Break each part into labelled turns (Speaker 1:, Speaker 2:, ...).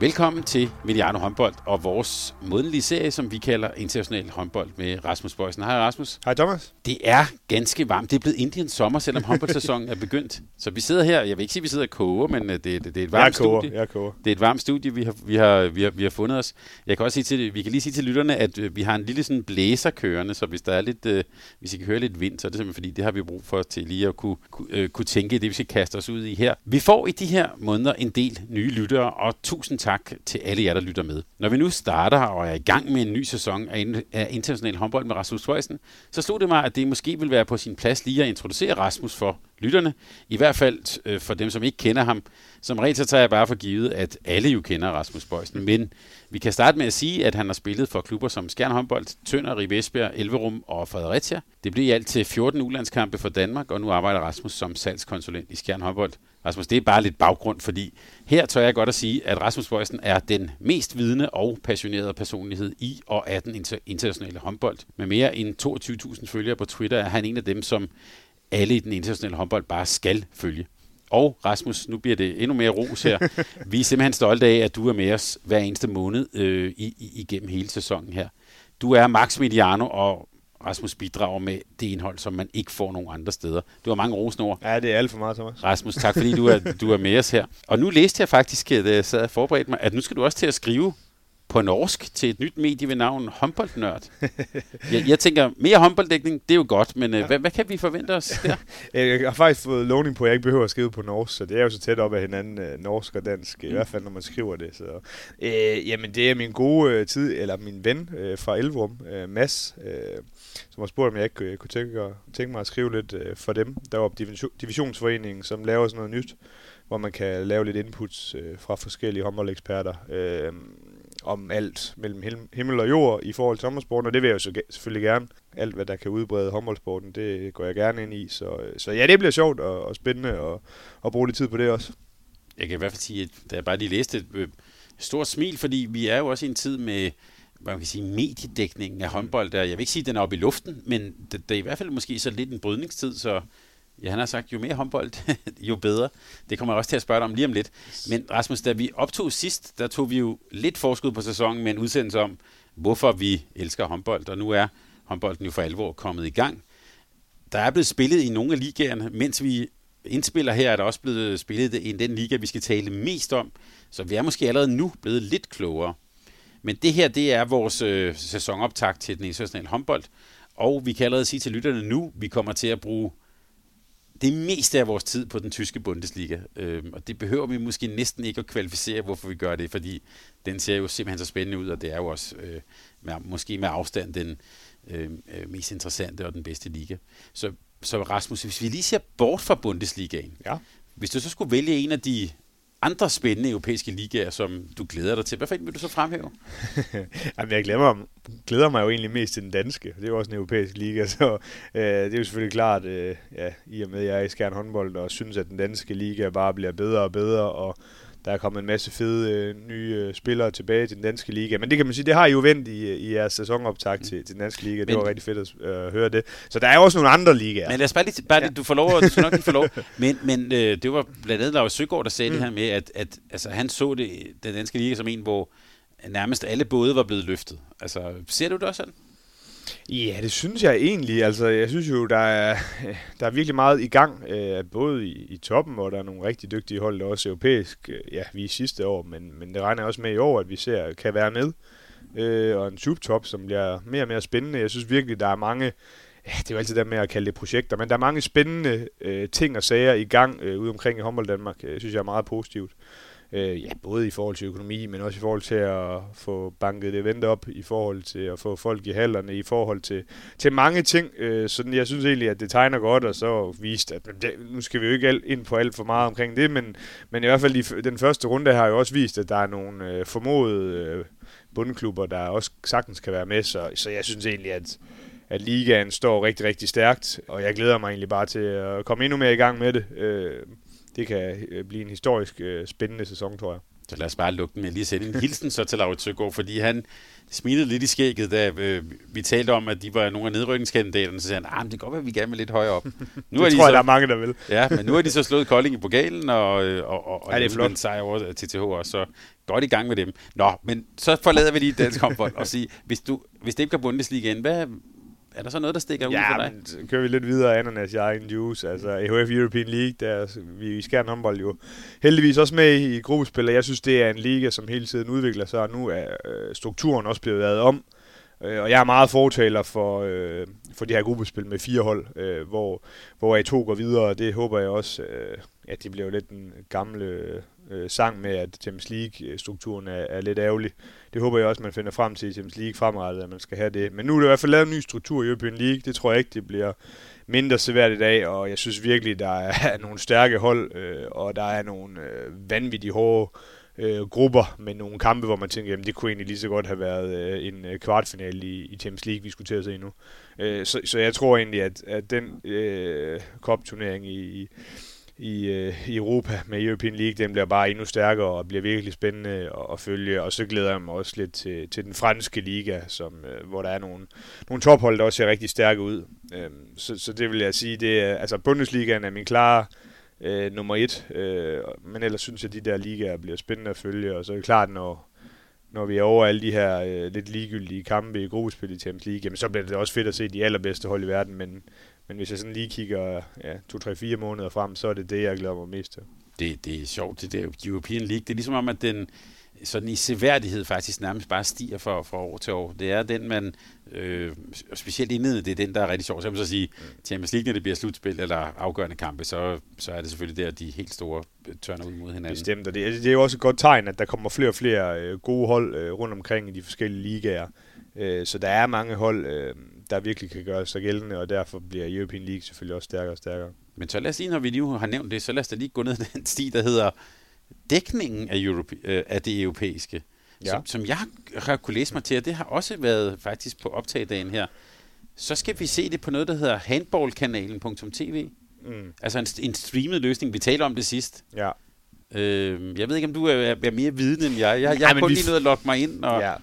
Speaker 1: Velkommen til Mediano Håndbold og vores modenlige serie, som vi kalder International Håndbold med Rasmus Bøjsen. Hej Rasmus.
Speaker 2: Hej Thomas.
Speaker 1: Det er ganske varmt. Det er blevet Indiens sommer, selvom håndboldsæsonen er begyndt. Så vi sidder her, jeg vil ikke sige, at vi sidder og koger, men øh, det, det, det er et varmt
Speaker 2: jeg koger,
Speaker 1: studie.
Speaker 2: Jeg koger.
Speaker 1: Det er et varmt studie, vi har, vi har, vi har, vi har fundet os. Jeg kan også sige til, vi kan lige sige til lytterne, at øh, vi har en lille sådan blæser kørende, så hvis der er lidt, øh, hvis I kan høre lidt vind, så er det simpelthen fordi, det har vi brug for til lige at kunne, kunne, øh, kunne tænke det, vi skal kaste os ud i her. Vi får i de her måneder en del nye lyttere, og tusind tak tak til alle jer, der lytter med. Når vi nu starter og er i gang med en ny sæson af, international håndbold med Rasmus Frøjsen, så slog det mig, at det måske vil være på sin plads lige at introducere Rasmus for lytterne. I hvert fald øh, for dem, som ikke kender ham. Som regel så tager jeg bare for givet, at alle jo kender Rasmus Bøjsen. Men vi kan starte med at sige, at han har spillet for klubber som Skjern Håndbold, Tønder, Rivesbjerg, Elverum og Fredericia. Det blev i alt til 14 ulandskampe for Danmark, og nu arbejder Rasmus som salgskonsulent i Skjern Håndbold. Rasmus, det er bare lidt baggrund, fordi her tør jeg godt at sige, at Rasmus Bøjsen er den mest vidende og passionerede personlighed i og af den inter- internationale håndbold. Med mere end 22.000 følgere på Twitter er han en af dem, som alle i den internationale håndbold bare skal følge. Og Rasmus, nu bliver det endnu mere ros her. Vi er simpelthen stolte af, at du er med os hver eneste måned øh, i, i, igennem hele sæsonen her. Du er Max Mediano, og Rasmus bidrager med det indhold, som man ikke får nogen andre steder. Du har mange rosende ord.
Speaker 2: Ja, det er alt for meget, Thomas.
Speaker 1: Rasmus, tak fordi du er, du er med os her. Og nu læste jeg faktisk, da jeg sad og forberedte mig, at nu skal du også til at skrive på norsk til et nyt medie ved navn Håndboldnørd. Jeg, jeg tænker, mere håndbolddækning, det er jo godt, men ja. hvad, hvad kan vi forvente os der?
Speaker 2: Jeg har faktisk fået lovning på, at jeg ikke behøver at skrive på norsk, så det er jo så tæt op af hinanden, øh, norsk og dansk, mm. i hvert fald når man skriver det. Så. Øh, jamen, det er min gode øh, tid, eller min ven øh, fra Elverum, øh, Mads, øh, som har spurgt, om jeg ikke kunne tænke, tænke mig at skrive lidt øh, for dem. Der var division, divisionsforeningen, som laver sådan noget nyt, hvor man kan lave lidt inputs øh, fra forskellige håndboldeksperter. Øh, om alt mellem himmel og jord i forhold til håndboldsporten, og det vil jeg jo så selvfølgelig gerne. Alt, hvad der kan udbrede håndboldsporten, det går jeg gerne ind i. Så, øh, så ja, det bliver sjovt og, og spændende og, og bruge lidt tid på det også.
Speaker 1: Jeg kan i hvert fald sige, at da jeg bare lige læste et øh, stort smil, fordi vi er jo også i en tid med man kan sige, mediedækningen af håndbold. Der. Jeg vil ikke sige, at den er oppe i luften, men det, det er i hvert fald måske så lidt en brydningstid, så Ja, han har sagt, jo mere håndbold, jo bedre. Det kommer jeg også til at spørge dig om lige om lidt. Men Rasmus, da vi optog sidst, der tog vi jo lidt forskud på sæsonen med en udsendelse om, hvorfor vi elsker håndbold. Og nu er håndbolden jo for alvor kommet i gang. Der er blevet spillet i nogle af ligaerne, mens vi indspiller her, er der også blevet spillet i den liga, vi skal tale mest om. Så vi er måske allerede nu blevet lidt klogere. Men det her, det er vores øh, sæsonoptag til den internationale håndbold. Og vi kan allerede sige til lytterne nu, vi kommer til at bruge det meste af vores tid på den tyske Bundesliga. Øh, og det behøver vi måske næsten ikke at kvalificere, hvorfor vi gør det, fordi den ser jo simpelthen så spændende ud, og det er jo også øh, med, måske med afstand den øh, mest interessante og den bedste liga. Så, så Rasmus, hvis vi lige ser bort fra Bundesligaen,
Speaker 2: ja.
Speaker 1: hvis du så skulle vælge en af de andre spændende europæiske ligaer, som du glæder dig til. Hvad vil du så fremhæve?
Speaker 2: Jamen, jeg glæder mig, glæder mig jo egentlig mest til den danske. Det er jo også en europæisk liga, så øh, det er jo selvfølgelig klart, øh, ja, i og med at jeg er i Skjern håndbold, og synes, at den danske liga bare bliver bedre og bedre, og der er kommet en masse fede øh, nye øh, spillere tilbage til den danske liga. Men det kan man sige, det har I jo vendt i, i jeres sæsonoptag til, til den danske liga. Det Men, var rigtig fedt at øh, høre det. Så der er jo også nogle andre ligaer.
Speaker 1: Men lad os bare lige, bare ja. du får lov, du skal nok lige få lov. Men, men øh, det var blandt andet Lars Søgaard, der sagde mm. det her med, at, at altså, han så det, den danske liga som en, hvor nærmest alle både var blevet løftet. Altså, ser du det også sådan?
Speaker 2: Ja, det synes jeg egentlig. Altså, jeg synes jo, der er, der er virkelig meget i gang, øh, både i, i toppen, hvor der er nogle rigtig dygtige hold, der også europæisk. Øh, ja, vi er sidste år, men, men det regner også med i år, at vi ser, kan være med. Øh, og en subtop, som bliver mere og mere spændende. Jeg synes virkelig, der er mange ja, det er jo altid der med at kalde det projekter, men der er mange spændende øh, ting og sager i gang øh, ude omkring i Håndbold Danmark. Jeg synes, jeg er meget positivt. Øh, ja, både i forhold til økonomi, men også i forhold til at få banket det event op, i forhold til at få folk i hallerne, i forhold til, til mange ting. Øh, så jeg synes egentlig, at det tegner godt, og så vist, at det, nu skal vi jo ikke ind på alt for meget omkring det, men, men i hvert fald i den første runde har jo også vist, at der er nogle øh, formodede øh, bundklubber, der også sagtens kan være med, så, så jeg synes egentlig, at at ligaen står rigtig, rigtig stærkt, og jeg glæder mig egentlig bare til at komme endnu mere i gang med det. Øh, det kan øh, blive en historisk øh, spændende sæson, tror jeg.
Speaker 1: Så lad os bare lukke den med lige sætte en hilsen så til Laurits Søgaard, fordi han smilede lidt i skægget, da øh, vi talte om, at de var nogle af nedrykningskandidaterne, så sagde han, ah, det kan godt være, at vi gerne vil lidt højere op.
Speaker 2: Nu det er de tror så, jeg, der er mange, der vil.
Speaker 1: ja, men nu har de så slået Kolding i pokalen, og, og, og, og ja, det er flot. sejr over TTH også, så godt i gang med dem. Nå, men så forlader vi lige dansk håndbold og sige, hvis, du, hvis det ikke går Bundesliga ind, hvad, er der så noget, der stikker ud
Speaker 2: ja,
Speaker 1: for dig?
Speaker 2: Ja, kører vi lidt videre ananas i egen juice. Altså, EHF European League, der vi Skjern håndbold jo heldigvis også med i gruppespil, og jeg synes, det er en liga, som hele tiden udvikler sig, og nu er øh, strukturen også blevet lavet om. Øh, og jeg er meget fortaler for, øh, for de her gruppespil med fire hold, øh, hvor, hvor A2 går videre, og det håber jeg også, øh, at det bliver lidt den gamle øh, sang med, at Champions League-strukturen er, er lidt ærgerlig. Det håber jeg også, man finder frem til i Champions League fremadrettet, at man skal have det. Men nu er det i hvert fald lavet en ny struktur i European League. Det tror jeg ikke, det bliver mindre svært i dag, og jeg synes virkelig, der er nogle stærke hold, øh, og der er nogle øh, vanvittigt hårde øh, grupper med nogle kampe, hvor man tænker, jamen det kunne egentlig lige så godt have været øh, en øh, kvartfinale i, i Champions League, vi skulle til at se nu. Øh, så, så jeg tror egentlig, at, at den øh, cup-turnering i, i, øh, i Europa med European League, den bliver bare endnu stærkere og bliver virkelig spændende at, at følge. Og så glæder jeg mig også lidt til, til den franske liga, som, øh, hvor der er nogle, nogle tophold, der også ser rigtig stærke ud. Øh, så, så det vil jeg sige, det er, altså Bundesligaen er min klare øh, nummer et, øh, men ellers synes jeg, at de der ligaer bliver spændende at følge, og så er det klart, når, når vi er over alle de her øh, lidt ligegyldige kampe i gruppespil i Champions League, jamen, så bliver det også fedt at se de allerbedste hold i verden, men, men hvis jeg sådan lige kigger ja, 2-3-4 måneder frem, så er det det, jeg glæder mig mest til.
Speaker 1: Det, det er sjovt, det der European League. Det er ligesom om, at den sådan i seværdighed faktisk nærmest bare stiger fra, fra år til år. Det er den, man øh, specielt indledende, det er den, der er rigtig sjov. Så kan man så sige, mm. Champions League, når det bliver slutspil eller afgørende kampe, så, så er det selvfølgelig der, de helt store øh, tørner ud mod hinanden.
Speaker 2: Bestemt, og det, det er jo også et godt tegn, at der kommer flere og flere øh, gode hold øh, rundt omkring i de forskellige ligaer. Øh, så der er mange hold, øh, der virkelig kan gøre sig gældende, og derfor bliver European League selvfølgelig også stærkere og stærkere.
Speaker 1: Men så lad os lige, når vi nu har nævnt det, så lad os da lige gå ned den sti, der hedder dækningen af, Europe, øh, af det europæiske. Ja. Som, som jeg har kunne læse mig til, og det har også været faktisk på optagedagen her, så skal vi se det på noget, der hedder handballkanalen.tv. Mm. Altså en, en streamet løsning. Vi taler om det sidst.
Speaker 2: Ja.
Speaker 1: Øh, jeg ved ikke, om du er, er mere vidende end jeg. Jeg, jeg har kun lige nødt at logge mig ind. Og
Speaker 2: ja.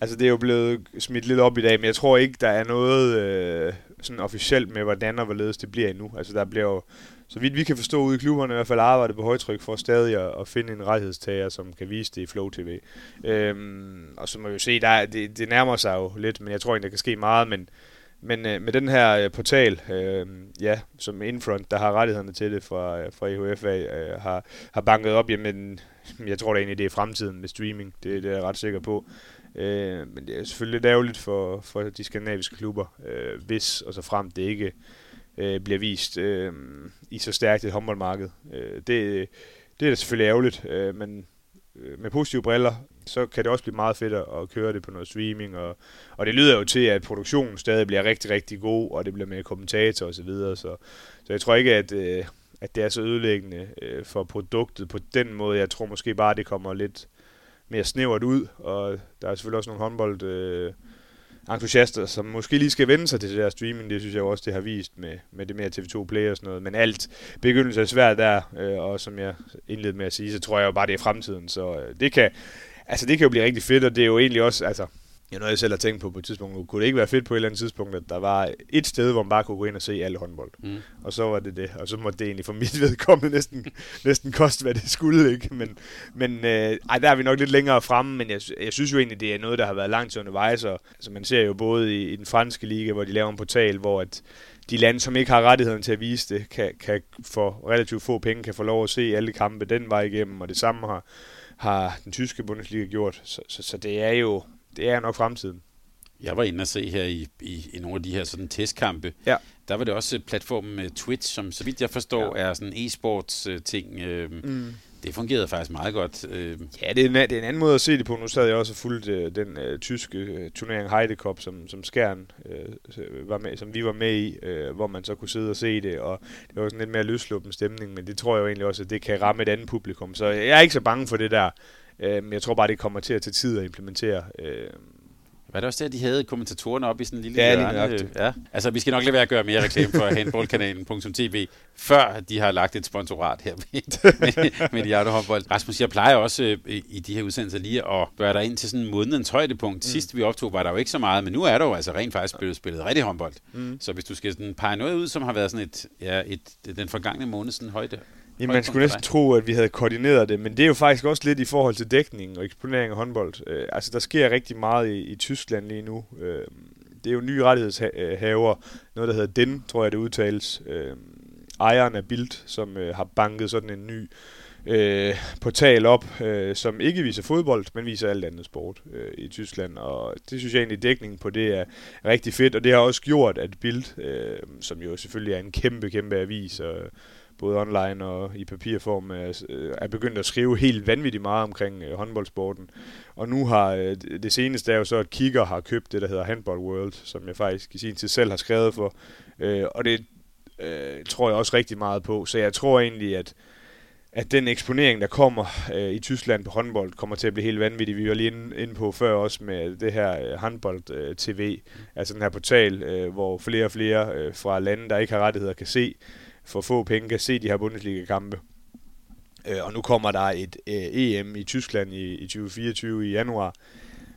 Speaker 2: Altså, det er jo blevet smidt lidt op i dag, men jeg tror ikke, der er noget øh, sådan officielt med, hvordan og hvorledes det bliver endnu. Altså, der bliver jo, så vidt vi kan forstå ude i klubberne, i hvert fald arbejdet på højtryk for stadig at, at finde en rettighedstager, som kan vise det i Flow TV. Øhm, og så må vi jo se, der, det, det nærmer sig jo lidt, men jeg tror ikke, der kan ske meget, men men øh, med den her øh, portal, øh, ja, som Infront, der har rettighederne til det fra, øh, fra EHFA, øh, har, har banket op, jamen, jeg tror da egentlig, det er fremtiden med streaming. Det, det er jeg ret sikker på. Øh, men det er selvfølgelig lidt ærgerligt for, for de skandinaviske klubber, øh, hvis og så frem det ikke øh, bliver vist øh, i så stærkt et håndboldmarked. Øh, det, det er da selvfølgelig ærgerligt, øh, men øh, med positive briller, så kan det også blive meget fedt at køre det på noget streaming, og, og det lyder jo til, at produktionen stadig bliver rigtig, rigtig god, og det bliver med kommentator osv., så, videre, så, så jeg tror ikke, at, øh, at det er så ødelæggende øh, for produktet på den måde. Jeg tror måske bare, at det kommer lidt mere snævert ud, og der er selvfølgelig også nogle håndbold øh, entusiaster, som måske lige skal vende sig til det der streaming. Det synes jeg også, det har vist med, med det mere TV2 Play og sådan noget. Men alt begyndelse er svært der, øh, og som jeg indledte med at sige, så tror jeg jo bare, det er fremtiden. Så øh, det kan, altså det kan jo blive rigtig fedt, og det er jo egentlig også, altså er noget, jeg selv har tænkt på på et tidspunkt. Kunne det ikke være fedt på et eller andet tidspunkt, at der var et sted, hvor man bare kunne gå ind og se alle håndbold? Mm. Og så var det det. Og så måtte det egentlig for mit vedkommende næsten, næsten koste, hvad det skulle. ikke. Men, men øh, ej, der er vi nok lidt længere fremme, men jeg, jeg synes jo egentlig, det er noget, der har været langt til undervejs. Og, altså, man ser jo både i, i den franske liga, hvor de laver en portal, hvor at de lande, som ikke har rettigheden til at vise det, kan, kan for relativt få penge, kan få lov at se alle kampe den vej igennem, og det samme har, har den tyske Bundesliga gjort. Så, så, så det er jo det er nok fremtiden.
Speaker 1: Jeg var inde og se her i, i, i nogle af de her sådan testkampe. Ja. Der var det også platformen med Twitch, som så vidt jeg forstår ja. er sådan e-sports uh, ting. Mm. det fungerede faktisk meget godt. Øh.
Speaker 2: Ja, det er, en, det er en anden måde at se det på. Nu sad jeg også og fulgte øh, den øh, tyske øh, turnering Heide Cup, som, som Skjern øh, var med, som vi var med i, øh, hvor man så kunne sidde og se det, og det var sådan lidt mere løsluppen stemning, men det tror jeg jo egentlig også, at det kan ramme et andet publikum. Så jeg er ikke så bange for det der, øh, men jeg tror bare, det kommer til at tage tid at implementere. Øh,
Speaker 1: var det også der, de havde kommentatorerne op i sådan en lille ja, hjørne? Ja, altså vi skal nok lade være at gøre mere reklame for handballkanalen.tv, før de har lagt et sponsorat her med, med, med de håndbold. Rasmus, jeg plejer også øh, i de her udsendelser lige at gøre dig ind til sådan månedens højdepunkt. Mm. Sidst vi optog, var der jo ikke så meget, men nu er der jo altså rent faktisk blevet spillet rigtig håndbold. Mm. Så hvis du skal sådan pege noget ud, som har været sådan et, ja, et, den forgangne måned sådan højde,
Speaker 2: Jamen, man skulle næsten tro, at vi havde koordineret det, men det er jo faktisk også lidt i forhold til dækning og eksponering af håndbold. Øh, altså, der sker rigtig meget i, i Tyskland lige nu. Øh, det er jo nye rettighedshaver, noget der hedder DEN, tror jeg det udtales. Øh, ejeren af Bild, som øh, har banket sådan en ny øh, portal op, øh, som ikke viser fodbold, men viser alt andet sport øh, i Tyskland. Og det synes jeg egentlig, dækningen på det er rigtig fedt, og det har også gjort, at Bild, øh, som jo selvfølgelig er en kæmpe, kæmpe avis, og både online og i papirform, er, øh, er begyndt at skrive helt vanvittigt meget omkring øh, håndboldsporten. Og nu har øh, det seneste er jo så, at Kigger har købt det, der hedder Handball World, som jeg faktisk i sin tid selv har skrevet for. Øh, og det øh, tror jeg også rigtig meget på. Så jeg tror egentlig, at at den eksponering, der kommer øh, i Tyskland på håndbold, kommer til at blive helt vanvittig. Vi var lige inde, inde på før også med det her øh, håndbold-tv, øh, altså den her portal, øh, hvor flere og flere øh, fra lande, der ikke har rettigheder, kan se for få penge kan se de her Bundesliga-kampe. Øh, og nu kommer der et øh, EM i Tyskland i, i 2024 i januar.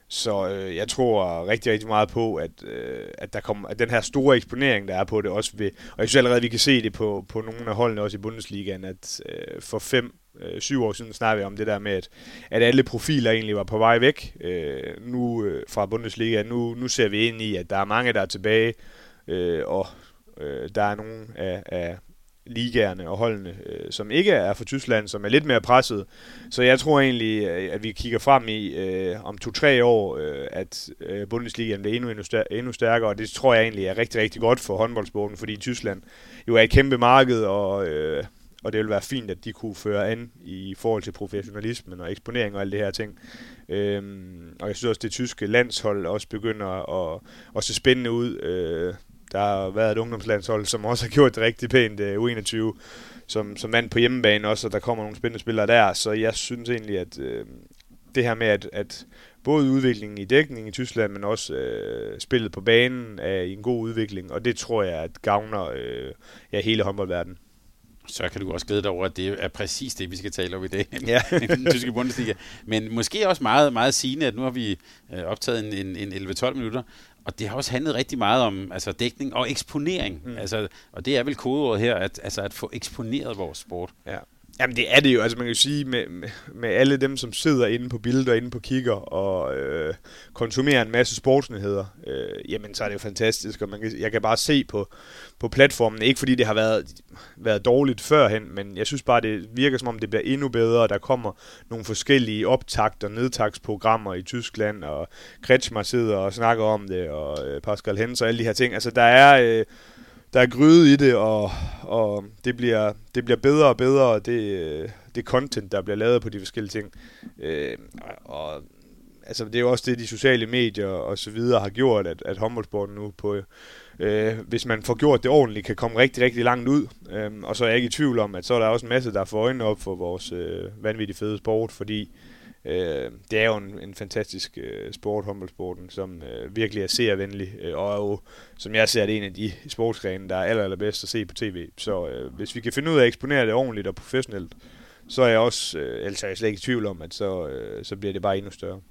Speaker 2: Så øh, jeg tror rigtig, rigtig meget på, at, øh, at, der kommer, at den her store eksponering, der er på det, også vil... Og jeg synes allerede, at vi kan se det på, på nogle af holdene også i Bundesligaen, at øh, for fem, øh, syv år siden snakkede vi om det der med, at, at alle profiler egentlig var på vej væk øh, nu øh, fra Bundesliga. Nu, nu ser vi ind i, at der er mange, der er tilbage, øh, og øh, der er nogle af, af ligaerne og holdene, øh, som ikke er fra Tyskland, som er lidt mere presset. Så jeg tror egentlig, øh, at vi kigger frem i øh, om to-tre år, øh, at øh, Bundesligaen bliver endnu, endnu, stær- endnu stærkere, og det tror jeg egentlig er rigtig, rigtig godt for håndboldsporten, fordi Tyskland jo er et kæmpe marked, og, øh, og det vil være fint, at de kunne føre an i forhold til professionalismen og eksponering og alle det her ting. Øhm, og jeg synes også, at det tyske landshold også begynder at, at se spændende ud. Øh, der har været et ungdomslandshold, som også har gjort det rigtig pænt, uh, U21, som, som vandt på hjemmebane også, og der kommer nogle spændende spillere der, så jeg synes egentlig, at uh, det her med, at, at både udviklingen i dækning i Tyskland, men også uh, spillet på banen er i en god udvikling, og det tror jeg, at gavner uh, ja, hele håndboldverdenen.
Speaker 1: Så kan du også glæde dig over, at det er præcis det, vi skal tale om i dag. Ja. den tyske Bundesliga. Men måske også meget, meget sigende, at nu har vi optaget en, en, en 11-12 minutter, og det har også handlet rigtig meget om altså, dækning og eksponering. Mm. Altså, og det er vel kodeordet her, at, altså, at få eksponeret vores sport.
Speaker 2: Ja. Jamen det er det jo, altså man kan jo sige, med, med, med alle dem, som sidder inde på billeder, inde på kigger og øh, konsumerer en masse sportsnyheder, øh, jamen så er det jo fantastisk, og man kan, jeg kan bare se på, på platformen, ikke fordi det har været, været dårligt førhen, men jeg synes bare, det virker som om, det bliver endnu bedre, der kommer nogle forskellige optakt- og nedtagsprogrammer i Tyskland, og Kretschmer sidder og snakker om det, og øh, Pascal Hens og alle de her ting, altså der er... Øh, der er gryde i det, og, og det, bliver, det bliver bedre og bedre, det, det content, der bliver lavet på de forskellige ting. Øh, og altså, det er jo også det, de sociale medier og så videre har gjort, at, at håndboldsporten nu på, øh, hvis man får gjort det ordentligt, kan komme rigtig, rigtig langt ud. Øh, og så er jeg ikke i tvivl om, at så er der også en masse, der får øjnene op for vores øh, vanvittigt fede sport, fordi Øh, Øh, det er jo en, en fantastisk øh, sport, håndboldsporten, som øh, virkelig er seervenlig, øh, og er jo, som jeg ser det, en af de sportsgrene, der er aller, allerbedst at se på tv. Så øh, hvis vi kan finde ud af at eksponere det ordentligt og professionelt, så er jeg også, øh, altså, ellers er jeg slet ikke i tvivl om, at så, øh, så bliver det bare endnu større.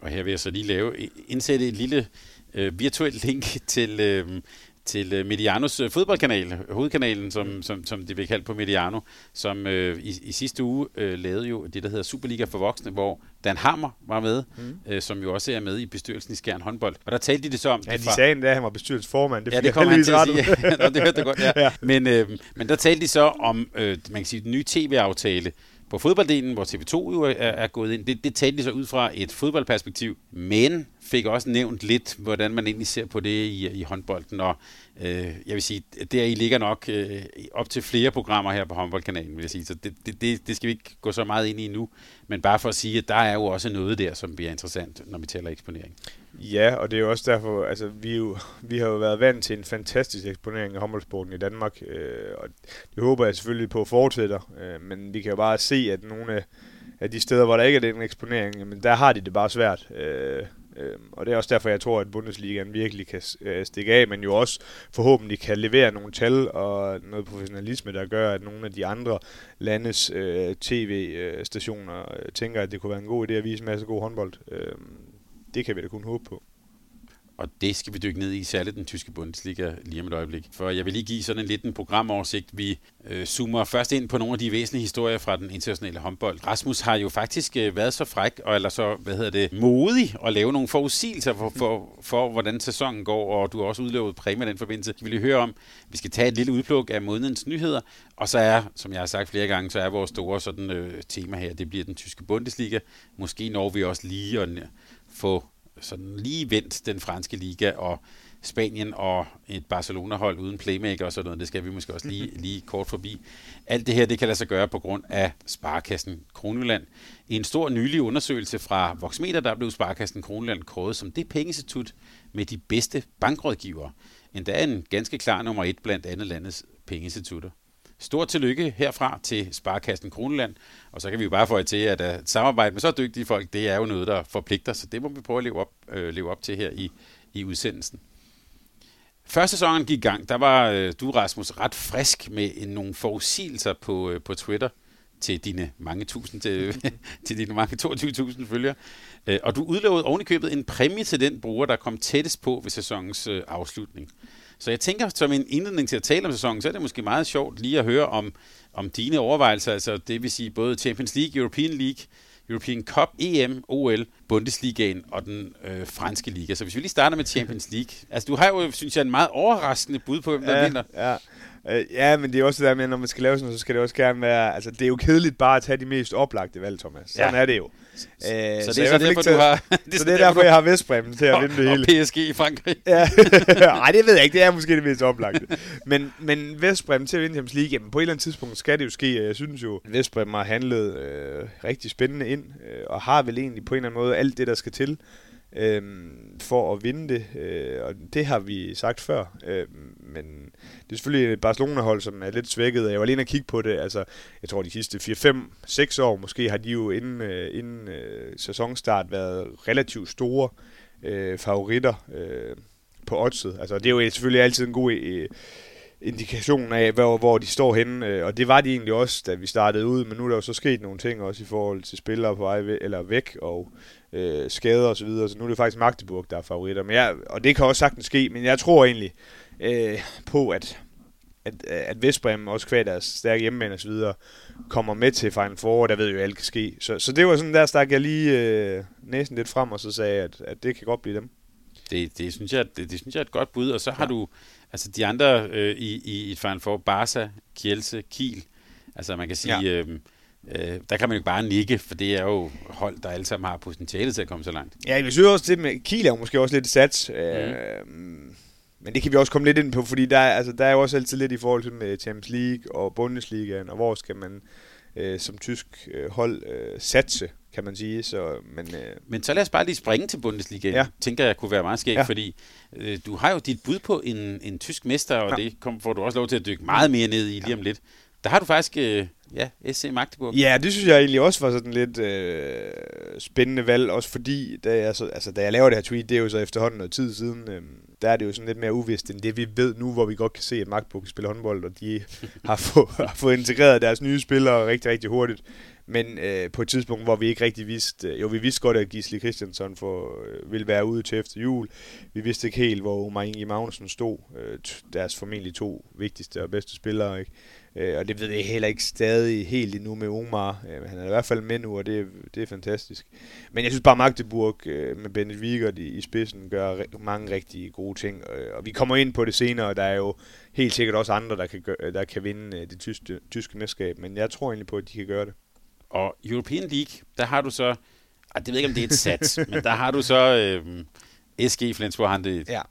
Speaker 1: Og her vil jeg så lige lave, indsætte et lille øh, virtuelt link til, øh, til øh, Medianos øh, fodboldkanal, hovedkanalen, som, som, som det bliver kaldt på Mediano, som øh, i, i sidste uge øh, lavede jo det, der hedder Superliga for voksne, hvor Dan Hammer var med, mm. øh, som jo også er med i bestyrelsen i Skjern håndbold. Og der talte de det så om...
Speaker 2: Ja, de fra... sagde endda, at han var bestyrelsesformand.
Speaker 1: Det ja, det kom han til at sige. Nå, det hørte jeg godt, ja. ja. Men, øh, men der talte de så om, øh, man kan sige, den nye tv-aftale, på fodbolddelen, hvor TV2 jo er, er gået ind. Det, det talte de så ud fra et fodboldperspektiv, men fik også nævnt lidt, hvordan man egentlig ser på det i, i håndbolden. Og øh, jeg vil sige, der I ligger nok øh, op til flere programmer her på håndboldkanalen, vil jeg sige. Så det, det, det, skal vi ikke gå så meget ind i nu. Men bare for at sige, at der er jo også noget der, som bliver interessant, når vi taler eksponering.
Speaker 2: Ja, og det er jo også derfor, altså vi, jo, vi har jo været vant til en fantastisk eksponering af håndboldsporten i Danmark, øh, og det håber jeg selvfølgelig på at fortsætte, øh, men vi kan jo bare se, at nogle af, af de steder, hvor der ikke er den eksponering, men der har de det bare svært. Øh, Øhm, og det er også derfor, jeg tror, at Bundesligaen virkelig kan øh, stikke af, men jo også forhåbentlig kan levere nogle tal og noget professionalisme, der gør, at nogle af de andre landes øh, tv-stationer øh, tænker, at det kunne være en god idé at vise en masse god håndbold. Øh, det kan vi da kun håbe på.
Speaker 1: Og det skal vi dykke ned i, særligt den tyske Bundesliga lige om et øjeblik. For jeg vil lige give sådan en lidt en programoversigt. Vi øh, zoomer først ind på nogle af de væsentlige historier fra den internationale håndbold. Rasmus har jo faktisk øh, været så fræk, og eller så, hvad hedder det, modig at lave nogle forudsigelser for, for, for, hvordan sæsonen går, og du har også udløbet præmie i den forbindelse. Vi vil høre om, vi skal tage et lille udpluk af månedens nyheder, og så er, som jeg har sagt flere gange, så er vores store sådan, øh, tema her, det bliver den tyske Bundesliga. Måske når vi også lige at få sådan lige vendt den franske liga og Spanien og et Barcelona-hold uden playmaker og sådan noget, det skal vi måske også lige, lige kort forbi. Alt det her, det kan lade sig gøre på grund af Sparkassen Kroneland. I en stor nylig undersøgelse fra Voxmeter, der blev Sparkassen Kroneland kåret som det pengeinstitut med de bedste bankrådgivere. Endda en ganske klar nummer et blandt andet landets pengeinstitutter. Stort tillykke herfra til Sparkassen Kroneland, og så kan vi jo bare få til, at at samarbejde med så dygtige folk, det er jo noget, der forpligter, så det må vi prøve at leve op, øh, leve op til her i, i udsendelsen. Første sæsonen gik i gang, der var øh, du, Rasmus, ret frisk med en, nogle forudsigelser på, øh, på Twitter til dine mange tusind, til, øh, til dine mange 22.000 følgere. Øh, og du udlovede ovenikøbet en præmie til den bruger, der kom tættest på ved sæsonens øh, afslutning. Så jeg tænker, som en indledning til at tale om sæsonen, så er det måske meget sjovt lige at høre om, om dine overvejelser, altså det vil sige både Champions League, European League, European Cup, EM, OL, Bundesligaen og den øh, franske liga. Så hvis vi lige starter med Champions League. Altså du har jo, synes jeg, en meget overraskende bud på, hvem der
Speaker 2: ja,
Speaker 1: vinder.
Speaker 2: Ja. Øh, ja, men det er også det der med, når man skal lave sådan noget, så skal det også gerne være... Altså, det er jo kedeligt bare at tage de mest oplagte valg, Thomas. Sådan ja. er det jo.
Speaker 1: Så, øh, så, det er så derfor, du har...
Speaker 2: det så det er derfor, jeg har Vestbremsen til at vinde det hele.
Speaker 1: Og PSG i Frankrig.
Speaker 2: ja. Nej, det ved jeg ikke. Det er måske det mest oplagte. Men, men Vestbremsen til at vinde Champions League, jamen, på et eller andet tidspunkt skal det jo ske. Jeg synes jo, Vestbremsen har handlet øh, rigtig spændende ind, øh, og har vel egentlig på en eller anden måde alt det, der skal til øh, for at vinde det. Øh, og det har vi sagt før. Øh, men det er selvfølgelig et Barcelona-hold, som er lidt svækket. Jeg var lige at kigge på det. Altså, jeg tror, de sidste 4-5-6 år måske har de jo inden, øh, inden øh, sæsonstart været relativt store øh, favoritter øh, på oddset. Altså, det er jo selvfølgelig altid en god... Øh, indikation af, hvor, hvor de står henne, øh, og det var de egentlig også, da vi startede ud, men nu er der jo så sket nogle ting også i forhold til spillere på vej eller væk, og øh, skader og så videre, så nu er det faktisk Magdeburg, der er favoritter, men jeg, og det kan også sagtens ske, men jeg tror egentlig øh, på, at at, at Vestbrem, også kvad deres stærke hjemmebane og videre, kommer med til Final Four, der ved jo, at alt kan ske. Så, så det var sådan, der stak jeg lige øh, næsen lidt frem, og så sagde at, at det kan godt blive dem.
Speaker 1: Det, det, synes jeg, det, det synes jeg er et godt bud, og så har ja. du altså de andre øh, i, i et Final Four, Barca, Kielse, Kiel, altså man kan sige, ja. øh, øh, der kan man jo bare nikke, for det er jo hold, der alle sammen har potentiale til at komme så langt.
Speaker 2: Ja, jeg synes også, det med Kiel er jo måske også lidt sats. Mm. Øh, men det kan vi også komme lidt ind på, fordi der, altså, der er jo også altid lidt i forhold til med Champions League og Bundesligaen, og hvor skal man øh, som tysk øh, hold øh, satse, kan man sige. Så, men, øh,
Speaker 1: men så lad os bare lige springe til Bundesliga. Ja. tænker jeg kunne være meget skægt, ja. fordi øh, du har jo dit bud på en, en tysk mester, og ja. det kom, får du også lov til at dykke meget mere ned i lige om lidt. Der har du faktisk, øh, ja, SC Magdeburg.
Speaker 2: Ja, det synes jeg egentlig også var sådan lidt øh, spændende valg, også fordi, da jeg, så, altså, da jeg laver det her tweet, det er jo så efterhånden noget tid siden, øh, der er det jo sådan lidt mere uvist end det, vi ved nu, hvor vi godt kan se, at Magdeburg spiller håndbold, og de har, få, har fået integreret deres nye spillere rigtig, rigtig hurtigt. Men øh, på et tidspunkt, hvor vi ikke rigtig vidste, øh, jo vi vidste godt, at Gisli Christiansen for, øh, ville være ude til efter jul. Vi vidste ikke helt, hvor Omar Inge Magnussen stod, øh, deres formentlig to vigtigste og bedste spillere. Ikke? Øh, og det ved jeg heller ikke stadig helt endnu med Omar. Øh, han er i hvert fald med nu, og det, det er fantastisk. Men jeg synes bare, Magdeburg øh, med Bennett Wiegert i, i spidsen gør mange rigtig gode ting. Øh, og vi kommer ind på det senere, og der er jo helt sikkert også andre, der kan, gøre, der kan vinde øh, det tyske, tyske mesterskab. Men jeg tror egentlig på, at de kan gøre det.
Speaker 1: Og European League, der har du så, ah, det ved jeg ikke, om det er et sats, men der har du så øh, SG Flensborg Hande.
Speaker 2: Ja.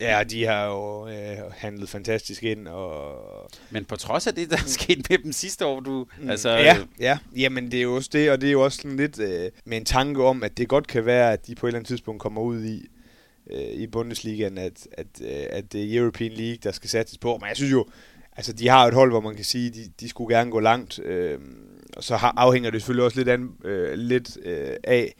Speaker 2: Ja, de har jo øh, handlet fantastisk ind. Og...
Speaker 1: Men på trods af det, der er sket med dem sidste år, du...
Speaker 2: Mm. Altså, ja, øh... ja, jamen det er jo også det, og det er jo også sådan lidt øh, med en tanke om, at det godt kan være, at de på et eller andet tidspunkt kommer ud i, øh, i Bundesligaen, at, at, øh, at det er European League, der skal sættes på. Men jeg synes jo, altså de har et hold, hvor man kan sige, de, de skulle gerne gå langt. Øh, så har, afhænger det selvfølgelig også lidt, an, øh, lidt øh, af,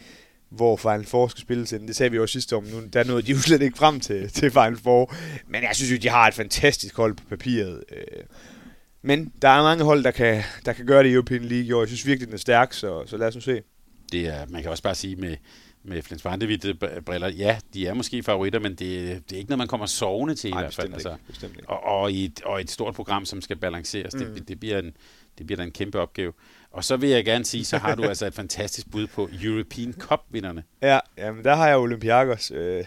Speaker 2: hvor Final Four skal spilles ind. Det sagde vi jo sidste men nu, der nåede de jo slet ikke frem til, til Final Four. Men jeg synes jo, de har et fantastisk hold på papiret. Øh. Men der er mange hold, der kan, der kan gøre det i European League, og jeg synes virkelig, den er stærk, så, så lad os nu se.
Speaker 1: Det er, man kan også bare sige med, med Flens briller, ja, de er måske favoritter, men det, det er ikke noget, man kommer sovende til
Speaker 2: Nej,
Speaker 1: i hvert fald.
Speaker 2: Altså, ikke,
Speaker 1: og, og, i et, og et stort program, som skal balanceres, mm. det, det, bliver en, det bliver da en kæmpe opgave. Og så vil jeg gerne sige, så har du altså et fantastisk bud på European Cup-vinderne.
Speaker 2: Ja, jamen der har jeg Olympiakos. Øh,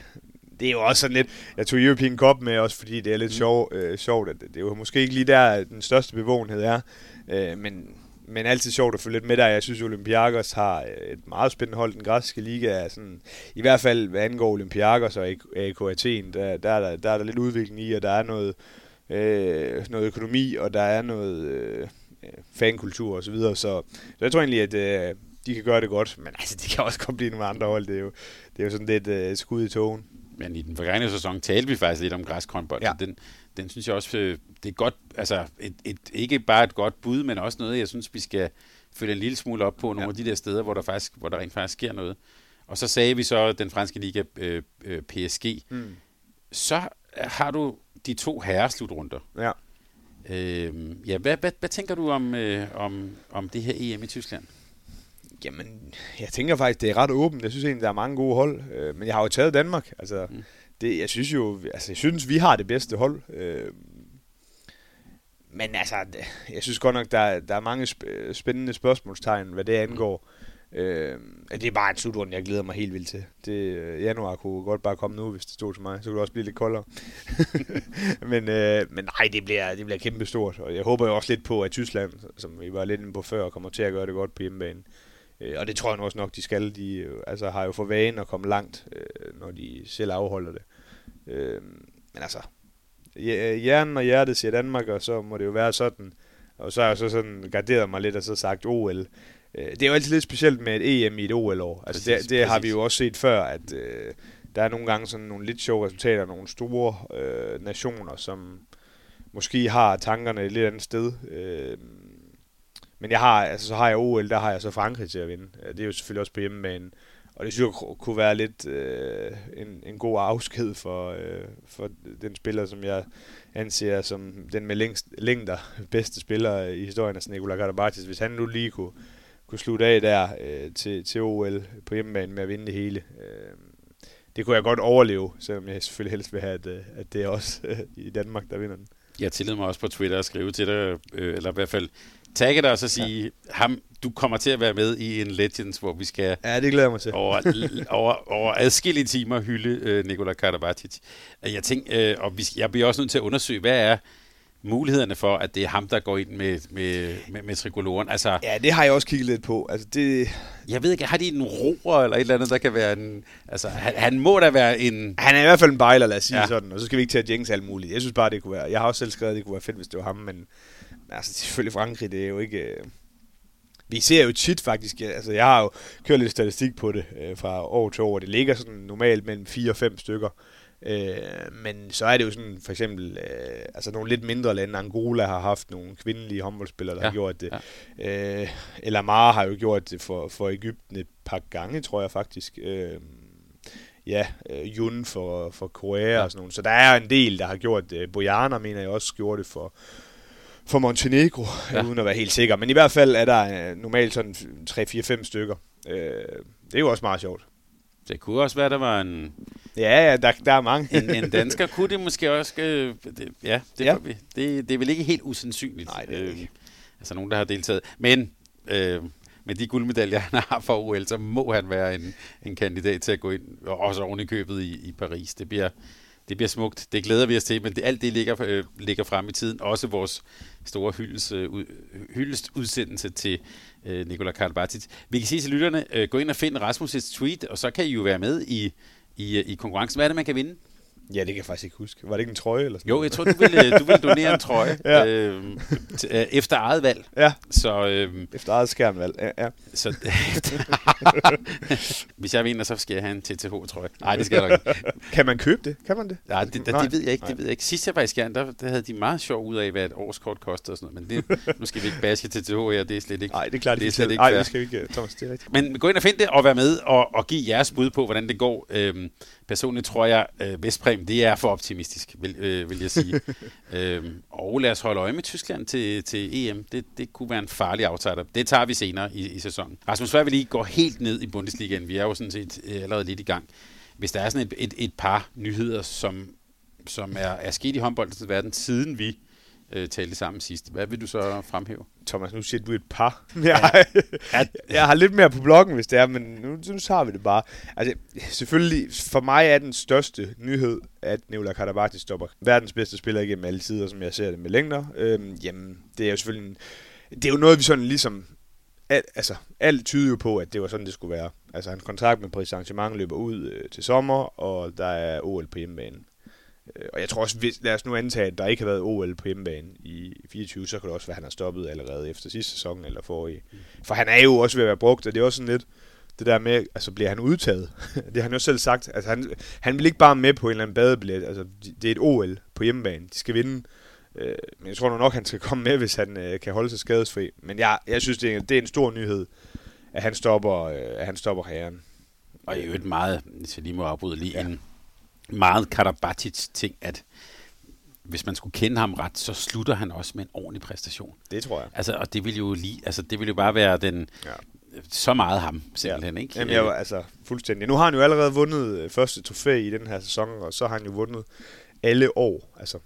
Speaker 2: det er jo også sådan lidt, jeg tog European Cup med også, fordi det er lidt mm. sjov, øh, sjovt. At det er jo måske ikke lige der, den største bevågenhed er. Øh, men, men altid sjovt at følge lidt med der. Jeg synes, Olympiakos har et meget spændende hold. Den græske liga er sådan, i hvert fald hvad angår Olympiakos og AK Athen, der, der, er der, der er der lidt udvikling i, og der er noget, øh, noget økonomi, og der er noget... Øh, fankultur og så videre. Så, så jeg tror egentlig, at øh, de kan gøre det godt, men altså, de kan også godt blive nogle andre hold. Det er jo, det er jo sådan lidt øh, skud i togen.
Speaker 1: Men i den forgangne sæson talte vi faktisk lidt om græskornbold. Ja. Den, den synes jeg også, øh, det er godt, altså et, et, ikke bare et godt bud, men også noget, jeg synes, vi skal følge en lille smule op på nogle ja. af de der steder, hvor der, faktisk, hvor der rent faktisk sker noget. Og så sagde vi så den franske liga øh, øh, PSG. Mm. Så har du de to herreslutrunder.
Speaker 2: Ja.
Speaker 1: Øh, ja, hvad, hvad, hvad tænker du om, øh, om, om det her EM i Tyskland?
Speaker 2: Jamen, jeg tænker faktisk, det er ret åbent. Jeg synes egentlig, der er mange gode hold. Øh, men jeg har jo taget Danmark. Altså, mm. det, jeg synes jo, altså, jeg synes, vi har det bedste hold. Øh, men altså, jeg synes godt nok, der, der er mange spændende spørgsmålstegn, hvad det angår. Mm. Øh, det er bare en slutrunde, jeg glæder mig helt vildt til. Det, øh, januar kunne godt bare komme nu, hvis det stod til mig. Så kunne det også blive lidt koldere. men, øh, men nej, det bliver, det bliver kæmpe stort. Og jeg håber jo også lidt på, at Tyskland, som vi var lidt inde på før, kommer til at gøre det godt på hjemmebane. Øh, og det tror jeg også nok, de skal. De øh, altså, har jo for vane at komme langt, øh, når de selv afholder det. Øh, men altså, hjernen og hjertet siger Danmark, og så må det jo være sådan. Og så har jeg så sådan garderet mig lidt og så sagt OL. Øh, det er jo altid lidt specielt med et EM i et OL-år. Altså præcis, det, det har vi jo også set før, at øh, der er nogle gange sådan nogle lidt sjove resultater, nogle store øh, nationer, som måske har tankerne et lidt andet sted. Øh, men jeg har, altså, så har jeg OL, der har jeg så Frankrig til at vinde. Det er jo selvfølgelig også på hjemmebane. Og det synes jeg kunne være lidt øh, en, en god afsked for, øh, for den spiller, som jeg anser som den med længst, længder bedste spiller i historien, altså Nikola Karabatis. Hvis han nu lige kunne kunne slutte af der øh, til, til OL på hjemmebane med at vinde det hele. Øh, det kunne jeg godt overleve, selvom jeg selvfølgelig helst vil have, at, øh, at det er også øh, i Danmark, der vinder den.
Speaker 1: Jeg tillader mig også på Twitter at skrive til dig, øh, eller i hvert fald tagge dig og så sige, ja. ham, du kommer til at være med i en Legends, hvor vi skal
Speaker 2: ja, det glæder mig til.
Speaker 1: over, over, over adskillige timer hylde øh, Nikola Karabatic. Jeg tænker, øh, og vi, jeg bliver også nødt til at undersøge, hvad er mulighederne for, at det er ham, der går ind med, med, med, med trikoloren. Altså,
Speaker 2: ja, det har jeg også kigget lidt på. Altså, det...
Speaker 1: Jeg ved ikke, har de en roer eller et eller andet, der kan være en... Altså, han, han må da være en...
Speaker 2: Han er i hvert fald en bejler, lad os sige ja. sådan, og så skal vi ikke til at jinx alt muligt. Jeg synes bare, det kunne være... Jeg har også selv skrevet, at det kunne være fedt, hvis det var ham, men, men altså, selvfølgelig Frankrig, det er jo ikke... Øh... Vi ser jo tit faktisk, altså jeg har jo kørt lidt statistik på det øh, fra år til år, det ligger sådan normalt mellem 4 og 5 stykker. Øh, men så er det jo sådan, for eksempel, øh, altså nogle lidt mindre lande, Angola har haft nogle kvindelige håndboldspillere, der ja. har gjort det. Ja. Øh, eller Mara har jo gjort det for, for Ægypten et par gange, tror jeg faktisk. Øh, ja, øh, Jun for, for Korea ja. og sådan noget. Så der er en del, der har gjort det. Bojana mener jeg også gjorde det for, for Montenegro, ja. uden at være helt sikker. Men i hvert fald er der øh, normalt sådan 3-4-5 stykker. Øh, det er jo også meget sjovt.
Speaker 1: Det kunne også være, der var en...
Speaker 2: Ja, ja, der, der er mange.
Speaker 1: en, en dansker kunne det måske også... Øh, det, ja, det, ja. Vi. Det, det er vel ikke helt usandsynligt.
Speaker 2: Nej, det er øh, ikke.
Speaker 1: Altså nogen, der har deltaget. Men øh, med de guldmedaljer, han har for OL, så må han være en, en kandidat til at gå ind, også oven i købet i, i Paris. Det bliver, det bliver smukt. Det glæder vi os til, men det, alt det ligger, øh, ligger frem i tiden. Også vores store hyldest, øh, hyldest udsendelse til øh, Nikola Karabatic. Vi kan sige til lytterne, øh, gå ind og find Rasmus' tweet, og så kan I jo være med i, i, øh, i konkurrencen. Hvad er det, man kan vinde?
Speaker 2: Ja, det kan jeg faktisk ikke huske. Var det ikke en trøje eller sådan
Speaker 1: Jo, jeg tror, du ville, du ville donere en trøje ja. øh, t- øh, efter eget valg.
Speaker 2: Ja,
Speaker 1: Så, øh,
Speaker 2: efter eget skærmvalg. Ja, ja.
Speaker 1: så hvis jeg vinder, så skal jeg have en TTH-trøje. Nej, det skal jeg nok ikke.
Speaker 2: Kan man købe det? Kan man det?
Speaker 1: Nej, det, det,
Speaker 2: Nej,
Speaker 1: det ved jeg ikke. Det ved jeg ikke. Sidst jeg var i Skjern, der, der havde de meget sjov ud af, hvad et årskort koster og sådan noget. Men det, nu skal vi ikke baske TTH her, det er slet ikke.
Speaker 2: Nej, det er klart,
Speaker 1: det er
Speaker 2: de
Speaker 1: slet ikke
Speaker 2: Nej, det skal vi ikke, Thomas, det er rigtigt.
Speaker 1: Men gå ind og find det og vær med og, og give jeres bud på, hvordan det går. Øhm, personligt tror jeg, øh, Vestpræm, det er for optimistisk, vil, øh, vil jeg sige. øhm, og lad os holde øje med Tyskland til, til EM. Det, det kunne være en farlig aftager. Det tager vi senere i, i sæsonen. Rasmus, før vi lige går helt ned i Bundesligaen, vi er jo sådan set øh, allerede lidt i gang. Hvis der er sådan et, et, et par nyheder, som, som er, er sket i håndboldens verden, siden vi øh, talte sammen sidst, hvad vil du så fremhæve?
Speaker 2: Thomas, nu siger du et par. Jeg, jeg har lidt mere på bloggen, hvis det er, men nu, nu har vi det bare. Altså, selvfølgelig, for mig er den største nyhed, at Nikola Karabatic stopper verdens bedste spiller igennem alle tider, som jeg ser det med længder. Øhm, jamen, det er jo selvfølgelig en, det er jo noget, vi sådan ligesom, al, altså, alt tyder jo på, at det var sådan, det skulle være. Altså, hans kontrakt med Paris Saint-Germain løber ud øh, til sommer, og der er OL på hjemmebane. Øh, Og jeg tror også, hvis, lad os nu antage, at der ikke har været OL på hjemmebane i 24, så kan det også være, at han har stoppet allerede efter sidste sæson eller forrige. For han er jo også ved at være brugt, og det er også sådan lidt det der med, altså bliver han udtaget? det har han jo selv sagt. Altså han, han vil ikke bare med på en eller anden badebillet. Altså det er et OL på hjemmebane. De skal vinde. Øh, men jeg tror nu nok, han skal komme med, hvis han øh, kan holde sig skadesfri. Men jeg, jeg synes, det er, det er en stor nyhed, at han stopper, øh, at han stopper herren.
Speaker 1: Og i øvrigt meget, hvis jeg lige må afbryde lige, ja. en meget Karabatic-ting, at hvis man skulle kende ham ret, så slutter han også med en ordentlig præstation.
Speaker 2: Det tror jeg.
Speaker 1: Altså, og det ville jo lige, altså det ville jo bare være den,
Speaker 2: Ja.
Speaker 1: så meget ham, simpelthen,
Speaker 2: Ja.
Speaker 1: ikke?
Speaker 2: Jamen, jeg var altså fuldstændig. Nu har han jo allerede vundet øh, første trofæ i den her sæson, og så har han jo vundet alle år. Altså,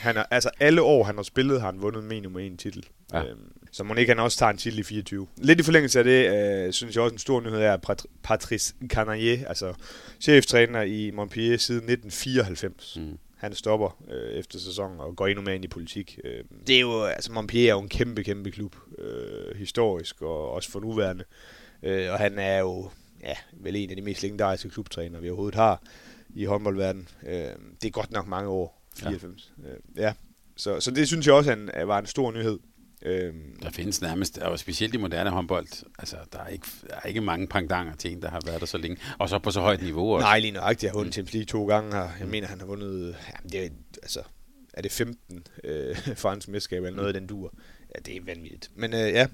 Speaker 2: han er, altså alle år, han har spillet, har han vundet minimum en titel.
Speaker 1: Ja.
Speaker 2: Øhm, så må ikke han også tager en titel i 24. Lidt i forlængelse af det, øh, synes jeg også en stor nyhed er, at Pat- Patrice Canaillé, altså cheftræner i Montpellier siden 1994.
Speaker 1: Mm.
Speaker 2: Han stopper øh, efter sæsonen og går endnu mere ind i politik. Øh, det er jo, altså Montpellier er jo en kæmpe, kæmpe klub, øh, historisk og også for nuværende. Øh, og han er jo, ja, vel en af de mest legendariske klubtrænere, vi overhovedet har i håndboldverdenen. Øh, det er godt nok mange år, 94. Ja. Øh, ja. Så, så det synes jeg også han, var en stor nyhed. Øh,
Speaker 1: Der findes nærmest, og specielt i moderne håndbold, altså der er ikke, der er ikke mange pangdanger til en, der har været der så længe, og så på så højt niveau også.
Speaker 2: Nej, lige nøjagtigt. Jeg har vundet Champions League to gange her. Jeg mener, han har vundet... Jamen, det er, altså, er det 15 øh, fransk mesterskab eller noget af den dur. Ja, det er vanvittigt. Men øh, ja,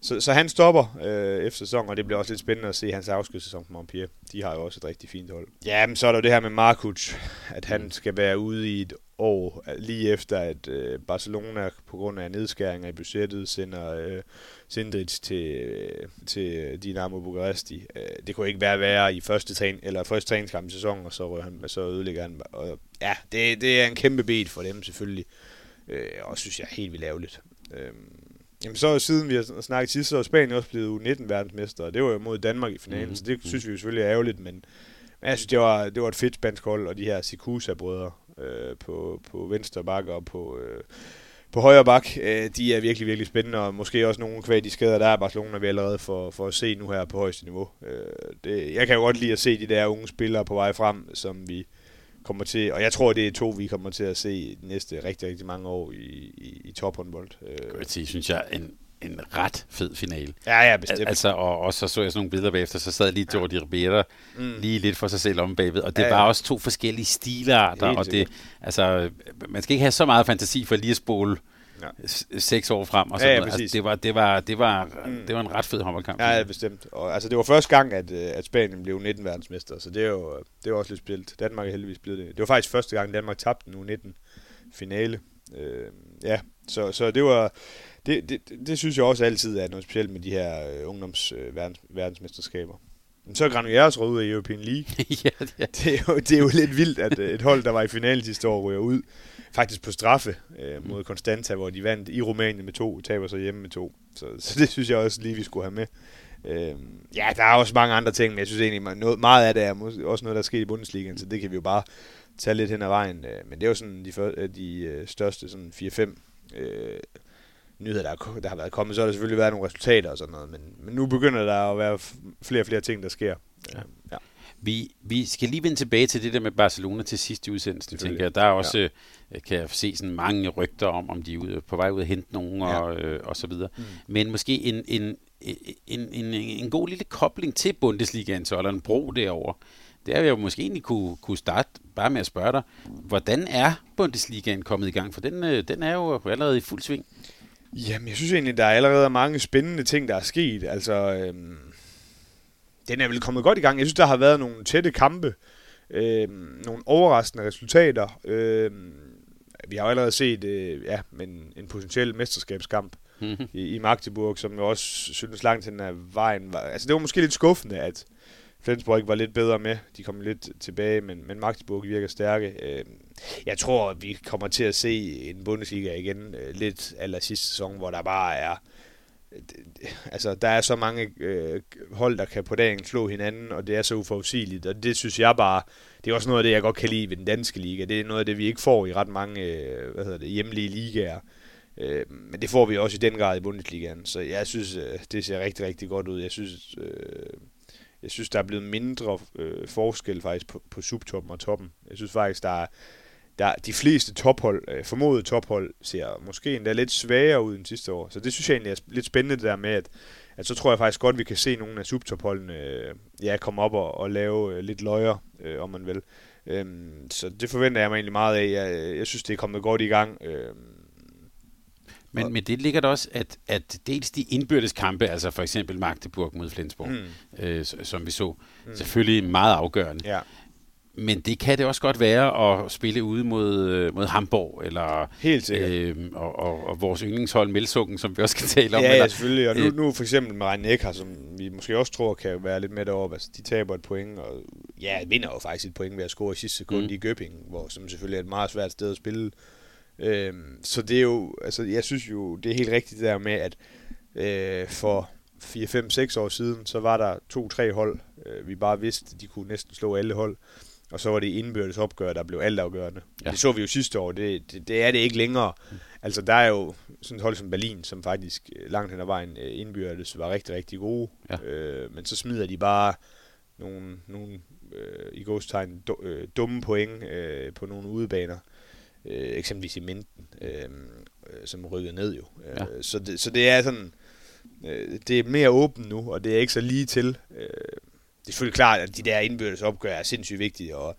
Speaker 2: så, så han stopper øh, efter sæsonen, og det bliver også lidt spændende at se hans afskedssæson på Montpellier. De har jo også et rigtig fint hold. Ja, men så er der jo det her med Markuc, at han skal være ude i et år, lige efter at øh, Barcelona på grund af nedskæringer i budgettet sender øh, Sindrich til, øh, til Dinamo Bukaresti. Øh, det kunne ikke være værre i første, træn, eller første træningskamp i sæsonen, og så, han, så ødelægger han. Og, ja, det, det er en kæmpe bed for dem selvfølgelig. Øh, og synes jeg er helt vildt ærgerligt. Øh, jamen så siden vi har snakket sidst, så er Spanien også blevet U19-verdensmester, og det var jo mod Danmark i finalen,
Speaker 1: Mhm.
Speaker 2: mm. så det synes vi jo selvfølgelig er ærgerligt, men, men jeg synes, det var, det var et fedt spansk hold, og de her Sikusa-brødre øh, på, på venstre bakke og på, øh, på højre bak, øh, de er virkelig, virkelig spændende, og måske også nogle kvæg de skader, der er Barcelona, vi allerede for, for at se nu her på højeste niveau. Øh, det, jeg kan jo godt lide at se de der unge spillere på vej frem, som vi kommer til, og jeg tror, det er to, vi kommer til at se de næste rigtig, rigtig mange år i, i, i tophåndbold. Øh,
Speaker 1: Jeg sige, synes jeg, en, en ret fed finale.
Speaker 2: ja, ja, bestemt.
Speaker 1: Al- altså, og, og så så jeg sådan nogle billeder bagefter, så sad lige Jordi Ribera
Speaker 2: Mm.
Speaker 1: lige lidt for sig selv om bagved, og det
Speaker 2: Ja,
Speaker 1: var
Speaker 2: ja.
Speaker 1: også to forskellige stilarter,
Speaker 2: Helt
Speaker 1: og det,
Speaker 2: sikkert.
Speaker 1: altså, man skal ikke have så meget fantasi for lige at spole
Speaker 2: Ja.
Speaker 1: seks år frem, og
Speaker 2: Ja,
Speaker 1: sådan
Speaker 2: ja,
Speaker 1: noget.
Speaker 2: præcis.
Speaker 1: Altså, det, var, det, var, det, var,
Speaker 2: Mm.
Speaker 1: det var en ret fed håndboldkamp.
Speaker 2: Ja, ja, bestemt. Og, altså, det var første gang, at, øh, at Spanien blev 19 verdensmester, så det er jo det er jo også lidt specielt. Danmark er heldigvis blevet det. Det var faktisk første gang, Danmark tabte nu 19 finale. Øh, ja, så, så det var... Det, det, det, synes jeg også altid er noget specielt med de her øh, ungdoms øh, verdens, verdensmesterskaber. Men så er Granollers røget ud af European League.
Speaker 1: ja, ja.
Speaker 2: det, er jo, det er jo lidt vildt, at øh, et hold, der var i finalen sidste år, ryger ud. Faktisk på straffe øh, mod Constanta, hvor de vandt i Rumænien med to, taber så hjemme med to. Så, så det synes jeg også lige, vi skulle have med. Øh, ja, der er også mange andre ting, men jeg synes egentlig, noget, meget af det er også noget, der er sket i Bundesligaen, så det kan vi jo bare tage lidt hen ad vejen. Øh, men det er jo sådan de, for, de øh, største sådan 4-5 øh, nyheder, der, er, der har været kommet. Så har der selvfølgelig været nogle resultater og sådan noget, men, men nu begynder der at være flere og flere ting, der sker. Ja. ja.
Speaker 1: Vi, vi skal lige vende tilbage til det der med Barcelona til sidst i udsendelsen, tænker jeg. Der er også, ja. kan jeg se sådan mange rygter om, om de er ude, på vej ud at hente nogen ja. og, øh, og så videre. Mm. Men måske en, en, en, en, en god lille kobling til Bundesligaen, så eller en bro derover. Det er jo måske egentlig kunne, kunne starte bare med at spørge dig, hvordan er Bundesligaen kommet i gang? For den, øh, den er jo allerede i fuld sving.
Speaker 2: Jamen, jeg synes egentlig, der er allerede mange spændende ting, der er sket. Altså, øhm, den er vel kommet godt i gang. Jeg synes, der har været nogle tætte kampe, øhm, nogle overraskende resultater. Øhm, vi har jo allerede set øh, ja, en, en potentiel mesterskabskamp mm-hmm. i, i Magdeburg, som jeg også synes langt hen ad vejen var... Altså, det var måske lidt skuffende, at Flensborg ikke var lidt bedre med. De kom lidt tilbage, men, men Magdeburg virker stærke. Øh, jeg tror, vi kommer til at se en Bundesliga igen øh, lidt aller sidste sæson, hvor der bare er øh, altså, der er så mange øh, hold, der kan på dagen slå hinanden, og det er så uforudsigeligt, og det synes jeg bare, det er også noget af det, jeg godt kan lide ved den danske liga. Det er noget af det, vi ikke får i ret mange øh, hvad hedder det, hjemlige ligaer. Øh, men det får vi også i den grad i Bundesligaen, så jeg synes, øh, det ser rigtig, rigtig godt ud. Jeg synes, øh, jeg synes der er blevet mindre øh, forskel faktisk på, på subtoppen og toppen. Jeg synes faktisk, der er, der, de fleste tophold, øh, formodede tophold, ser måske endda lidt svagere ud end sidste år. Så det synes jeg egentlig er lidt spændende det der med, at, at så tror jeg faktisk godt, at vi kan se nogle af subtopholdene øh, ja, komme op og, og lave øh, lidt løjer, øh, om man vil. Øhm, så det forventer jeg mig egentlig meget af. Jeg, jeg synes, det er kommet godt i gang. Øh,
Speaker 1: men, men det ligger der også, at, at dels de indbyrdes kampe, altså for eksempel Magdeburg mod Flensborg, mm. øh, som vi så, mm. selvfølgelig meget afgørende. Ja. Men det kan det også godt være at spille ude mod, øh, mod Hamburg, eller
Speaker 2: Helt sikkert. Øh,
Speaker 1: og, og, og, vores yndlingshold Melsukken, som vi også skal tale om.
Speaker 2: Ja,
Speaker 1: eller,
Speaker 2: ja selvfølgelig. Og nu, øh, nu for eksempel med Rhein Neckar, som vi måske også tror kan være lidt med deroppe. Altså, de taber et point, og ja, vinder jo faktisk et point ved at score i sidste sekund mm. i Göppingen, hvor, som selvfølgelig er et meget svært sted at spille. Øhm, så det er jo, altså jeg synes jo, det er helt rigtigt der med, at øh, for 4-5-6 år siden, så var der to-tre hold, øh, vi bare vidste, de kunne næsten slå alle hold. Og så var det indbyrdes opgør, der blev altafgørende. Ja. Det så vi jo sidste år, det, det, det er det ikke længere. Mm. Altså der er jo sådan et hold som Berlin, som faktisk øh, langt hen ad vejen øh, indbyrdes var rigtig, rigtig gode. Ja. Øh, men så smider de bare nogle, nogle øh, i godstegn øh, dumme point øh, på nogle udebaner øh, eksempelvis i Minden, øh, som rykkede ned jo. Øh, ja. så, det, så det er sådan, øh, det er mere åbent nu, og det er ikke så lige til. Øh, det er selvfølgelig klart, at de der indbyrdes opgør er sindssygt vigtige, og,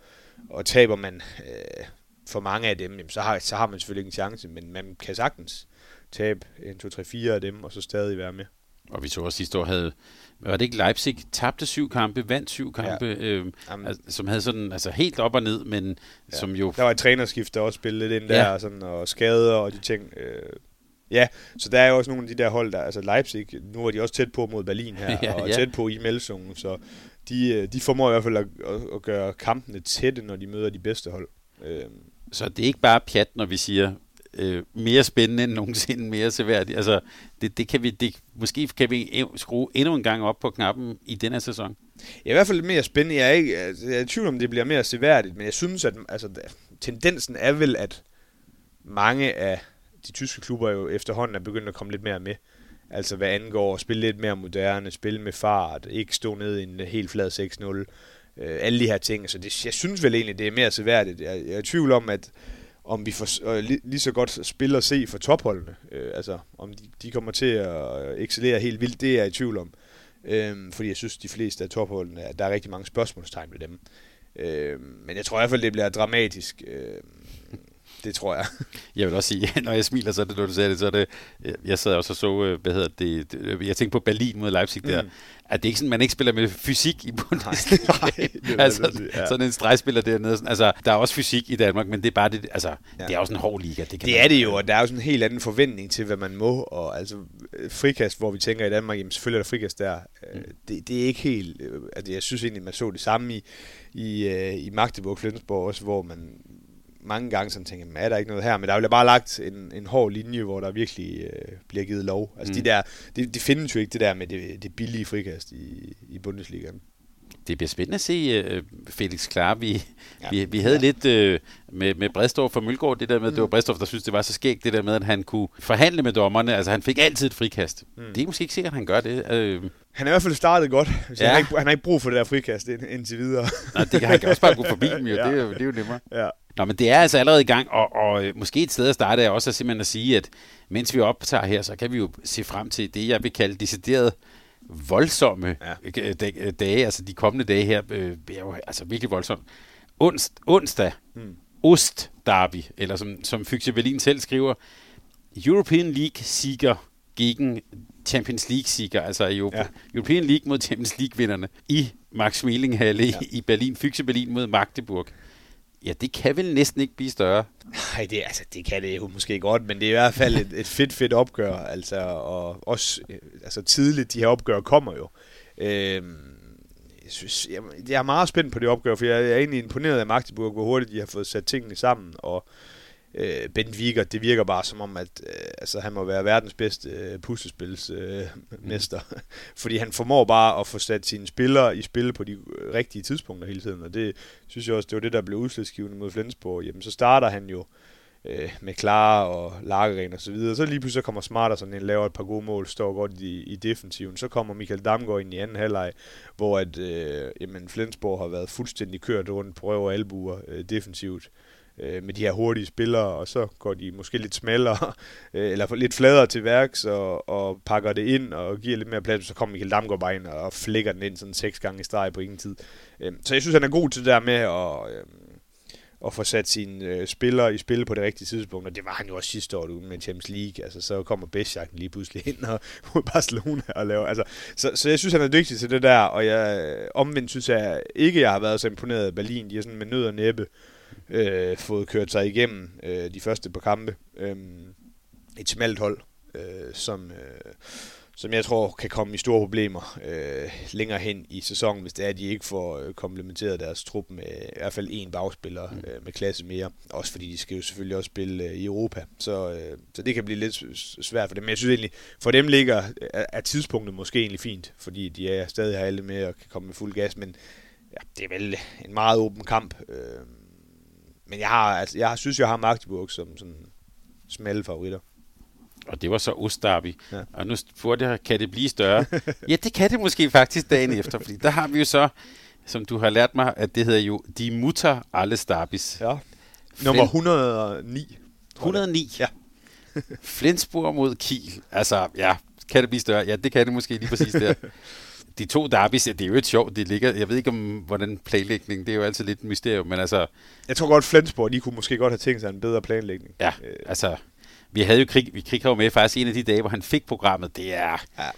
Speaker 2: og taber man øh, for mange af dem, jamen, så, har, så har man selvfølgelig ikke en chance, men man kan sagtens tabe en, to, tre, fire af dem, og så stadig være med.
Speaker 1: Og vi så også sidste år havde, var det ikke Leipzig, tabte syv kampe, vandt syv kampe, ja. øh, altså, som havde sådan, altså helt op og ned, men ja. som jo...
Speaker 2: Der var et trænerskift, der også spillede lidt ind der, ja. og, sådan, og skader og de ting. Øh, ja, så der er jo også nogle af de der hold, der, altså Leipzig, nu er de også tæt på mod Berlin her, ja, og ja. tæt på i Melsungen, så de, øh, de formår i hvert fald at, at, at gøre kampene tætte, når de møder de bedste hold. Øh.
Speaker 1: Så det er ikke bare pjat, når vi siger, øh, mere spændende end nogensinde, mere seværdigt. Altså, det, det kan vi, det, måske kan vi skrue endnu en gang op på knappen i den her sæson.
Speaker 2: Ja, i hvert fald mere spændende. Jeg er, ikke, altså, jeg er i tvivl om, det bliver mere seværdigt, men jeg synes, at altså, tendensen er vel, at mange af de tyske klubber jo efterhånden er begyndt at komme lidt mere med. Altså hvad angår at spille lidt mere moderne, spille med fart, ikke stå ned i en helt flad 6-0, øh, alle de her ting. Så det, jeg synes vel egentlig, det er mere seværdigt. Jeg, jeg er i tvivl om, at om vi får øh, lige, lige så godt spil at se for topholdene. Øh, altså, om de, de kommer til at øh, excellere helt vildt, det er jeg i tvivl om. Øh, fordi jeg synes, de fleste af topholdene, der er rigtig mange spørgsmålstegn ved dem. Øh, men jeg tror i hvert fald, det bliver dramatisk. Øh, det tror jeg.
Speaker 1: Jeg vil også sige, når jeg smiler, så er det, når du sagde det, så er det, jeg sad også og så, øh, hvad hedder det, jeg tænkte på Berlin mod Leipzig der, mm at det ikke sådan, man ikke spiller med fysik i Bundesliga. Nej, nej, altså, ja. sådan en stregspiller dernede. Altså, der er også fysik i Danmark, men det er bare det, altså, ja. det er også en hård liga.
Speaker 2: Det, kan det er det jo, og der er jo sådan en helt anden forventning til, hvad man må. Og altså, frikast, hvor vi tænker i Danmark, jamen selvfølgelig er der frikast der. Øh, mm. Det, det, er ikke helt, altså, jeg synes egentlig, man så det samme i, i, øh, i Magdeburg Flensborg også, hvor man mange gange sådan tænker, er der ikke noget her? Men der er jo bare lagt en, en hård linje, hvor der virkelig øh, bliver givet lov. Altså mm. de der, det, de findes jo ikke det der med det, det billige frikast i, i Bundesligaen.
Speaker 1: Det bliver spændende at se uh, Felix Klar. Vi, ja. vi, vi havde ja. lidt uh, med, med Bredstorff og Mølgaard, det der med, mm. det var Bredstorff, der synes det var så skægt, det der med, at han kunne forhandle med dommerne. Altså, han fik altid et frikast. Mm. Det er måske ikke sikkert, at han gør det. Uh,
Speaker 2: han har i hvert fald startet godt. Så ja. han, har ikke, han har ikke brug for det der frikast ind, indtil videre.
Speaker 1: Nej, det, han kan også bare gå forbi dem, jo. ja. det, er, det er jo nemmere.
Speaker 2: Ja.
Speaker 1: Nå, men det er altså allerede i gang, og, og måske et sted at starte er også at simpelthen at sige, at mens vi optager her, så kan vi jo se frem til det, jeg vil kalde decideret voldsomme ja. dage, altså de kommende dage her, øh, er jo altså virkelig voldsomt. Onst, onsdag, hmm. Ost Derby, eller som, som Fyxe Berlin selv skriver, European League siger gegen Champions League siger, altså Europa, ja. European League mod Champions League vinderne i Max Schmeling ja. i Berlin, Fyxe Berlin mod Magdeburg. Ja, det kan vel næsten ikke blive større.
Speaker 2: Nej, det, altså, det kan det jo måske godt, men det er i hvert fald et, et fedt, fedt opgør. Altså, og også øh, altså, tidligt, de her opgør kommer jo. Øhm, jeg, synes, jeg, jeg er meget spændt på det opgør, for jeg er egentlig imponeret af Magdeburg, hvor hurtigt de har fået sat tingene sammen, og øh, Ben Viger, det virker bare som om, at øh, altså, han må være verdens bedste øh, puslespilsmester. Øh, Fordi han formår bare at få sat sine spillere i spil på de rigtige tidspunkter hele tiden. Og det synes jeg også, det var det, der blev udslagsgivende mod Flensborg. Jamen, så starter han jo øh, med Klar og Lagerren og så videre. Så lige pludselig kommer Smarter sådan en, laver et par gode mål, står godt i, i defensiven. Så kommer Michael Damgaard ind i anden halvleg, hvor at, øh, jamen, Flensborg har været fuldstændig kørt rundt på røv og albuer øh, defensivt øh, med de her hurtige spillere, og så går de måske lidt smallere, øh, eller lidt fladere til værks, og, og pakker det ind, og giver lidt mere plads, så kommer Michael Damgaard bare ind, og flækker den ind sådan seks gange i streg på ingen tid. Øh, så jeg synes, han er god til det der med at... Øh, at få sat sine øh, spillere i spil på det rigtige tidspunkt, og det var han jo også sidste år med Champions League, altså så kommer Besjak lige pludselig ind og, mod Barcelona og laver, altså, så, så jeg synes, han er dygtig til det der, og jeg omvendt synes jeg ikke, jeg har været så imponeret af Berlin, de er sådan med nød og næppe øh, fået kørt sig igennem øh, de første par kampe. Øh, et smalt hold, øh, som, øh, som jeg tror kan komme i store problemer øh, længere hen i sæsonen, hvis det er, at de ikke får øh, komplementeret deres trup med i hvert fald en bagspiller mm. øh, med klasse mere. Også fordi de skal jo selvfølgelig også spille øh, i Europa. Så, øh, så det kan blive lidt svært for dem. Men jeg synes egentlig, for dem ligger er tidspunktet måske egentlig fint, fordi de er stadig har alle med og kan komme med fuld gas, men ja, det er vel en meget åben kamp. Øh, men jeg har, altså, jeg synes, jeg har Magdeburg som sådan smalle favoritter.
Speaker 1: Og det var så Ostarbi. Ja. Og nu spurgte jeg, kan det blive større? ja, det kan det måske faktisk dagen efter, fordi der har vi jo så, som du har lært mig, at det hedder jo De Mutter Alle Starbis.
Speaker 2: Ja. Nummer 109.
Speaker 1: 109? Ja. Flensburg mod Kiel. Altså, ja, kan det blive større? Ja, det kan det måske lige præcis der. de to derbys, det er jo et sjovt, det ligger, jeg ved ikke om, hvordan planlægning, det er jo altid lidt et mysterium, men altså...
Speaker 2: Jeg tror godt, Flensborg, de kunne måske godt have tænkt sig en bedre planlægning.
Speaker 1: Ja, øh. altså, vi havde jo krig, vi krig med faktisk en af de dage, hvor han fik programmet, det er... Ja.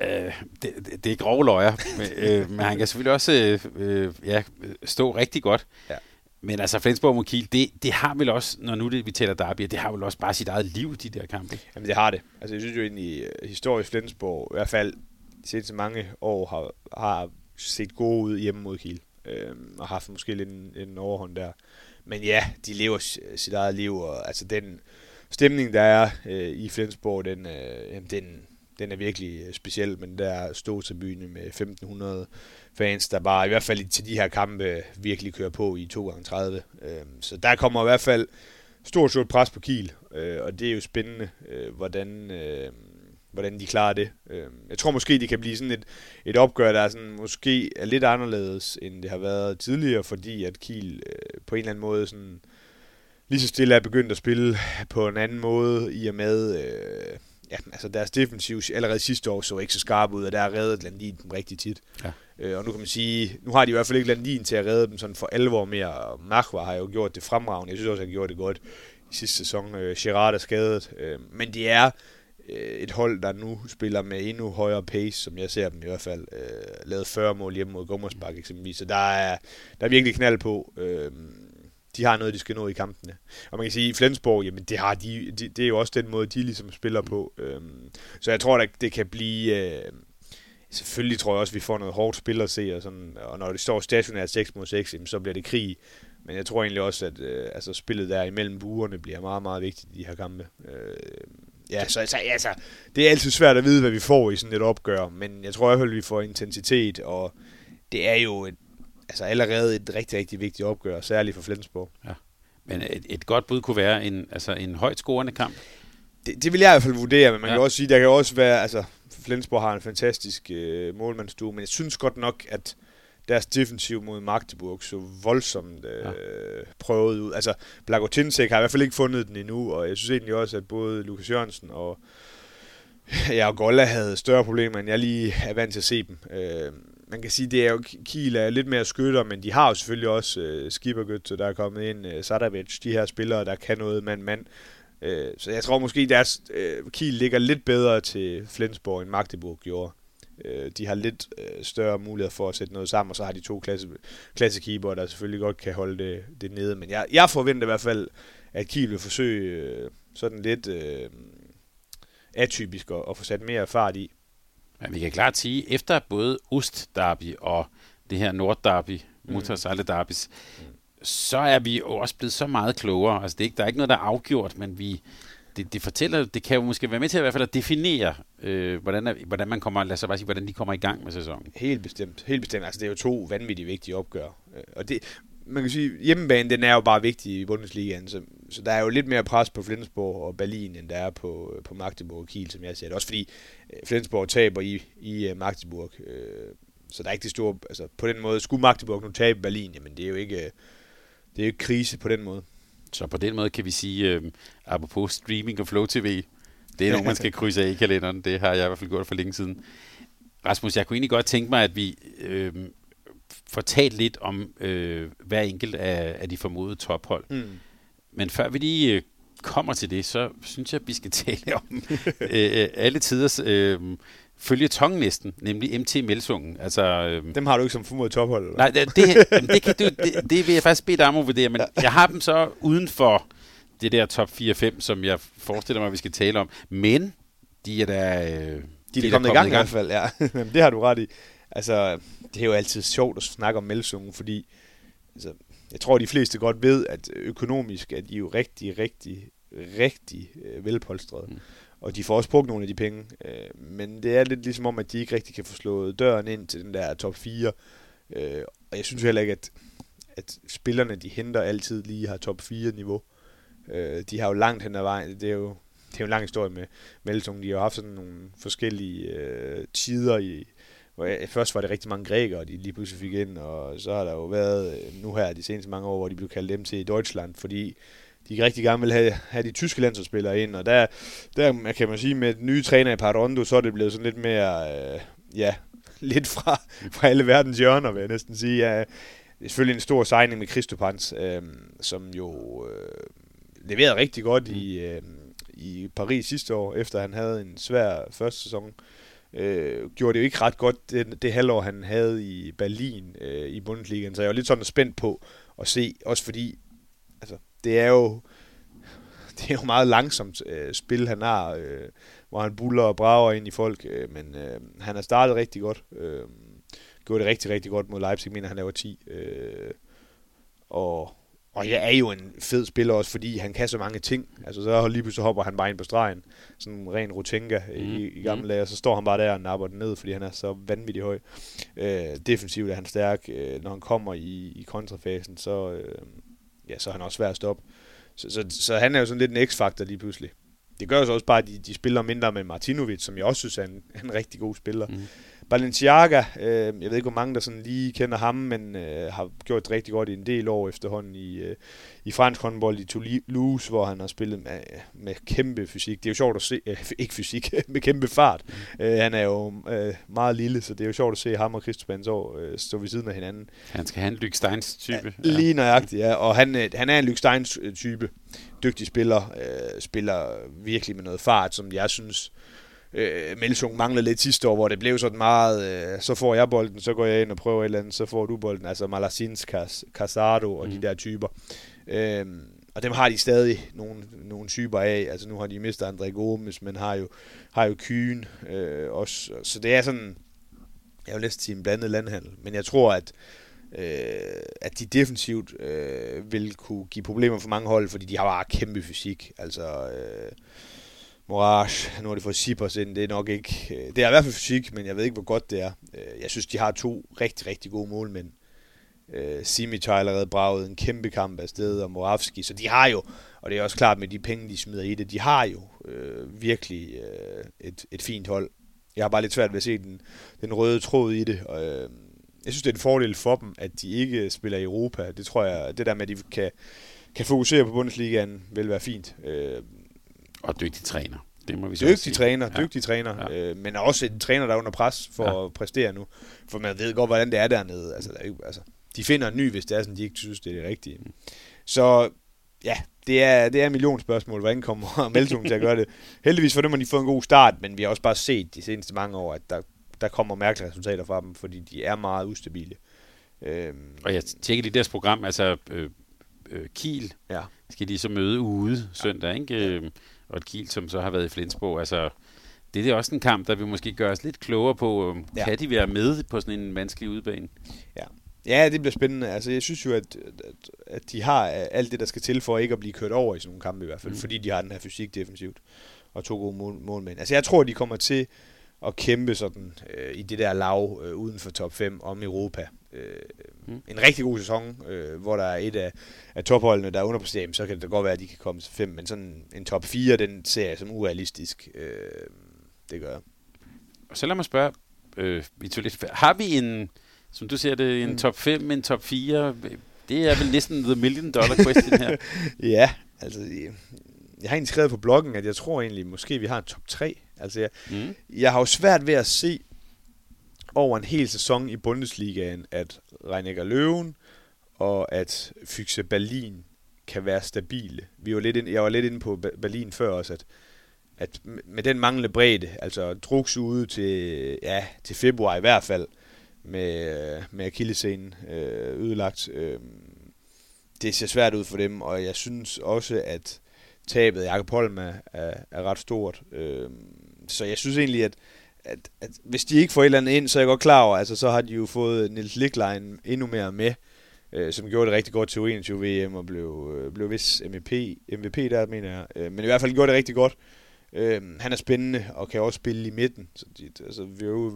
Speaker 1: Øh, det, det, det er grove løjer, men, øh, men han kan selvfølgelig også øh, ja, stå rigtig godt. Ja. Men altså, Flensborg mod Kiel, det, det har vel også, når nu det, vi taler derby, det har vel også bare sit eget liv, de der kampe.
Speaker 2: Jamen, det har det. Altså, jeg synes jo egentlig, øh, historisk Flensborg, i hvert fald de seneste mange år har, har set gode ud hjemme mod Kiel, øh, og haft måske lidt en, en overhånd der. Men ja, de lever sit eget liv, og altså den stemning, der er øh, i Flensborg, den, øh, den, den er virkelig øh, speciel, men der er til byen med 1500 fans, der bare i hvert fald til de her kampe virkelig kører på i 2x30. Øh, så der kommer i hvert fald stort, stort pres på Kiel, øh, og det er jo spændende, øh, hvordan, øh, hvordan de klarer det. Øhm, jeg tror måske, det kan blive sådan et, et opgør, der er sådan, måske er lidt anderledes, end det har været tidligere, fordi at Kiel øh, på en eller anden måde sådan, lige så stille er begyndt at spille på en anden måde, i og med, øh, ja, altså deres defensiv allerede sidste år så ikke så skarp ud, og der er reddet Landin dem rigtig tit. Ja. Øh, og nu kan man sige, nu har de i hvert fald ikke Landin til at redde dem sådan for alvor mere, og Machwa har jo gjort det fremragende, jeg synes også, han gjort det godt i sidste sæson. Øh, Gerard er skadet, øh, men det er Øh, et hold, der nu spiller med endnu højere pace, som jeg ser dem i hvert fald, øh, lavet 40 mål hjemme mod Gummersbak eksempelvis, så der er, der er virkelig knald på. Øh, de har noget, de skal nå i kampene. Og man kan sige, at Flensborg, jamen det, har de, de, det er jo også den måde, de ligesom spiller på. Øh, så jeg tror, at det kan blive... Øh, selvfølgelig tror jeg også, at vi får noget hårdt spil at se, og, sådan, og når det står stationært 6 mod 6, jamen, så bliver det krig. Men jeg tror egentlig også, at øh, altså, spillet der imellem buerne bliver meget, meget vigtigt i de her kampe. Øh, Ja, så altså, altså, det er altid svært at vide, hvad vi får i sådan et opgør, men jeg tror i hvert fald, vi får intensitet og det er jo et, altså allerede et rigtig, rigtig vigtigt opgør, særligt for Flensborg.
Speaker 1: Ja. Men et, et godt bud kunne være en, altså en højt scorende kamp.
Speaker 2: Det, det vil jeg i hvert fald vurdere, men man ja. kan også sige, der kan også være, altså Flensborg har en fantastisk øh, målmandsstue, men jeg synes godt nok, at deres defensiv mod Magdeburg så voldsomt øh, ja. prøvet ud. Altså, Blagotinsek har i hvert fald ikke fundet den endnu, og jeg synes egentlig også, at både Lukas Jørgensen og, ja, og Golla havde større problemer, end jeg lige er vant til at se dem. Øh, man kan sige, det er jo, Kiel er lidt mere skytter, men de har jo selvfølgelig også øh, Skippergøtte, der er kommet ind, øh, Sadavic, de her spillere, der kan noget mand-mand. Øh, så jeg tror måske, deres øh, Kiel ligger lidt bedre til Flensborg, end Magdeburg gjorde. Øh, de har lidt øh, større mulighed for at sætte noget sammen, og så har de to klasse, klassekeeper, der selvfølgelig godt kan holde det, det nede. Men jeg, jeg forventer i hvert fald, at Kiel vil forsøge øh, sådan lidt øh, atypisk at, at få sat mere fart i.
Speaker 1: Men vi kan klart sige, efter både Ost-derby og det her Nord-derby, mm. Mm. så er vi jo også blevet så meget klogere. Altså, det er ikke, der er ikke noget, der er afgjort, men vi, det, det fortæller, det kan jo måske være med til at, i hvert fald at definere, øh, hvordan, hvordan man kommer, lad os bare sige, hvordan de kommer i gang med sæsonen.
Speaker 2: Helt bestemt, helt bestemt. Altså, det er jo to vanvittigt vigtige opgør. Øh, og det, man kan sige, hjemmebanen, den er jo bare vigtig i Bundesligaen, så, så der er jo lidt mere pres på Flensborg og Berlin, end der er på, øh, på Magdeburg og Kiel, som jeg ser det. Også fordi øh, Flensborg taber i, i Magdeburg, øh, så der er ikke det store, altså på den måde, skulle Magdeburg nu tabe Berlin, jamen det er jo ikke, det er jo ikke krise på den måde.
Speaker 1: Så på den måde kan vi sige, øh, apropos streaming og Flow TV, det er noget, man skal krydse af i kalenderen. Det har jeg i hvert fald gjort for længe siden. Rasmus, jeg kunne egentlig godt tænke mig, at vi øh, får talt lidt om øh, hver enkelt af, af de formodede tophold. Mm. Men før vi lige øh, kommer til det, så synes jeg, at vi skal tale om øh, alle tiders øh, følge tongen næsten, nemlig MT Melsungen. Altså,
Speaker 2: øh, dem har du ikke som formodet tophold? Eller?
Speaker 1: Nej, det, det, det, kan du, det, det vil jeg faktisk bede dig om at vurdere, men jeg har dem så uden for det der top 4-5, som jeg forestiller mig, vi skal tale om. Men de er da... Øh,
Speaker 2: de, de er, er kommet, i gang, i hvert fald, ja. det har du ret i. Altså, det er jo altid sjovt at snakke om Melsungen, fordi altså, jeg tror, de fleste godt ved, at økonomisk er de jo rigtig, rigtig, rigtig øh, velpolstrede. Mm. Og de får også brugt nogle af de penge. Øh, men det er lidt ligesom om, at de ikke rigtig kan få slået døren ind til den der top 4. Øh, og jeg synes heller ikke, at, at spillerne, de henter altid lige har top 4 niveau. Øh, de har jo langt hen ad vejen. Det er jo, det er jo en lang historie med Melsung. De har jo haft sådan nogle forskellige øh, tider i, hvor først var det rigtig mange grækere, de lige pludselig fik ind, og så har der jo været øh, nu her de seneste mange år, hvor de blev kaldt dem til Deutschland, fordi de rigtig gerne vil have, have de tyske landsholdsspillere ind, og der, der kan man sige, med den nye træner i Parondo, så er det blevet sådan lidt mere, øh, ja, lidt fra, fra alle verdens hjørner, vil jeg næsten sige. Ja, det er selvfølgelig en stor signing med Kristopans, øh, som jo øh, leverede rigtig godt i, øh, i Paris sidste år, efter han havde en svær første sæson. Øh, gjorde det jo ikke ret godt det, det halvår, han havde i Berlin øh, i Bundesligaen, så jeg var lidt sådan spændt på at se, også fordi altså, det er jo det er jo meget langsomt øh, spil, han har, øh, hvor han buller og brager ind i folk, øh, men øh, han har startet rigtig godt. Øh, gjorde det rigtig, rigtig godt mod Leipzig, mener han laver 10. Øh, og og jeg er jo en fed spiller også, fordi han kan så mange ting. Altså så lige pludselig hopper han bare ind på stregen. Sådan en ren Rutenga mm. i, i gamle dage, og så står han bare der og napper den ned, fordi han er så vanvittig høj. Øh, defensivt er han stærk. Øh, når han kommer i, i kontrafasen, så, øh, ja, så er han også svær at stoppe. Så, så, så han er jo sådan lidt en x-faktor lige pludselig. Det gør jo så også bare, at de, de spiller mindre med Martinovic, som jeg også synes er en, en rigtig god spiller. Mm. Balenciaga, øh, jeg ved ikke, hvor mange der sådan lige kender ham, men øh, har gjort det rigtig godt i en del år efterhånden i, øh, i fransk håndbold i Toulouse, hvor han har spillet med, med kæmpe fysik. Det er jo sjovt at se, øh, ikke fysik, med kæmpe fart. Mm. Øh, han er jo øh, meget lille, så det er jo sjovt at se ham og Christopher år øh, stå ved siden af hinanden.
Speaker 1: Han skal have en Lyk Steins type.
Speaker 2: Ja, lige nøjagtigt, ja. Og han, øh, han er en Lyk Steins type. Dygtig spiller, øh, spiller virkelig med noget fart, som jeg synes øh, Melsung manglede lidt sidste år, hvor det blev sådan meget, øh, så får jeg bolden, så går jeg ind og prøver et eller andet, så får du bolden, altså Malasins, Casado og mm. de der typer. Øh, og dem har de stadig nogle, nogle typer af, altså nu har de mistet André Gomes, men har jo, har jo Kyen øh, også, så det er sådan, jeg vil næsten sige en blandet landhandel, men jeg tror, at øh, at de defensivt øh, vil kunne give problemer for mange hold, fordi de har bare kæmpe fysik. Altså, øh, Morage, nu har de fået Sipos ind, det er nok ikke, øh, det er i hvert fald fysik, men jeg ved ikke, hvor godt det er. Øh, jeg synes, de har to rigtig, rigtig gode målmænd. Øh, Simic har allerede braget en kæmpe kamp afsted, og Moravski, så de har jo, og det er også klart med de penge, de smider i det, de har jo øh, virkelig øh, et, et fint hold. Jeg har bare lidt svært ved at se den, den røde tråd i det, og øh, jeg synes, det er en fordel for dem, at de ikke spiller i Europa. Det tror jeg, det der med, at de kan, kan fokusere på Bundesligaen, vil være fint. Øh,
Speaker 1: og dygtig træner. Det må vi
Speaker 2: dygtig sige. træner, ja. dygtig træner, ja. øh, men også en træner, der er under pres for ja. at præstere nu. For man ved godt, hvordan det er dernede. Altså, der er ikke, altså, de finder en ny, hvis det er sådan, de ikke synes, det er det rigtige. Mm. Så ja, det er, det er million spørgsmål, hvordan kommer Meltung til at gøre det. Heldigvis for dem har de fået en god start, men vi har også bare set de seneste mange år, at der, der kommer mærkelige resultater fra dem, fordi de er meget ustabile.
Speaker 1: Øhm, og jeg tjekker lige deres program, altså øh, øh, Kiel ja. skal de så møde ude søndag, ja. ikke? Øh, og et Kiel, som så har været i Flensborg. Altså, det er også en kamp, der vi måske gøre os lidt klogere på, øh, ja. kan de være med på sådan en vanskelig udbane?
Speaker 2: Ja. Ja, det bliver spændende. Altså, jeg synes jo, at, at, at de har alt det, der skal til for ikke at blive kørt over i sådan nogle kampe i hvert fald, mm. fordi de har den her fysik defensivt og to gode mål, målmænd. Altså, jeg tror, de kommer til at kæmpe sådan øh, i det der lav øh, uden for top 5 om Europa. Øh, mm. En rigtig god sæson, øh, hvor der er et af, af topholdene, der er underpræsterer, så kan det godt være, at de kan komme til 5, men sådan en top 4, den ser jeg som urealistisk. Øh, det gør jeg.
Speaker 1: Og så lad mig spørge, øh, har vi en som du ser det, en mm. top 5, en top 4. Det er vel næsten the million dollar question her.
Speaker 2: ja, altså, jeg har egentlig skrevet på bloggen, at jeg tror egentlig, måske vi har en top 3. Altså, jeg, mm. jeg har jo svært ved at se over en hel sæson i Bundesligaen, at Reinecker Løven og at Fyxe Berlin kan være stabile. Vi var lidt ind, jeg var lidt inde på Berlin før også, at, at med den manglende bredde, altså druks ude til, ja, til februar i hvert fald, med, med akillescenen øh, ødelagt. Øh, det ser svært ud for dem, og jeg synes også, at tabet af Jakob Holm er, er, er ret stort. Øh, så jeg synes egentlig, at, at, at hvis de ikke får et eller andet ind, så er jeg godt klar over, altså så har de jo fået Nils Liklein endnu mere med, øh, som gjorde det rigtig godt til U21 VM og blev, øh, blev vis MVP, MVP der, mener jeg. Øh, men i hvert fald gjorde det rigtig godt. Øh, han er spændende og kan også spille i midten. Så de, altså, vi er jo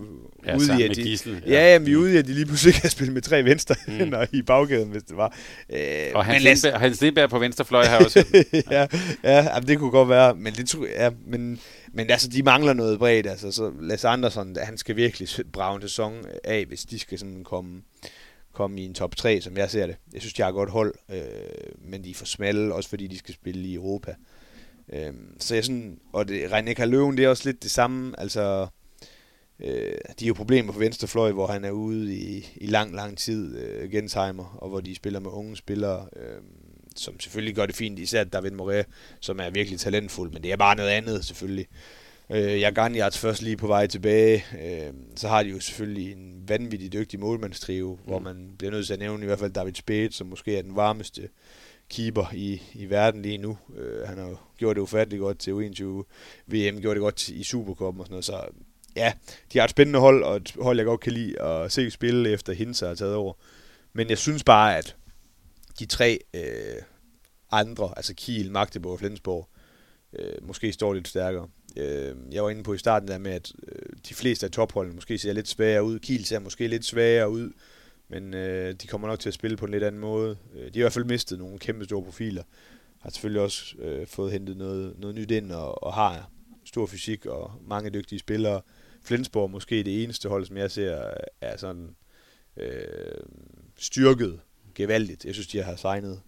Speaker 1: ja,
Speaker 2: ude
Speaker 1: i, at de, Gisel,
Speaker 2: ja. Ja, ja, vi er ude i, at de lige pludselig kan spille med tre venstre mm. i baggaden, hvis det var.
Speaker 1: Øh, og Hans, Lindberg, Lindberg, Hans Lindberg på venstrefløj har også.
Speaker 2: ja, ja, ja, det kunne godt være. Men, det, ja, men, men altså, de mangler noget bredt. Altså, så Lasse Andersson, han skal virkelig brage en sæson af, hvis de skal sådan komme komme i en top 3, som jeg ser det. Jeg synes, de har et godt hold, øh, men de er for smalle, også fordi de skal spille i Europa. Øh, så jeg sådan, og det, René Løven, det er også lidt det samme, altså, øh, de har jo problemer på venstrefløj, hvor han er ude i, i lang, lang tid, øh, Gensheimer, og hvor de spiller med unge spillere, øh, som selvfølgelig gør det fint, især David Moret, som er virkelig talentfuld, men det er bare noget andet, selvfølgelig. Øh, jeg er først lige på vej tilbage. Øh, så har de jo selvfølgelig en vanvittig dygtig målmandstrio, mm. hvor man bliver nødt til at nævne i hvert fald David Spade, som måske er den varmeste keeper i, i verden lige nu. Øh, han har jo gjort det ufatteligt godt til U21 VM, gjort det godt i Supercup og sådan noget, så ja, de har et spændende hold, og et hold, jeg godt kan lide at se spille efter Hinsa har taget over. Men jeg synes bare, at de tre øh, andre, altså Kiel, Magdeburg og Flensborg, øh, måske står lidt stærkere. Øh, jeg var inde på i starten der med, at øh, de fleste af topholdene måske ser lidt svagere ud. Kiel ser måske lidt svagere ud. Men øh, de kommer nok til at spille på en lidt anden måde. Øh, de har i hvert fald mistet nogle kæmpe store profiler. Har selvfølgelig også øh, fået hentet noget, noget nyt ind og, og har stor fysik og mange dygtige spillere. Flensborg måske det eneste hold, som jeg ser er sådan øh, styrket gevaldigt. Jeg synes, de har signet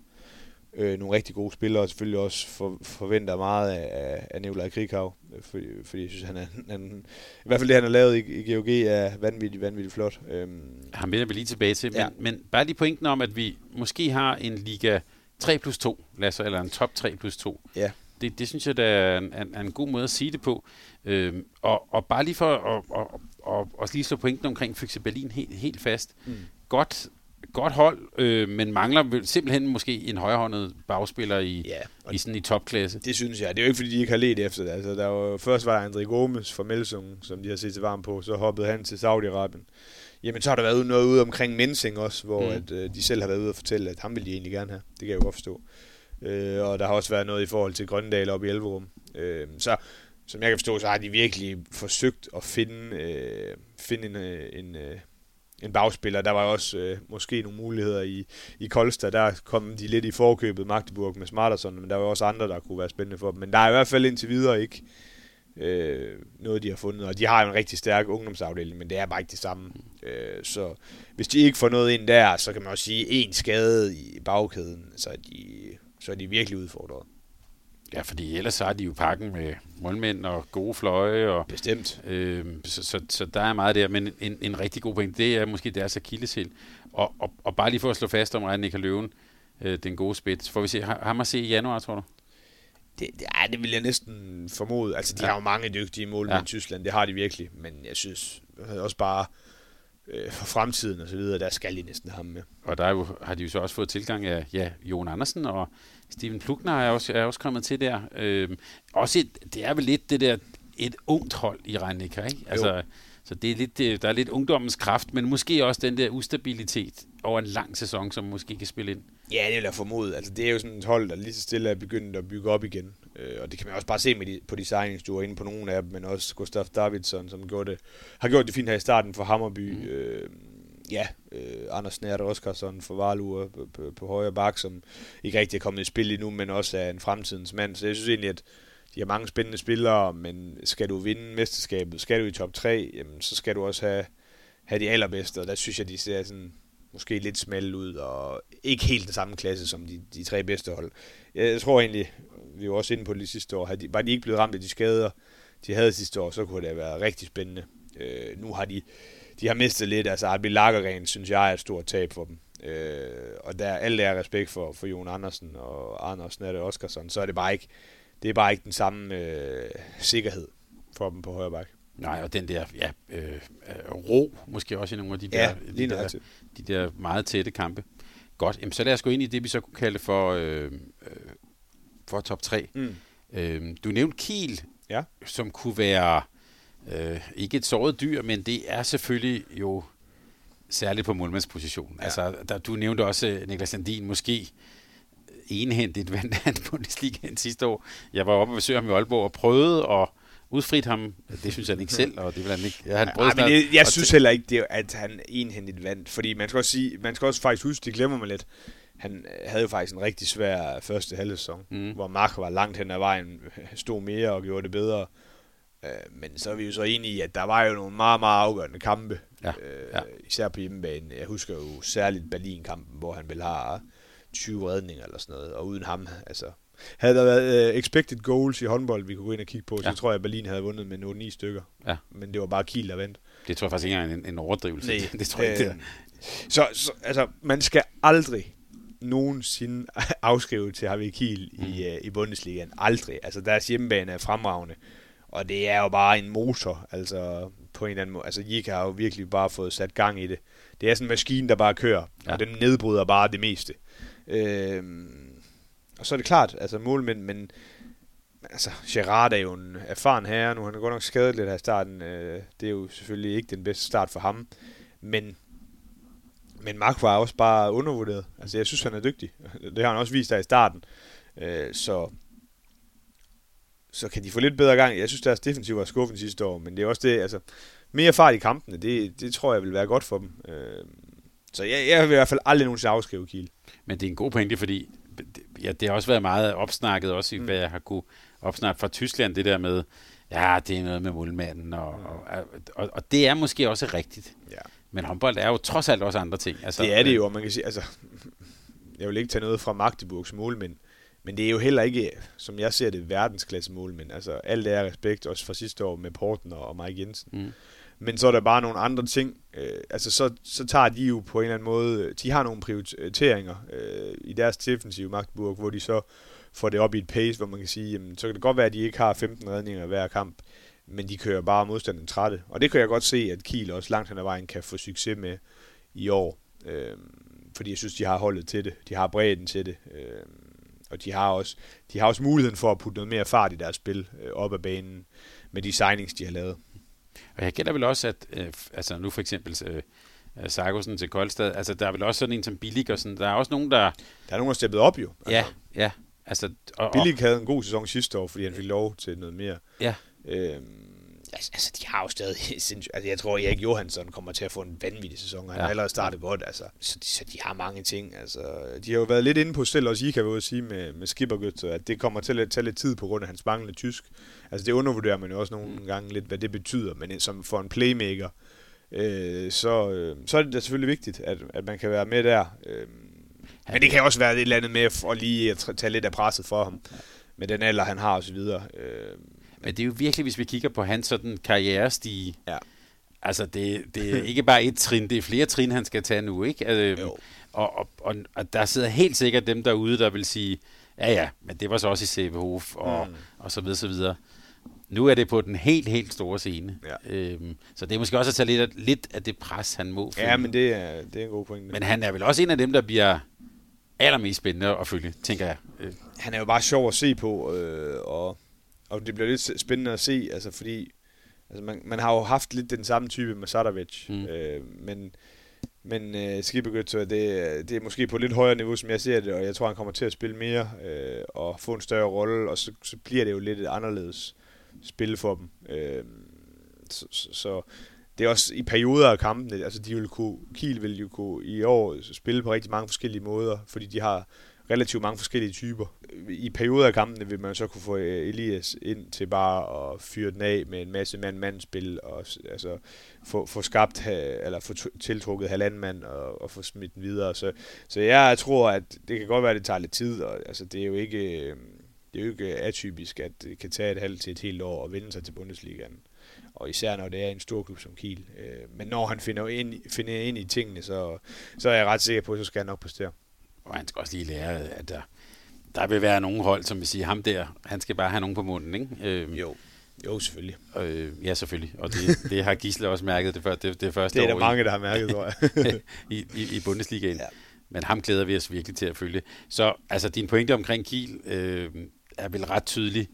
Speaker 2: øh, nogle rigtig gode spillere, og selvfølgelig også for, forventer meget af, af Nikolaj Krighav, øh, fordi, fordi jeg synes, han er, han, i hvert fald det, han har lavet i, i GOG, er vanvittigt, vanvittigt flot. Øhm.
Speaker 1: Han vender vi lige tilbage til, men, ja. men bare lige pointen om, at vi måske har en liga 3 plus 2, Lasse, eller en top 3 plus 2.
Speaker 2: Ja.
Speaker 1: Det, det synes jeg, der er en, er en god måde at sige det på. Øhm, og, og bare lige for at og, og, og lige slå pointen omkring Fyxe Berlin helt, helt fast. Mm. Godt godt hold, øh, men mangler simpelthen måske en højrehåndet bagspiller i, ja, i sådan i topklasse.
Speaker 2: Det synes jeg. Det er jo ikke, fordi de ikke har let efter det. Altså, der var, først var der André Gomes fra Melsung, som de har set til varm på. Så hoppede han til Saudi-Arabien. Jamen, så har der været noget ude omkring Mensing også, hvor mm. at, øh, de selv har været ude og fortælle, at ham ville de egentlig gerne have. Det kan jeg jo godt forstå. Øh, og der har også været noget i forhold til Grøndal op i Elverum. Øh, så som jeg kan forstå, så har de virkelig forsøgt at finde, øh, finde en, øh, en, øh, en bagspiller. Der var også øh, måske nogle muligheder i, i Kolstad. Der kom de lidt i forkøbet Magdeburg med Smarterson, men der var også andre, der kunne være spændende for dem. Men der er i hvert fald indtil videre ikke øh, noget, de har fundet. Og de har en rigtig stærk ungdomsafdeling, men det er bare ikke det samme. Øh, så hvis de ikke får noget ind der, så kan man også sige, en skade i bagkæden, så er de, så er de virkelig udfordret.
Speaker 1: Ja, fordi ellers så har de jo pakken med målmænd og gode fløje. Og,
Speaker 2: Bestemt.
Speaker 1: Øh, så, så, så der er meget der, men en, en rigtig god point, det er måske deres akilleshæl. Og, og, og bare lige for at slå fast om René Løven, øh, den gode spids. Får vi se ham at se i januar, tror du?
Speaker 2: Det, det, ja, det vil jeg næsten formode. Altså, de ja. har jo mange dygtige målmænd ja. i Tyskland, det har de virkelig. Men jeg synes også bare, øh, for fremtiden og så videre, der skal de næsten have ham med.
Speaker 1: Og der er jo, har de jo så også fået tilgang af ja, Jon Andersen og Steven Plukner er også, er også kommet til der. Øh, også et, det er vel lidt det der, et ungt hold i Reinicke, ikke? Altså, så det er lidt, det, der er lidt ungdommens kraft, men måske også den der ustabilitet over en lang sæson, som måske kan spille ind.
Speaker 2: Ja, det vil jeg formode. Altså, det er jo sådan et hold, der lige så stille er begyndt at bygge op igen. Øh, og det kan man også bare se med de, på de signingsture inde på nogle af dem, men også Gustaf Davidsson, som gjorde det, har gjort det fint her i starten for Hammerby. Mm. Øh, ja, øh, Anders Nært Oskarsson for Valur på, på, på højre bak, som ikke rigtig er kommet i spil endnu, men også er en fremtidens mand. Så jeg synes egentlig, at de har mange spændende spillere, men skal du vinde mesterskabet, skal du i top 3, jamen, så skal du også have, have de allerbedste, og der synes jeg, de ser sådan måske lidt smalle ud, og ikke helt den samme klasse som de, de tre bedste hold. Jeg tror egentlig, vi var også inde på det sidste år, havde de, var de ikke blevet ramt af de skader, de havde sidste år, så kunne det have været rigtig spændende. Øh, nu har de, de har mistet lidt, altså Arbi Lagergren, synes jeg, er et stort tab for dem. Øh, og der alt er respekt for, for Jon Andersen og Anders Natte Oskarsson, så er det bare ikke, det er bare ikke den samme øh, sikkerhed for dem på højre bak.
Speaker 1: Nej, og den der ja, øh, ro, måske også i nogle af de der,
Speaker 2: ja,
Speaker 1: de, der, de der meget tætte kampe. Godt, jamen, så lad os gå ind i det, vi så kunne kalde for, øh, øh, for top 3. Mm. Øh, du nævnte Kiel,
Speaker 2: ja.
Speaker 1: som kunne være øh, ikke et såret dyr, men det er selvfølgelig jo særligt på målmandspositionen. Ja. Altså, der, du nævnte også øh, Niklas Sandin, måske enhændigt vandt han Bundesligaen sidste år. Jeg var oppe og besøgte ham i Aalborg og prøvede at udfrit ham. Det synes han ikke selv, og det vil han ikke. Ja, han
Speaker 2: ja, men jeg, jeg synes heller ikke, det, at han enhændigt vandt. Fordi man skal også, sige, man skal også faktisk huske, det glemmer man lidt, han havde jo faktisk en rigtig svær første halvsæson, mm. hvor Mark var langt hen ad vejen, stod mere og gjorde det bedre. Øh, men så er vi jo så enige i, at der var jo nogle meget, meget afgørende kampe. Ja. Øh, ja. Især på hjemmebane. Jeg husker jo særligt Berlin-kampen, hvor han vel har 20 redninger eller sådan noget, og uden ham, altså... Havde der været uh, expected goals i håndbold, vi kunne gå ind og kigge på, ja. så tror jeg, at Berlin havde vundet med 8-9 stykker. Ja. Men det var bare Kiel, der vandt.
Speaker 1: Det tror jeg faktisk ikke engang en, en overdrivelse. Nej. det tror jeg ikke,
Speaker 2: øh, så, så, altså, man skal aldrig nogensinde afskrive til Harvey Kiel mm. i, uh, i Bundesligaen. Aldrig. Altså, deres hjemmebane er fremragende. Og det er jo bare en motor, altså på en eller anden måde. Altså, Jika har jo virkelig bare fået sat gang i det. Det er sådan en maskine, der bare kører, ja. og den nedbryder bare det meste. Øhm, og så er det klart, altså målmænd, men altså, Gerard er jo en erfaren herre, nu han er godt nok skadet lidt her i starten. Øh, det er jo selvfølgelig ikke den bedste start for ham, men men Mark var også bare undervurderet. Altså, jeg synes, han er dygtig. Det har han også vist der i starten. Øh, så så kan de få lidt bedre gang. Jeg synes, deres defensiv var skuffende sidste år, men det er også det, altså, mere fart i kampene, det, det tror jeg vil være godt for dem. Øh, så jeg, jeg vil i hvert fald aldrig nogensinde afskrive Kiel.
Speaker 1: Men det er en god pointe, fordi ja, det har også været meget opsnakket, også i mm. hvad jeg har kunne opsnakke fra Tyskland, det der med, ja, det er noget med målmanden, og, mm. og, og, og det er måske også rigtigt. Ja. Men håndbold er jo trods alt også andre ting.
Speaker 2: Altså, det er det jo, og man kan sige, altså, jeg vil ikke tage noget fra Magdeburgs målmænd, men det er jo heller ikke, som jeg ser det, verdensklasse målmænd. Altså, alt er respekt, også fra sidste år med Porten og Mike Jensen. Mm. Men så er der bare nogle andre ting. Øh, altså, så, så tager de jo på en eller anden måde, de har nogle prioriteringer øh, i deres defensive Magdeburg, hvor de så får det op i et pace, hvor man kan sige, jamen, så kan det godt være, at de ikke har 15 redninger hver kamp, men de kører bare modstanden trætte. Og det kan jeg godt se, at Kiel også langt hen ad vejen kan få succes med i år. Øh, fordi jeg synes, de har holdet til det. De har bredden til det. Øh, og de har også, de har også muligheden for at putte noget mere fart i deres spil øh, op ad banen med de signings, de har lavet.
Speaker 1: Og jeg gætter vel også, at øh, altså nu for eksempel øh, Sargussen til Koldstad, altså der er vel også sådan en som Billig og sådan, der er også nogen, der...
Speaker 2: Der er nogen, der steppet op jo.
Speaker 1: Altså. Ja, ja. Altså,
Speaker 2: og, Billig havde en god sæson sidste år, fordi han fik lov til noget mere.
Speaker 1: Ja.
Speaker 2: Øh, altså, de har jo stadig sindssygt. Altså, jeg tror, Erik Johansson kommer til at få en vanvittig sæson. Han ja. har allerede startet godt, altså. Så de, så de har mange ting. Altså, de har jo været lidt inde på selv, også I kan jo sige med, med Skippergøt, at det kommer til at tage lidt tid på grund af hans manglende tysk. Altså, det undervurderer man jo også nogle mm. gange lidt, hvad det betyder. Men som for en playmaker, øh, så, øh, så er det da selvfølgelig vigtigt, at, at man kan være med der. Øh, men det kan også være et eller andet med at lige at tage lidt af presset for ham. Med den alder, han har osv. Øh,
Speaker 1: men det er jo virkelig, hvis vi kigger på hans sådan karrierestige, ja. altså det, det er ikke bare et trin, det er flere trin, han skal tage nu, ikke? Altså, og, og, og, og der sidder helt sikkert dem derude, der vil sige, ja ja, men det var så også i CVH, og, mm. og så videre, så videre. Nu er det på den helt, helt store scene. Ja. Øhm, så det er måske også at tage lidt, af, lidt af det pres, han må
Speaker 2: følge. Ja, men det er, det er en god pointe.
Speaker 1: Men han er vel også en af dem, der bliver allermest spændende at følge, tænker jeg. Øh.
Speaker 2: Han er jo bare sjov at se på, øh, og og det bliver lidt spændende at se, altså fordi altså man, man har jo haft lidt den samme type med Sadavic, mm. øh, men men øh, Skibegøtzer, det, det er måske på lidt højere niveau, som jeg ser det, og jeg tror, han kommer til at spille mere øh, og få en større rolle, og så, så bliver det jo lidt et anderledes spil for dem. Øh, så, så, så det er også i perioder af kampene, altså de vil kunne, Kiel vil jo kunne i år spille på rigtig mange forskellige måder, fordi de har relativt mange forskellige typer. I perioder af kampene vil man så kunne få øh, Elias ind til bare at fyre den af med en masse mand-mand-spil, og altså få, få skabt, eller få tiltrukket halvanden mand, og, og få smidt den videre. Så, så jeg tror, at det kan godt være, at det tager lidt tid, og altså, det er jo ikke... Øh, det er jo ikke atypisk, at det kan tage et halvt til et helt år og vende sig til Bundesligaen. Og især når det er en stor klub som Kiel. Øh, men når han finder ind, finder ind i tingene, så, så er jeg ret sikker på, at så skal han nok præstere.
Speaker 1: Og han skal også lige lære, at der, der vil være nogle hold, som vil sige, ham der, han skal bare have nogen på munden, ikke?
Speaker 2: Øh, jo. Jo, selvfølgelig.
Speaker 1: Øh, ja, selvfølgelig. Og det, det har Gisle også mærket det, for, det, det første år.
Speaker 2: Det er der mange, i, der har mærket, tror jeg.
Speaker 1: i, i, i Bundesligaen. Ja. Men ham glæder vi os virkelig til at følge. Så altså, din pointe omkring Kiel øh, er vel ret tydelig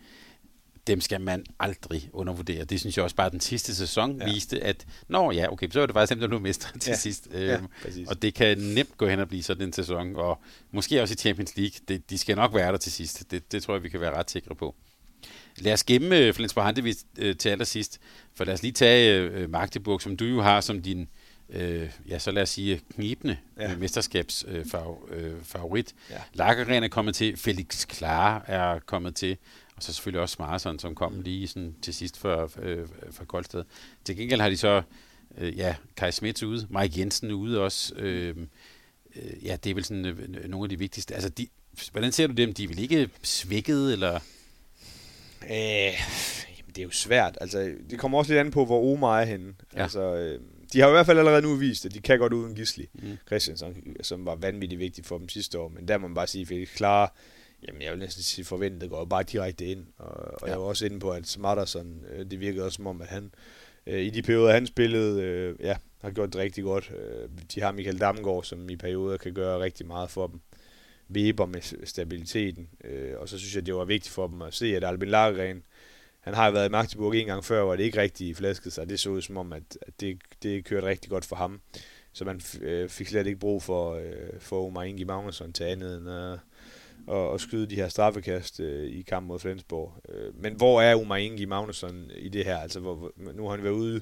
Speaker 1: dem skal man aldrig undervurdere. Det synes jeg også bare, den sidste sæson ja. viste, at nå ja, okay, så er det faktisk dem, der nu mister til ja. sidst. Ja, øhm, og det kan nemt gå hen og blive sådan en sæson, og måske også i Champions League. Det, de skal nok være der til sidst. Det, det tror jeg, vi kan være ret sikre på. Lad os gemme uh, Flensborg Handevis uh, til allersidst, for lad os lige tage uh, Magdeburg, som du jo har som din øh, ja, så lad os sige, knibende ja. mesterskabsfavorit. Øh, ja. Lagergren er kommet til, Felix Klar er kommet til, og så selvfølgelig også Smarson, som kom mm. lige sådan til sidst for, øh, for Koldsted. Til gengæld har de så, øh, ja, Kai Smits ude, Mike Jensen ude også. Øh, øh, ja, det er vel sådan øh, nogle af de vigtigste. Altså, de, hvordan ser du dem? De er vel ikke svækket, eller?
Speaker 2: Øh, jamen, det er jo svært. Altså, det kommer også lidt an på, hvor Omar er henne. Ja. Altså, øh, de har i hvert fald allerede nu vist, at de kan godt uden Gisli mm. Christiansen, som var vanvittigt vigtig for dem sidste år. Men der må man bare sige, at Felix klare Jamen, jeg vil næsten sige, forventet går bare direkte ind. Og, og ja. jeg var også inde på, at Smarterson, øh, det virkede også som om, at han øh, i de perioder, han spillede, øh, ja, har gjort det rigtig godt. Øh, de har Michael Damgaard, som i perioder kan gøre rigtig meget for dem. Weber med stabiliteten. Øh, og så synes jeg, det var vigtigt for dem at se, at Albin Lagergren, han har været i Magdeburg en gang før, hvor det ikke rigtig flaskede sig. Det så ud som om, at, at det, det kørte rigtig godt for ham. Så man øh, fik slet ikke brug for, øh, for Omar Ingi Magnusson til andet end at at, og skyde de her straffekast øh, i kamp mod Flensborg. Øh, men hvor er Omar Ingi Magnusson i det her? Altså, hvor, nu har han været ude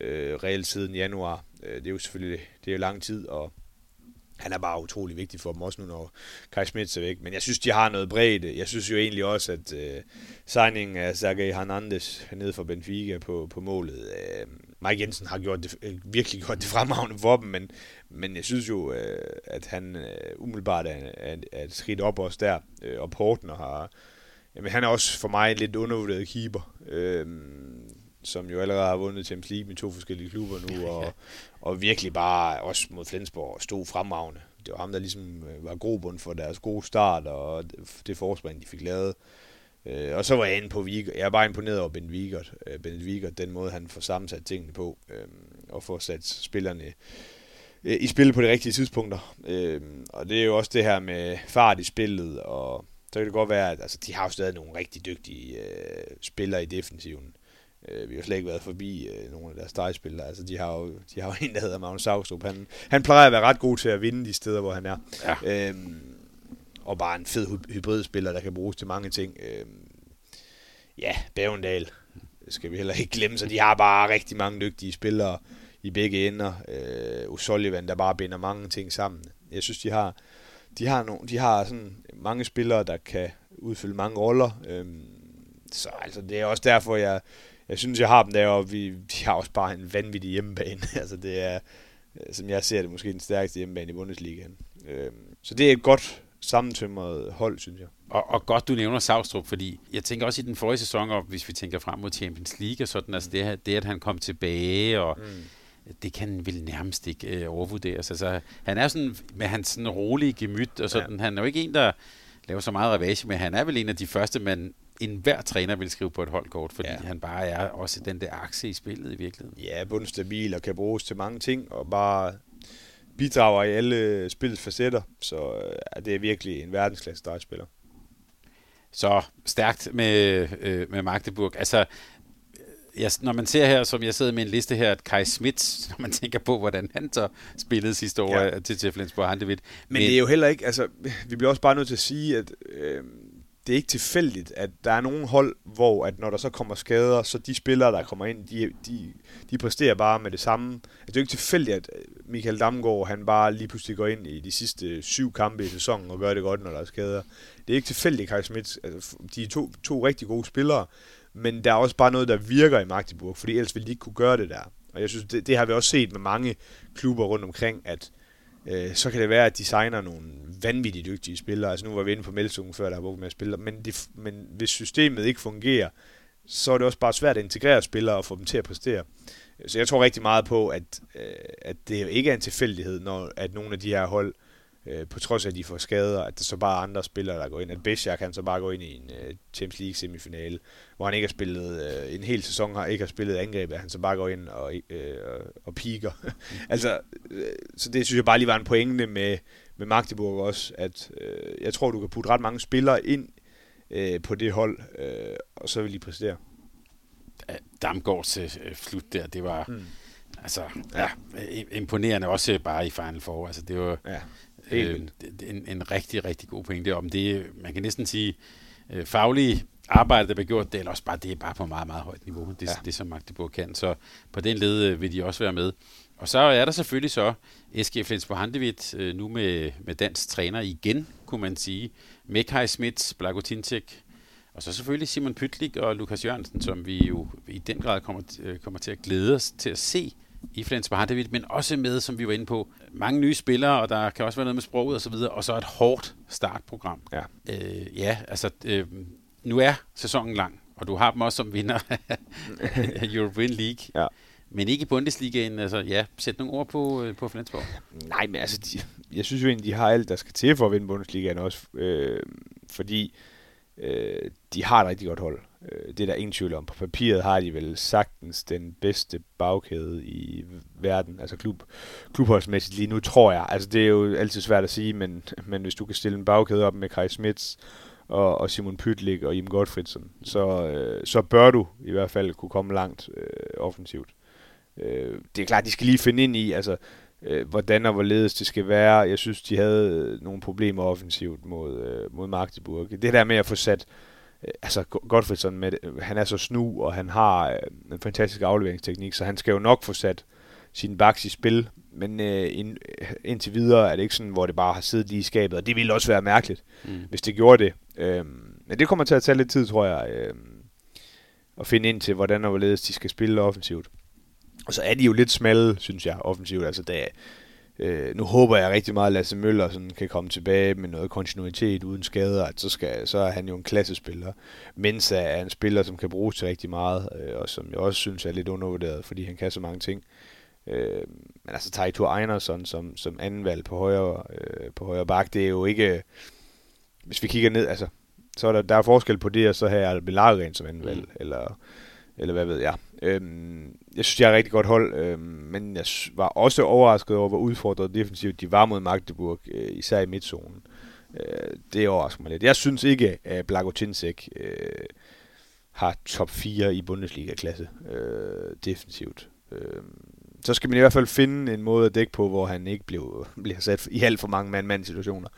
Speaker 2: øh, reelt siden januar. Øh, det er jo selvfølgelig det er jo lang tid, og han er bare utrolig vigtig for dem, også nu når Kai Schmidt er væk. Men jeg synes, de har noget bredt. Jeg synes jo egentlig også, at øh, signingen af Sergej Hernandez nede for Benfica på, på målet, øh, Mike Jensen har gjort det, øh, virkelig gjort det fremragende for dem, men, men jeg synes jo, øh, at han øh, umiddelbart er, er, er et skridt op også der, og Porten har, jamen han er også for mig en lidt undervurderet keeper, øh, som jo allerede har vundet Champions League med to forskellige klubber nu, og, og virkelig bare også mod Flensborg stod fremragende. Det var ham, der ligesom var grobund for deres gode start, og det forspring, de fik lavet. Øh, og så var jeg inde på Vigert. Jeg er bare imponeret over Ben Vigert. Øh, ben Vigert, den måde han får sammensat tingene på, øh, og får sat spillerne øh, i spil på de rigtige tidspunkter. Øh, og det er jo også det her med fart i spillet, og så kan det godt være, at altså, de har jo stadig nogle rigtig dygtige øh, spillere i defensiven. Øh, vi har slet ikke været forbi øh, nogle af deres stregspillere. Altså, de har jo, de har jo en, der hedder Magnus Saugstrup. Han, han plejer at være ret god til at vinde de steder, hvor han er. Ja. Øh, og bare en fed hybridspiller, der kan bruges til mange ting. Øh, ja, Bavendal. Skal vi heller ikke glemme, så de har bare rigtig mange dygtige spillere i begge ender. Øh, O'Sullivan, der bare binder mange ting sammen. Jeg synes, de har, de har, nogle, de har sådan mange spillere, der kan udfylde mange roller. Øh, så altså, det er også derfor, jeg, jeg synes, jeg har dem der, og vi, de har også bare en vanvittig hjemmebane. altså, det er, som jeg ser det, måske den stærkeste hjemmebane i Bundesligaen. Øh, så det er et godt sammentømret hold, synes jeg.
Speaker 1: Og, og godt, du nævner Savstrup, fordi jeg tænker også i den forrige sæson, og hvis vi tænker frem mod Champions League og sådan, altså det, det at han kom tilbage, og mm. det kan vel nærmest ikke øh, overvurderes. Altså, han er sådan, med hans sådan rolige gemyt, og sådan, ja. han er jo ikke en, der laver så meget ravage, men han er vel en af de første, man enhver træner vil skrive på et holdkort, fordi ja. han bare er også den der akse i spillet i virkeligheden.
Speaker 2: Ja, bundstabil og kan bruges til mange ting, og bare bidrager i alle spillets facetter, så ja, det er virkelig en verdensklasse drejspiller.
Speaker 1: Så stærkt med, øh, med Magdeburg. Altså, jeg, når man ser her, som jeg sidder med en liste her, at Kai Schmidt, når man tænker på, hvordan han så spillede sidste år ja. til, til Flensborg Handevidt.
Speaker 2: Men, men det er jo heller ikke, altså, vi bliver også bare nødt til at sige, at øh, det er ikke tilfældigt, at der er nogle hold, hvor at når der så kommer skader, så de spillere, der kommer ind, de, de, de præsterer bare med det samme. Altså, det er jo ikke tilfældigt, at Michael Damgaard, han bare lige pludselig går ind i de sidste syv kampe i sæsonen og gør det godt, når der er skader. Det er ikke tilfældigt, Kai Schmidt. Altså, de er to, to rigtig gode spillere, men der er også bare noget, der virker i Magdeburg, fordi ellers ville de ikke kunne gøre det der. Og jeg synes, det, det har vi også set med mange klubber rundt omkring, at øh, så kan det være, at de signer nogle vanvittigt dygtige spillere. Altså nu var vi inde på Melsungen før, der var med at spille, men, de, men hvis systemet ikke fungerer, så er det også bare svært at integrere spillere og få dem til at præstere. Så jeg tror rigtig meget på, at, øh, at det ikke er en tilfældighed, når at nogle af de her hold øh, på trods af, at de får skader, at der så bare er andre spillere, der går ind. At Besjak kan så bare gå ind i en øh, Champions League semifinale, hvor han ikke har spillet en hel sæson, har ikke har spillet angreb, at han så bare går ind og, øh, og piker. altså, så det synes jeg bare lige var en pointe med, med Magdeburg også, at øh, jeg tror, du kan putte ret mange spillere ind øh, på det hold, øh, og så vil de præstere.
Speaker 1: Damgaards øh, slut der, det var... Mm. Altså, ja, imponerende også bare i Final Four. Altså, det var, ja. Øh, en, en rigtig, rigtig god pointe om det. Man kan næsten sige, øh, faglige arbejde, der bliver gjort, det er også bare, det er bare på meget, meget højt niveau. Det, ja. det som Magdeburg kan. Så på den led øh, vil de også være med. Og så er der selvfølgelig så SG Flensborg Handevidt, øh, nu med, med dansk træner igen, kunne man sige. Med Kai Schmidt, Blagotintek, og så selvfølgelig Simon Pytlik og Lukas Jørgensen, som vi jo i den grad kommer, øh, kommer til at glæde os til at se i Flensborg Handewitt, men også med, som vi var inde på, mange nye spillere, og der kan også være noget med sproget og så videre, og så et hårdt startprogram. Ja, øh, ja altså, øh, nu er sæsonen lang, og du har dem også som vinder af European League. Ja. Men ikke i Bundesligaen, altså ja, sæt nogle ord på, øh, på Flensborg.
Speaker 2: Nej, men altså, de, jeg synes jo egentlig, de har alt, der skal til for at vinde Bundesligaen også, øh, fordi øh, de har et rigtig godt hold. Øh, det er der ingen tvivl om. På papiret har de vel sagtens den bedste bagkæde i verden, altså klub, klubholdsmæssigt lige nu, tror jeg. Altså det er jo altid svært at sige, men, men hvis du kan stille en bagkæde op med Kai Smits og, og Simon Pytlik og Jim Gottfriedsen, så, øh, så bør du i hvert fald kunne komme langt øh, offensivt. Øh, det er klart, de skal lige finde ind i, altså øh, hvordan og hvorledes det skal være. Jeg synes, de havde nogle problemer offensivt mod, øh, mod Magdeburg. Det der med at få sat Øh, altså Godfredsson, med, han er så snu, og han har øh, en fantastisk afleveringsteknik, så han skal jo nok få sat sin baks i spil, men øh, ind, indtil videre er det ikke sådan, hvor det bare har siddet lige i skabet, og det ville også være mærkeligt, mm. hvis det gjorde det. Øh, men det kommer til at tage lidt tid, tror jeg, øh, at finde ind til, hvordan og hvorledes de skal spille offensivt. Og så er de jo lidt smalle, synes jeg, offensivt. Altså, det, Øh, nu håber jeg rigtig meget, at Lasse Møller sådan kan komme tilbage med noget kontinuitet uden skader, at så, skal, så er han jo en klassespiller. Mensa er en spiller, som kan bruges til rigtig meget, øh, og som jeg også synes er lidt undervurderet, fordi han kan så mange ting. Øh, men altså Taito Einarsson som, som anden valg på højre, øh, på højre bak, det er jo ikke... Hvis vi kigger ned, altså, så er der, der er forskel på det, og så har jeg Belagren som anden valg, mm. eller eller hvad ved jeg. Øhm, jeg synes, jeg er et rigtig godt hold, øhm, men jeg var også overrasket over, hvor udfordret defensivt de var mod Magdeburg, øh, især i midtzonen. Øh, det overrasker mig lidt. Jeg synes ikke, at Blagotinsek øh, har top 4 i Bundesliga-klasse øh, defensivt. Øh, så skal man i hvert fald finde en måde at dække på, hvor han ikke blev, bliver sat i alt for mange mand-mand-situationer.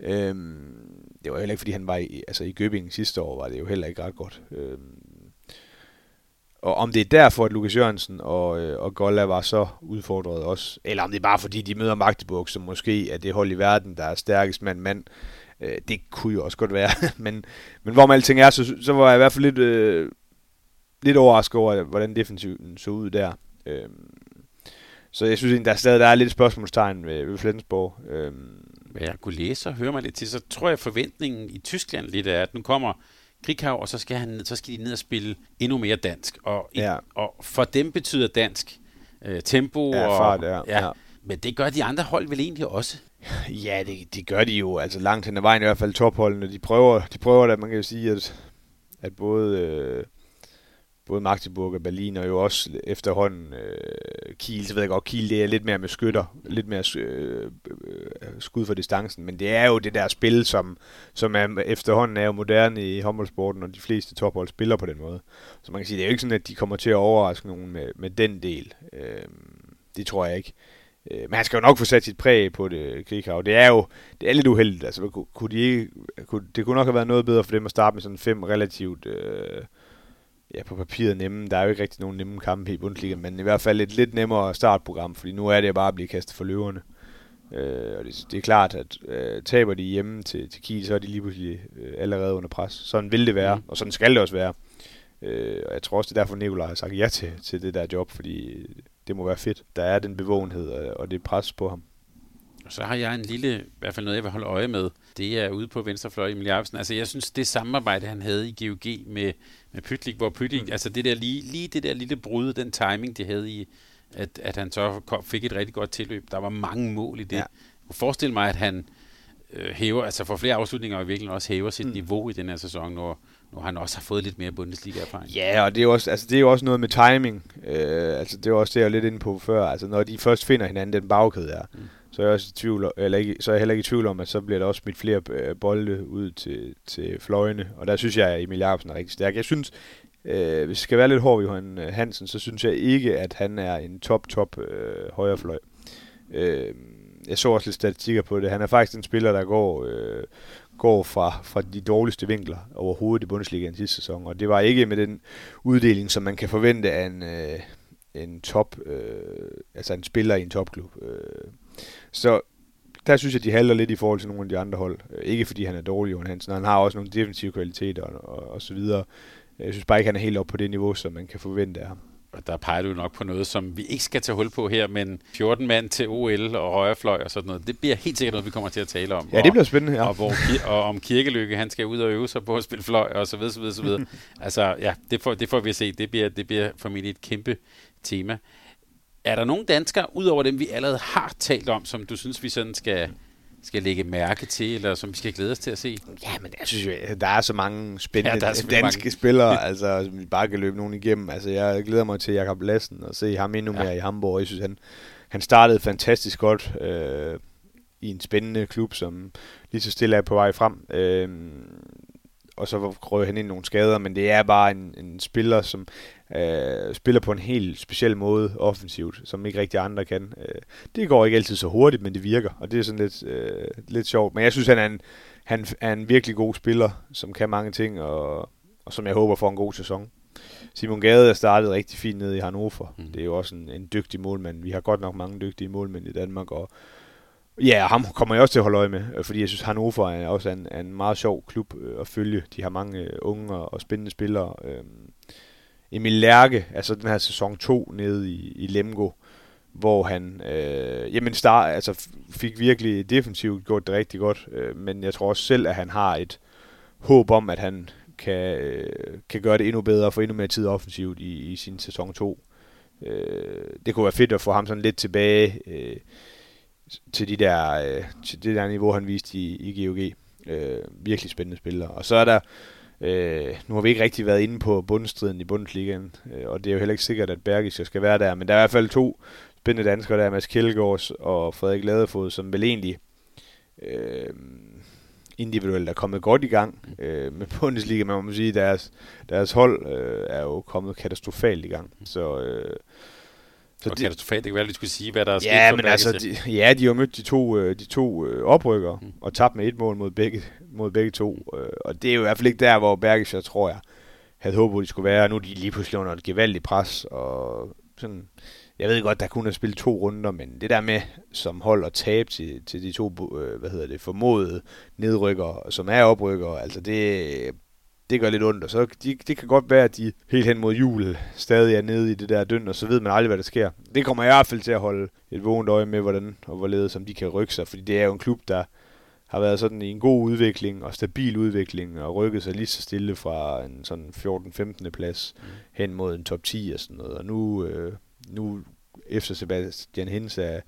Speaker 2: Øhm, det var heller ikke, fordi han var i, altså i Gøbingen sidste år, var det jo heller ikke ret godt. Øhm, og om det er derfor, at Lukas Jørgensen og, øh, og Golla var så udfordret også, eller om det er bare fordi, de møder Magdeburg, som måske er det hold i verden, der er stærkest mand mand. Øh, det kunne jo også godt være. men, men hvor man alting er, så, så var jeg i hvert fald lidt, øh, lidt overrasket over, hvordan defensiven så ud der. Øh, så jeg synes der stadig der er lidt spørgsmålstegn ved, ved Flensborg. Øh,
Speaker 1: Hvad jeg kunne læse og høre mig lidt til, så tror jeg, forventningen i Tyskland lidt er, at nu kommer Krighav, og så skal, han, så skal de ned og spille endnu mere dansk. Og, ja. og for dem betyder dansk øh, tempo
Speaker 2: ja,
Speaker 1: og
Speaker 2: fart, ja. ja. ja.
Speaker 1: Men det gør de andre hold vel egentlig også?
Speaker 2: Ja, det, det gør de jo. Altså langt hen ad vejen i hvert fald topholdene. De prøver, de prøver da, man kan jo sige, at, at både, øh, både Magdeburg og Berlin, og jo også efterhånden øh, Kiel, så ved jeg godt, Kiel det er lidt mere med skytter, lidt mere øh, øh, skud for distancen, men det er jo det der spil, som, som er, efterhånden er jo moderne i håndboldsporten, og de fleste tophold spiller på den måde. Så man kan sige, det er jo ikke sådan, at de kommer til at overraske nogen med, med den del. Øh, det tror jeg ikke. Øh, men han skal jo nok få sat sit præg på det, Krighav. Det er jo det er lidt uheldigt. Altså, kunne, kunne de ikke, kunne, det kunne nok have været noget bedre for dem at starte med sådan fem relativt øh, ja, på papiret nemme. Der er jo ikke rigtig nogen nemme kampe i Bundesliga, men i hvert fald et lidt nemmere startprogram, fordi nu er det bare at blive kastet for løverne. Øh, og det, det er klart, at øh, taber de hjemme til, til Kiel, så er de lige pludselig øh, allerede under pres. Sådan vil det være, mm. og sådan skal det også være. Øh, og jeg tror også, det er derfor, Nikolaj har sagt ja til, til det der job, fordi det må være fedt. Der er den bevågenhed og det pres på ham.
Speaker 1: Så har jeg en lille, i hvert fald noget, jeg vil holde øje med. Det er ude på venstrefløj i Arvesen. Altså, jeg synes, det samarbejde, han havde i GOG med, med Pytlik, hvor Pytlik, mm. altså det der lige, lige det der lille brud, den timing, de havde i, at, at han så kom, fik et rigtig godt tilløb. Der var mange mål i det. Ja. Jeg kunne forestille mig, at han øh, hæver, altså for flere afslutninger og virkelig også hæver sit mm. niveau i den her sæson, når, nu har han også har fået lidt mere Bundesliga-erfaring.
Speaker 2: Ja, og det er, jo også, altså, det er jo også noget med timing. Øh, altså, det er også det, jeg er lidt inde på før. Altså, når de først finder hinanden, den bagkæde er, mm så er jeg også i tvivl, eller ikke, så er jeg heller ikke i tvivl om, at så bliver der også smidt flere øh, bolde ud til, til fløjene. Og der synes jeg, at Emil Jacobsen er rigtig stærk. Jeg synes, øh, hvis jeg skal være lidt hård ved Johan øh, Hansen, så synes jeg ikke, at han er en top, top øh, højrefløj. Øh, jeg så også lidt statistikker på det. Han er faktisk en spiller, der går, øh, går fra, fra de dårligste vinkler overhovedet i Bundesligaen sidste sæson, og det var ikke med den uddeling, som man kan forvente af en, øh, en top, øh, altså en spiller i en topklub. Øh. Så der synes jeg, de halter lidt i forhold til nogle af de andre hold. Øh, ikke fordi han er dårlig, Johan Hansen, han har også nogle defensive kvaliteter og, og, og så videre. Jeg synes bare ikke, han er helt op på det niveau, som man kan forvente af ham
Speaker 1: og der peger du nok på noget, som vi ikke skal tage hul på her, men 14 mand til OL og højrefløj og sådan noget. Det bliver helt sikkert noget, vi kommer til at tale om.
Speaker 2: Ja, det bliver spændende, ja.
Speaker 1: Og, hvor, og om Kirkelykke, han skal ud og øve sig på at spille fløj og så videre, så videre, så videre. altså, ja, det får, det får vi at se. Det bliver, det bliver formentlig et kæmpe tema. Er der nogle danskere, udover dem, vi allerede har talt om, som du synes, vi sådan skal skal lægge mærke til, eller som vi skal glæde os til at se?
Speaker 2: Ja, men jeg synes jo, der er så mange spændende ja, danske mange. spillere, altså, som vi bare kan løbe nogen igennem. Altså, jeg glæder mig til Jakob Lassen og se ham endnu mere ja. i Hamburg. Jeg synes, han, han startede fantastisk godt øh, i en spændende klub, som lige så stille er på vej frem. Øh, og så røg han ind nogle skader, men det er bare en, en spiller, som øh, spiller på en helt speciel måde offensivt, som ikke rigtig andre kan. Øh, det går ikke altid så hurtigt, men det virker, og det er sådan lidt, øh, lidt sjovt. Men jeg synes, han er, en, han er en virkelig god spiller, som kan mange ting, og, og som jeg håber får en god sæson. Simon Gade er startet rigtig fint nede i Hannover. Mm. Det er jo også en, en dygtig målmand. Vi har godt nok mange dygtige målmænd i Danmark, og Ja, ham kommer jeg også til at holde øje med, øh, fordi jeg synes, Hannover er også en, en meget sjov klub øh, at følge. De har mange øh, unge og spændende spillere. Øhm, Emil Lærke, altså den her sæson 2 nede i, i Lemgo, hvor han øh, jamen start, altså fik virkelig defensivt gjort det rigtig godt, øh, men jeg tror også selv, at han har et håb om, at han kan, øh, kan gøre det endnu bedre og få endnu mere tid offensivt i, i sin sæson 2. Øh, det kunne være fedt at få ham sådan lidt tilbage øh, til, de der, øh, til det der niveau, han viste i, i GOG. Øh, virkelig spændende spillere. Og så er der, øh, nu har vi ikke rigtig været inde på bundstriden i Bundesligaen, øh, og det er jo heller ikke sikkert, at Bergis skal være der, men der er i hvert fald to spændende danskere, der er Mads Kjeldgaards og Frederik Ladefod, som vel egentlig øh, individuelt er kommet godt i gang øh, med Bundesliga, men man må sige, deres, deres hold øh, er jo kommet katastrofalt i gang. Så øh,
Speaker 1: så og det, katastrofalt, det kan være, at vi skulle sige, hvad der er
Speaker 2: ja, sket men altså, de, ja, de har mødt de to, øh, de to øh, oprykker mm. og tabt med et mål mod begge, mod begge to. Øh, og det er jo i hvert fald ikke der, hvor Bergischer, tror jeg, havde håbet, de skulle være. Nu er de lige pludselig under et gevaldigt pres, og sådan, jeg ved godt, der kunne have spillet to runder, men det der med som hold at tabe til, til de to, øh, hvad hedder det, formodede nedrykker, som er oprykker, altså det, det gør lidt ondt, og så de, det kan godt være, at de helt hen mod jul stadig er nede i det der døn, og så ved man aldrig, hvad der sker. Det kommer jeg i hvert fald til at holde et vågent øje med, hvordan og hvorledes som de kan rykke sig, fordi det er jo en klub, der har været sådan i en god udvikling og stabil udvikling og rykket sig lige så stille fra en sådan 14-15. plads mm. hen mod en top 10 og sådan noget. Og nu, øh, nu efter Sebastian Hens er,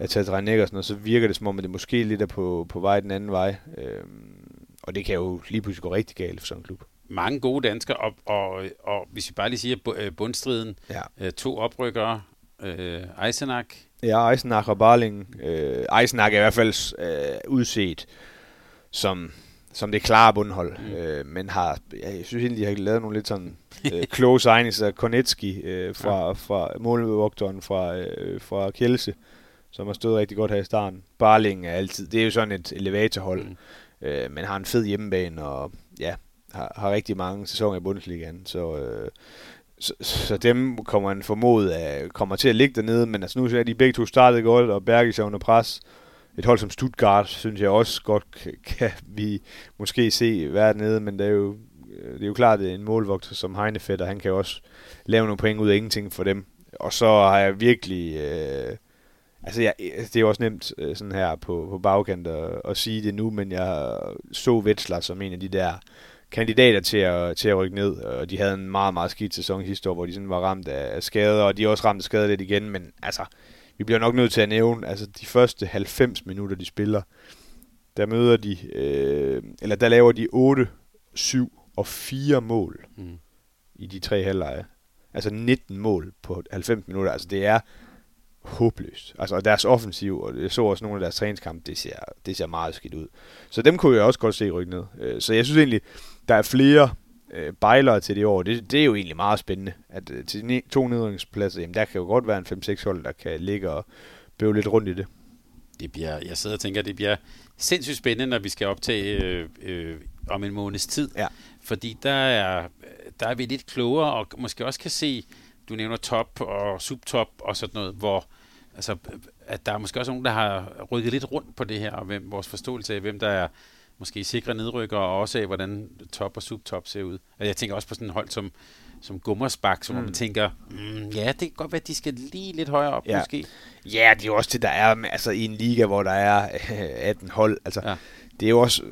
Speaker 2: er taget regn og så virker det som om, at det måske lidt er på, på vej den anden vej. Øhm, og det kan jo lige pludselig gå rigtig galt for sådan en klub.
Speaker 1: Mange gode danskere, og, og, og hvis vi bare lige siger øh, bundstriden, ja. øh, to oprykkere, øh, Eisenach.
Speaker 2: Ja, Eisenach og Barling. Øh, Eisenach er i hvert fald øh, udset som, som det klare bundhold, mm. øh, men har, jeg synes egentlig, de har lavet nogle lidt sådan øh, close signings af Konetski øh, fra, ja. fra målvogteren fra, øh, fra Kjelse, som har stået rigtig godt her i starten. Barling er altid, det er jo sådan et elevatorhold, mm øh, men har en fed hjemmebane, og ja, har, har rigtig mange sæsoner i Bundesligaen, så, øh, så, så dem kommer man formod at kommer til at ligge dernede, men altså nu er de begge to startet godt, og Bergis er under pres. Et hold som Stuttgart, synes jeg også godt kan, vi måske se være dernede, men det er jo, øh, det er jo klart, det er en målvogter som Heinefeld, og han kan også lave nogle point ud af ingenting for dem. Og så har jeg virkelig... Øh, altså, jeg, det er jo også nemt øh, sådan her på, på bagkant at, at sige det nu, men jeg så Vetsler som en af de der kandidater til at, til at rykke ned, og de havde en meget, meget skidt sæson sidste år, hvor de sådan var ramt af skader, og de er også ramt af skader lidt igen, men altså, vi bliver nok nødt til at nævne, altså de første 90 minutter, de spiller, der møder de, øh, eller der laver de 8, 7 og 4 mål mm. i de tre halvleje. Altså 19 mål på 90 minutter, altså det er håbløst. Altså, og deres offensiv, og jeg så også nogle af deres træningskampe, det ser, det ser meget skidt ud. Så dem kunne jeg også godt se rykke ned. Øh, så jeg synes egentlig, der er flere øh, bejlere til det år. Det, det er jo egentlig meget spændende. At øh, til to nedrykningspladser, jamen der kan jo godt være en 5-6 hold, der kan ligge og bøve lidt rundt i det.
Speaker 1: Det bliver, jeg sidder og tænker, det bliver sindssygt spændende, når vi skal optage øh, øh, om en måneds tid. Ja. Fordi der er, der er vi lidt klogere, og måske også kan se, du nævner top og subtop og sådan noget, hvor altså, at der er måske også nogen, der har rykket lidt rundt på det her, og hvem, vores forståelse af, hvem der er måske sikre nedrykker, og også af, hvordan top og subtop ser ud. Og jeg tænker også på sådan en hold som, som Gummersbak, som mm. man tænker, mm, ja, det kan godt være, at de skal lige lidt højere op,
Speaker 2: ja.
Speaker 1: måske.
Speaker 2: Ja, det er jo også det, der er altså, i en liga, hvor der er 18 hold. Altså, ja. Det er jo også,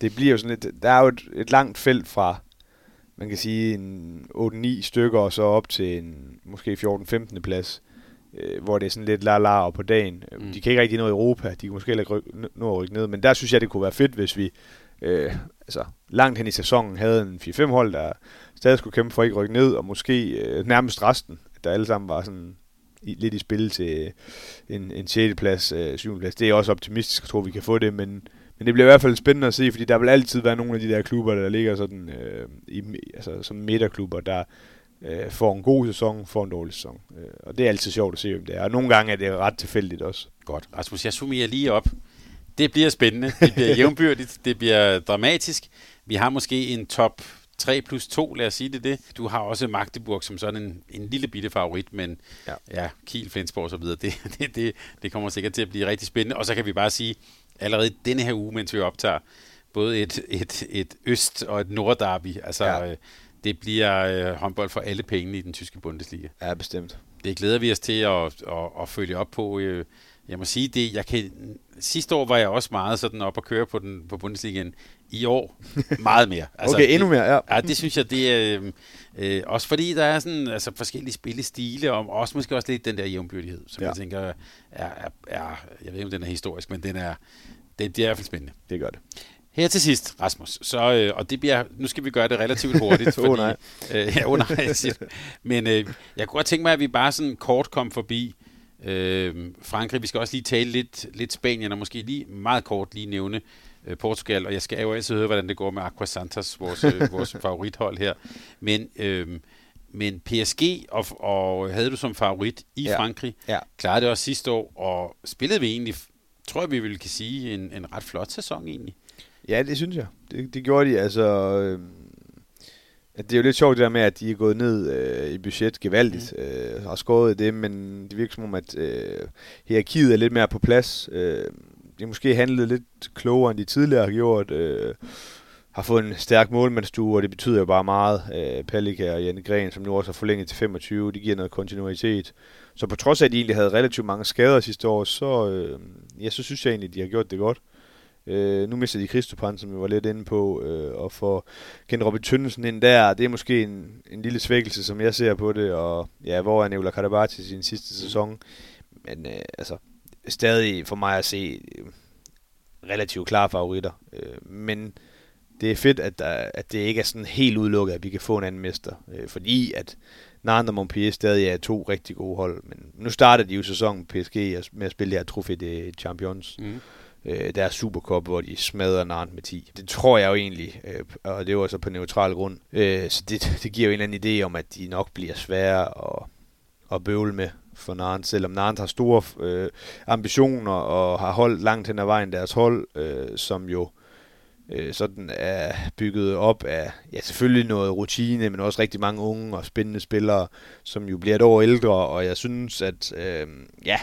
Speaker 2: det bliver jo sådan lidt, der er jo et, et langt felt fra, man kan sige, en 8-9 stykker, og så op til en måske 14-15. plads øh, hvor det er sådan lidt la på dagen. Mm. De kan ikke rigtig nå Europa, de kan måske heller ikke nå at rykke ned, men der synes jeg, det kunne være fedt, hvis vi øh, altså, langt hen i sæsonen havde en 4-5 hold, der stadig skulle kæmpe for at ikke rykke ned, og måske øh, nærmest resten, der alle sammen var sådan i, lidt i spil til en, en 6. plads, øh, 7. plads. Det er også optimistisk at tro, at vi kan få det, men, men det bliver i hvert fald spændende at se, fordi der vil altid være nogle af de der klubber, der ligger sådan øh, i, altså, som midterklubber, der øh, får en god sæson, får en dårlig sæson. Øh, og det er altid sjovt at se, hvem det er. Og nogle gange er det ret tilfældigt også.
Speaker 1: Godt. Rasmus, jeg summerer lige op. Det bliver spændende, det bliver jævnbyrdigt, det bliver dramatisk. Vi har måske en top 3 plus 2, lad os sige det det. Du har også Magdeburg som sådan en, en lille bitte favorit, men ja, ja Kiel, Flensborg og så videre, det, det, det, det kommer sikkert til at blive rigtig spændende. Og så kan vi bare sige, allerede denne her uge, mens vi optager, både et, et, et øst- og et nordderby. Altså, ja. øh, det bliver øh, håndbold for alle pengene i den tyske Bundesliga.
Speaker 2: Ja, bestemt.
Speaker 1: Det glæder vi os til at, at, at følge op på. Øh, jeg må sige det, jeg kan, sidste år var jeg også meget sådan op at køre på, den, på Bundesligaen. I år meget mere.
Speaker 2: Altså, okay, endnu mere, ja.
Speaker 1: Ja, det synes jeg, det er øh, øh, også fordi, der er sådan altså, forskellige spillestile, og også måske også lidt den der jævnbyrdighed, som ja. jeg tænker er, er, er, jeg ved ikke, om den er historisk, men den er, det, det er i hvert fald spændende.
Speaker 2: Det gør det.
Speaker 1: Her til sidst, Rasmus, så, øh, og det bliver, nu skal vi gøre det relativt hurtigt.
Speaker 2: fordi, oh, nej.
Speaker 1: Øh, ja, oh, nej. Men øh, jeg kunne godt tænke mig, at vi bare sådan kort kom forbi øh, Frankrig. Vi skal også lige tale lidt, lidt Spanien, og måske lige meget kort lige nævne øh, Portugal. Og jeg skal jo altid høre, hvordan det går med Aqua Santos, vores, øh, vores favorithold her. Men, øh, men PSG, og, og havde du som favorit i ja. Frankrig, ja. klarede det også sidste år, og spillede vi egentlig, tror jeg, vi ville kan sige, en, en ret flot sæson egentlig.
Speaker 2: Ja, det synes jeg. Det, det gjorde de. Altså, øh, det er jo lidt sjovt det der med, at de er gået ned øh, i budget gevaldigt mm. øh, og skåret det, men det virker som om, at øh, hierarkiet er lidt mere på plads. Øh, de måske handlet lidt klogere, end de tidligere har gjort. Øh, har fået en stærk målmandsstue, og det betyder jo bare meget. Øh, Palika og Janne Gren, som nu også har forlænget til 25, de giver noget kontinuitet. Så på trods af, at de egentlig havde relativt mange skader sidste år, så, øh, ja, så synes jeg egentlig, at de har gjort det godt. Øh, nu mister de Kristopan, som vi var lidt inde på, øh, og får kendt Robin Tønnesen ind der. Det er måske en, en lille svækkelse, som jeg ser på det, og ja, hvor er Nevla Kadabati i sin sidste sæson. Men øh, altså, stadig for mig at se øh, relativt klare favoritter. Øh, men det er fedt, at, der, at det ikke er sådan helt udelukket, at vi kan få en anden mester. Øh, fordi at Nantes og Montpellier stadig er to rigtig gode hold. Men nu starter de jo sæsonen PSG med at spille det her trofæ, de Champions. Mm. Øh, deres Supercup, hvor de smadrer Nantes med 10. Det tror jeg jo egentlig, øh, og det var så altså på neutral grund. Øh, så det, det giver jo en eller anden idé om, at de nok bliver svære at, at bøvle med for Nantes, selvom Nantes har store øh, ambitioner og har holdt langt hen ad vejen deres hold, øh, som jo øh, sådan er bygget op af ja, selvfølgelig noget rutine, men også rigtig mange unge og spændende spillere, som jo bliver et år ældre, og jeg synes, at øh, ja,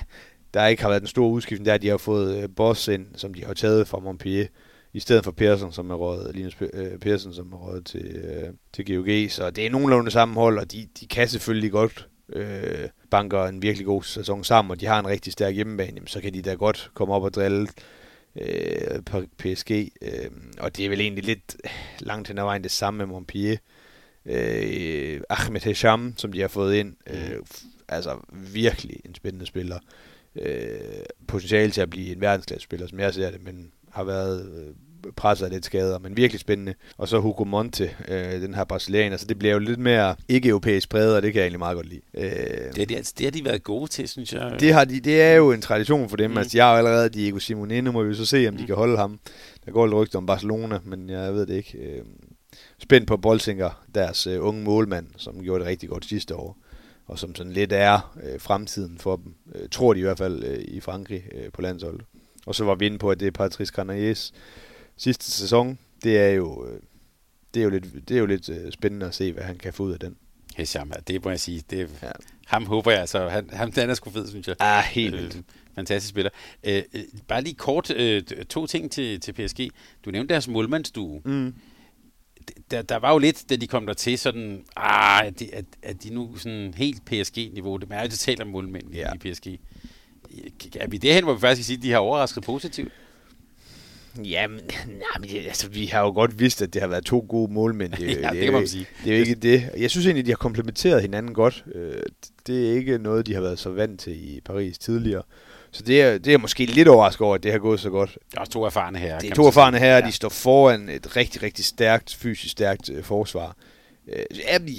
Speaker 2: der ikke har været en stor udskiftning, der de har fået øh, Boss ind, som de har taget fra Montpellier, i stedet for Persson, som er rådet, Linus øh, Persson, som er rådet til, øh, til GOG. Så det er nogenlunde sammenhold, og de, de kan selvfølgelig godt øh, banker en virkelig god sæson sammen, og de har en rigtig stærk hjemmebane, jamen, så kan de da godt komme op og drille øh, på PSG. Øh, og det er vel egentlig lidt langt hen ad vejen det samme med Montpellier. Øh, Ahmed Hesham, som de har fået ind, øh, altså virkelig en spændende spiller. Øh, potentiale til at blive en verdensklassespiller, som jeg ser det, men har været øh, presset af lidt skader, men virkelig spændende. Og så Hugo Monte, øh, den her brasilianer, så det bliver jo lidt mere ikke-europæisk præget, og det kan jeg egentlig meget godt lide. Øh,
Speaker 1: det, er de, altså, det har de været gode til, synes jeg.
Speaker 2: Det, har de, det er jo en tradition for dem. Mm. Altså, jeg har jo allerede Diego Simone, nu må vi så se, om de mm. kan holde ham. Der går lidt rygter om Barcelona, men jeg ved det ikke. Øh, spændt på Bolsinger, deres øh, unge målmand, som gjorde det rigtig godt sidste år og som sådan lidt er øh, fremtiden for dem. Øh, tror de i hvert fald øh, i Frankrig øh, på landsholdet. Og så var vi inde på, at det er Patrice Canaries sidste sæson. Det er jo, øh, det er jo lidt, det er jo lidt øh, spændende at se, hvad han kan få ud af den.
Speaker 1: Hesham, det må jeg sige. Det, ja. Ham håber jeg, altså. Han, han, den er sgu fed, synes jeg.
Speaker 2: Ah, helt vildt. Øh,
Speaker 1: fantastisk spiller. Øh, øh, bare lige kort, øh, to ting til, til PSG. Du nævnte deres målmandsstue. Mm. Der, der var jo lidt, da de kom der til, sådan, ah, at de, at, at de nu sådan helt PSG-niveau, det er jo totalt om målmænd ja. i PSG. Er vi derhen, hvor vi faktisk kan sige, at de har overrasket positivt?
Speaker 2: Jamen, nej, men det, altså, vi har jo godt vidst, at det har været to gode målmænd.
Speaker 1: Det, ja, det, det kan man sige.
Speaker 2: Det er jo ikke det. Jeg synes egentlig, de har komplementeret hinanden godt. Øh, det er ikke noget, de har været så vant til i Paris tidligere. Så det er, det er måske lidt overrasket over, at det har gået så godt.
Speaker 1: Det er to erfarne her.
Speaker 2: Det er to erfarne her, ja. de står foran et rigtig, rigtig stærkt, fysisk stærkt øh, forsvar. Øh,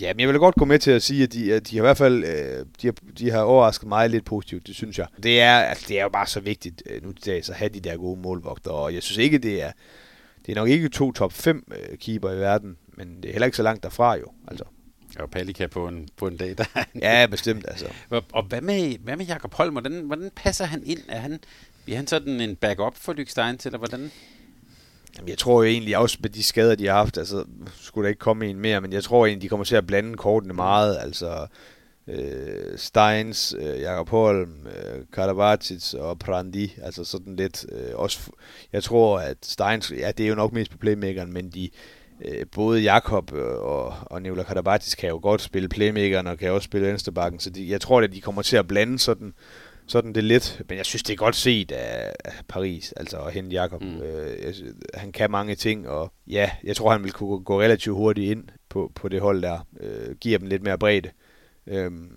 Speaker 2: ja, men jeg vil godt gå med til at sige, at de, at de har i hvert fald øh, de har, de har overrasket mig lidt positivt, det synes jeg. Det er, altså, det er jo bare så vigtigt øh, nu til dags at have de der gode målvogter, og jeg synes ikke, det er, det er nok ikke to top 5 øh, keeper i verden, men det er heller ikke så langt derfra jo. Altså.
Speaker 1: Og Palika på en, på en dag. Der
Speaker 2: ja, bestemt altså.
Speaker 1: Og, og hvad med, hvad med Jakob Holm? Hvordan, hvordan passer han ind? Er han, bliver han sådan en backup for Lykstein til, eller hvordan?
Speaker 2: Jamen, jeg tror jo egentlig også med de skader, de har haft, altså skulle der ikke komme en mere, men jeg tror egentlig, de kommer til at blande kortene meget, altså øh, Steins, øh, Jakob Holm, øh, Karavacic og Prandi, altså sådan lidt, øh, også, jeg tror, at Steins, ja, det er jo nok mest på playmakeren, men de, øh, både Jakob og, og Nevla Karavacic kan jo godt spille playmakeren, og kan også spille venstrebakken, så de, jeg tror, at de kommer til at blande sådan, sådan det lidt. Men jeg synes, det er godt set af, Paris, altså at hente Jakob. Mm. Øh, han kan mange ting, og ja, jeg tror, han vil kunne gå relativt hurtigt ind på, på det hold der. Øh, giver dem lidt mere bredde. Øhm,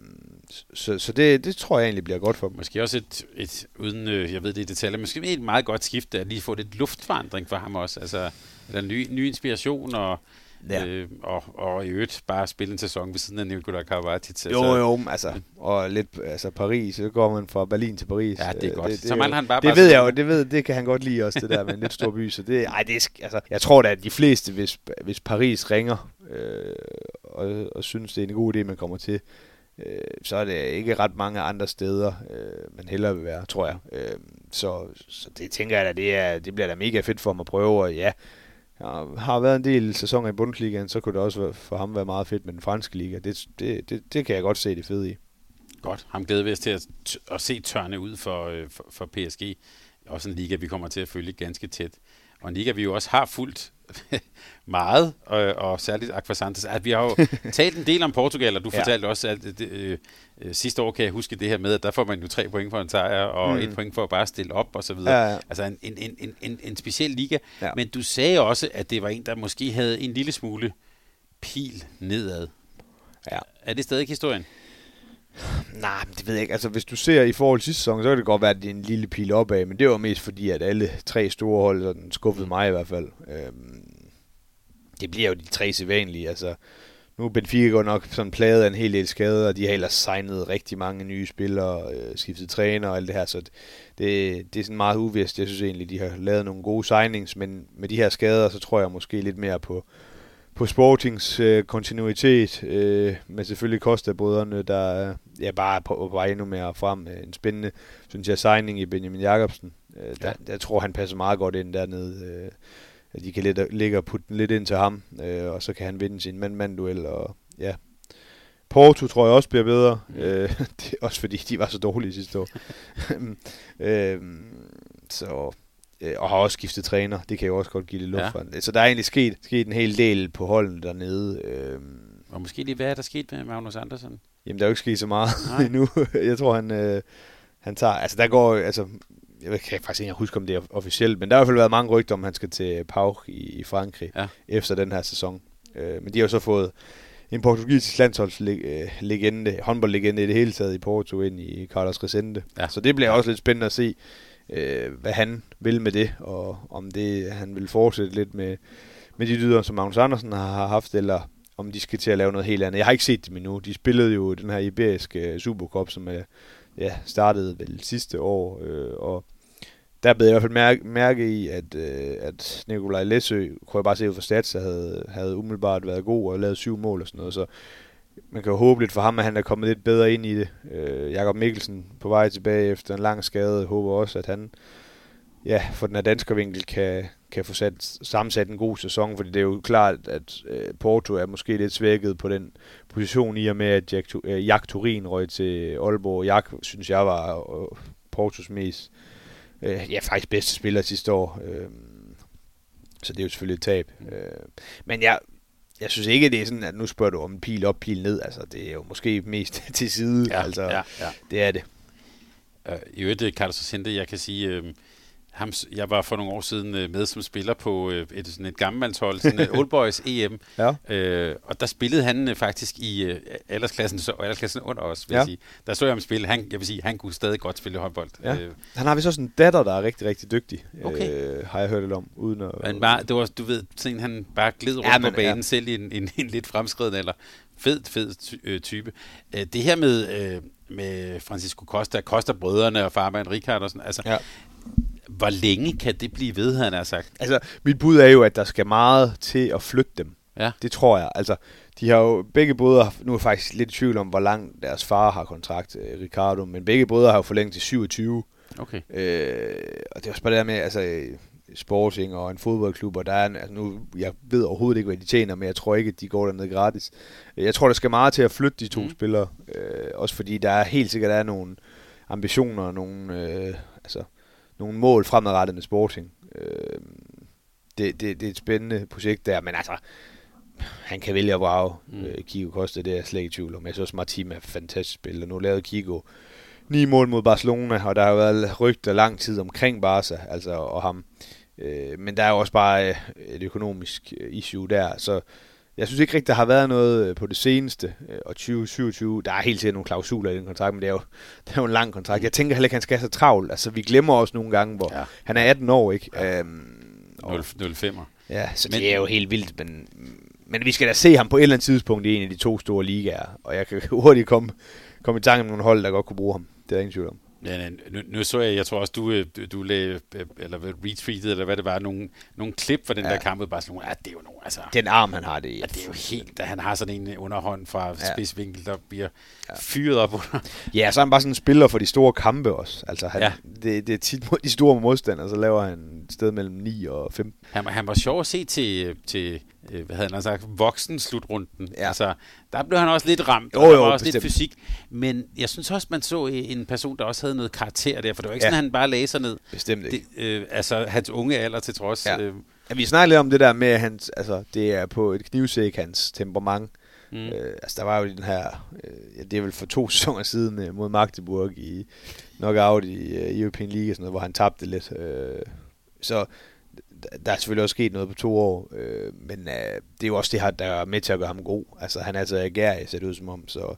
Speaker 2: så, så det, det tror jeg egentlig bliver godt for dem.
Speaker 1: Måske også et, et uden, øh, jeg ved det i detaljer, måske et meget godt skift, at lige få lidt luftforandring for ham også. Altså, eller ny, ny inspiration og Ja. Øh, og, og i øvrigt bare spille en sæson ved siden af Nikola Karabatic.
Speaker 2: Jo, altså, jo, altså, og lidt, altså Paris, så går man fra Berlin til Paris.
Speaker 1: Ja, det er godt. Det, det, så man han bare
Speaker 2: det bare ved jeg jo, det, ved, det kan han godt lide også, det der med en lidt stor by. Så det, ej, det er, altså, jeg tror da, at de fleste, hvis, hvis Paris ringer øh, og, og synes, det er en god idé, man kommer til, øh, så er det ikke ret mange andre steder, øh, man hellere vil være, tror jeg. Øh, så, så det tænker jeg da, det, er, det bliver da mega fedt for mig at prøve, og ja, ja, har været en del sæsoner i Bundesligaen, så kunne det også for ham være meget fedt med den franske liga. Det, det, det, det kan jeg godt se det fede i.
Speaker 1: Godt. Ham glæder vi os til at, at se tørne ud for, øh, for, for PSG. Også en liga, vi kommer til at følge ganske tæt. Og en liga, vi jo også har fulgt meget, og, og særligt Aquasantes. At vi har jo talt en del om Portugal, og du ja. fortalte også, at det, øh, øh, sidste år kan jeg huske det her med, at der får man jo tre point for en sejr, og mm. et point for at bare stille op, og så videre. Ja, ja. Altså en, en, en, en, en speciel liga. Ja. Men du sagde også, at det var en, der måske havde en lille smule pil nedad. Ja. Er det stadig historien?
Speaker 2: Nej, det ved jeg ikke. Altså, hvis du ser i forhold til sidste sæson, så kan det godt være, at det er en lille pil opad, men det var mest fordi, at alle tre store hold sådan, skuffede mig i hvert fald. Øhm, det bliver jo de tre sædvanlige. Altså, nu er Benfica godt nok sådan plaget af en hel del skader, og de har ellers signet rigtig mange nye spillere, øh, skiftet træner og alt det her, så det, det er sådan meget uvist. Jeg synes egentlig, de har lavet nogle gode signings, men med de her skader, så tror jeg måske lidt mere på, på Sportings øh, kontinuitet, øh, men selvfølgelig koster brødrene, der ja, bare på, på vej endnu mere frem. En spændende, synes jeg, signing i Benjamin Jacobsen. Øh, der, ja. der tror han passer meget godt ind dernede. Øh, at de kan lidt, ligge og putte den lidt ind til ham, øh, og så kan han vinde sin mand-mand-duel, og ja. Porto tror jeg også bliver bedre, mm. øh, det er også fordi de var så dårlige sidste år. øh, så, øh, og har også skiftet træner, det kan jo også godt give lidt luft ja. for Så der er egentlig sket, sket en hel del på holden dernede. Øh,
Speaker 1: og måske lige, hvad er der sket med Magnus Andersen?
Speaker 2: Jamen, der er jo ikke sket så meget endnu. jeg tror, han, øh, han tager... Altså, der går... Altså, jeg kan faktisk ikke huske, om det er officielt, men der har i hvert fald været mange rygter om, han skal til Pau i, i Frankrig ja. efter den her sæson. Øh, men de har jo så fået en portugisisk landsholdslegende, håndboldlegende i det hele taget i Porto ind i Carlos Resende. Ja. Så det bliver også lidt spændende at se, øh, hvad han vil med det, og om det han vil fortsætte lidt med, med de lyder, som Magnus Andersen har haft, eller om de skal til at lave noget helt andet. Jeg har ikke set dem endnu. De spillede jo den her iberiske øh, Supercup, som er ja, startede vel sidste år, øh, og der blev jeg i hvert fald mærke, mærke i, at, øh, at Nikolaj Læsø, kunne jeg bare se ud fra stats, havde, havde umiddelbart været god og lavet syv mål og sådan noget, så man kan jo håbe lidt for ham, at han er kommet lidt bedre ind i det. Øh, Jakob Mikkelsen på vej tilbage efter en lang skade, håber også, at han ja, for den her danske vinkel kan, kan få sat, sammensat en god sæson, fordi det er jo klart, at øh, Porto er måske lidt svækket på den position i og med, at Jack, øh, Jack Turin røg til Aalborg. Jack, synes jeg, var øh, Portos mest, øh, ja, faktisk bedste spiller sidste år. Øh, så det er jo selvfølgelig et tab. Øh, men jeg, jeg synes ikke, det er sådan, at nu spørger du om pil op, pil ned. Altså, det er jo måske mest til side. Ja, altså, ja, ja. Det er det.
Speaker 1: Uh, I øvrigt, Carlos Sinde, jeg kan sige, øh, ham, jeg var for nogle år siden øh, med som spiller på øh, et, sådan et gammelmandshold, sådan et Old Boys EM, ja. øh, og der spillede han øh, faktisk i øh, aldersklassen, så, aldersklassen under os, vil ja. jeg sige. Der så jeg ham spille, han, jeg vil sige, han kunne stadig godt spille håndbold.
Speaker 2: Ja. Øh. Han har vist også en datter, der er rigtig, rigtig dygtig, okay. øh, har jeg hørt lidt om, uden at...
Speaker 1: Men bare, det var, du ved, sådan, han bare gled rundt ja, men, på banen ja. selv i en, en, en lidt fremskreden eller fed, fed ty- øh, type. Øh, det her med, øh, med Francisco Costa, Costa-brødrene og farmand Richard og sådan, altså, ja hvor længe kan det blive ved, han har sagt?
Speaker 2: Altså, mit bud er jo, at der skal meget til at flytte dem. Ja. Det tror jeg. Altså, de har jo begge brødre, nu er jeg faktisk lidt i tvivl om, hvor lang deres far har kontrakt, øh, Ricardo, men begge brødre har jo forlænget til 27. Okay. Øh, og det er også bare det der med, altså, sporting og en fodboldklub, og der er, altså nu, jeg ved overhovedet ikke, hvad de tjener, men jeg tror ikke, at de går dernede gratis. Jeg tror, der skal meget til at flytte de to mm. spillere, øh, også fordi der er helt sikkert er nogle ambitioner, nogle, øh, altså, nogle mål fremadrettet med Sporting. Øh, det, det, det er et spændende projekt der, men altså, han kan vælge at vrage. Mm. Øh, Kiko Costa, det er jeg slet ikke i tvivl om. Jeg synes, Martin er fantastisk spiller. Nu lavede Kiko ni mål mod Barcelona, og der har jo været rygter lang tid omkring Barca, altså, og ham. Øh, men der er jo også bare øh, et økonomisk øh, issue der, så jeg synes ikke rigtigt, der har været noget øh, på det seneste, øh, og 2027, der er helt sikkert nogle klausuler i den kontrakt, men det er jo, det er jo en lang kontrakt. Jeg tænker heller ikke, at han skal have så travlt. Altså, vi glemmer også nogle gange, hvor ja. han er 18 år, ikke? Ja. Øhm,
Speaker 1: 05'er.
Speaker 2: Ja, så men, det er jo helt vildt, men, men vi skal da se ham på et eller andet tidspunkt i en af de to store ligaer, og jeg kan hurtigt komme, komme i tanke om nogle hold, der godt kunne bruge ham. Det er ingen tvivl om.
Speaker 1: Ja, nu, nu så jeg, jeg tror også, du, øh, du, lagde, øh, eller retweetet, eller hvad det var, nogle, nogle klip fra den ja. der kamp med Barcelona. Ja, det er jo nogle, altså...
Speaker 2: Den arm, han har det
Speaker 1: i. Ja, det er jo helt, da han har sådan en underhånd fra ja. spidsvinkel, der bliver ja. fyret op under.
Speaker 2: Ja, så er han bare sådan en spiller for de store kampe også. Altså, han, ja. det, det er tit mod de store modstandere, så laver han et sted mellem 9 og 15.
Speaker 1: Han, han var sjov at se til, til øh, hvad havde han sagt, voksen slutrunden. Ja. Altså, der blev han også lidt ramt, jo, jo, der var også bestemt. lidt fysik. Men jeg synes også, man så en person, der også havde noget karakter der, for det var ikke ja. sådan, at han bare lagde sig ned.
Speaker 2: Bestemt ikke.
Speaker 1: Det, øh, altså, hans unge alder til trods. Ja. Øh,
Speaker 2: ja, vi snakkede lidt om det der med, at hans, altså, det er på et knivsæk, hans temperament. Mm. Øh, altså, der var jo den her, øh, ja, det er vel for to sæsoner siden øh, mod Magdeburg i knockout i øh, European League, sådan noget, hvor han tabte lidt. Øh, så der er selvfølgelig også sket noget på to år, øh, men øh, det er jo også det her, der er med til at gøre ham god. Altså, han er altså agerig, ser det ud som om, så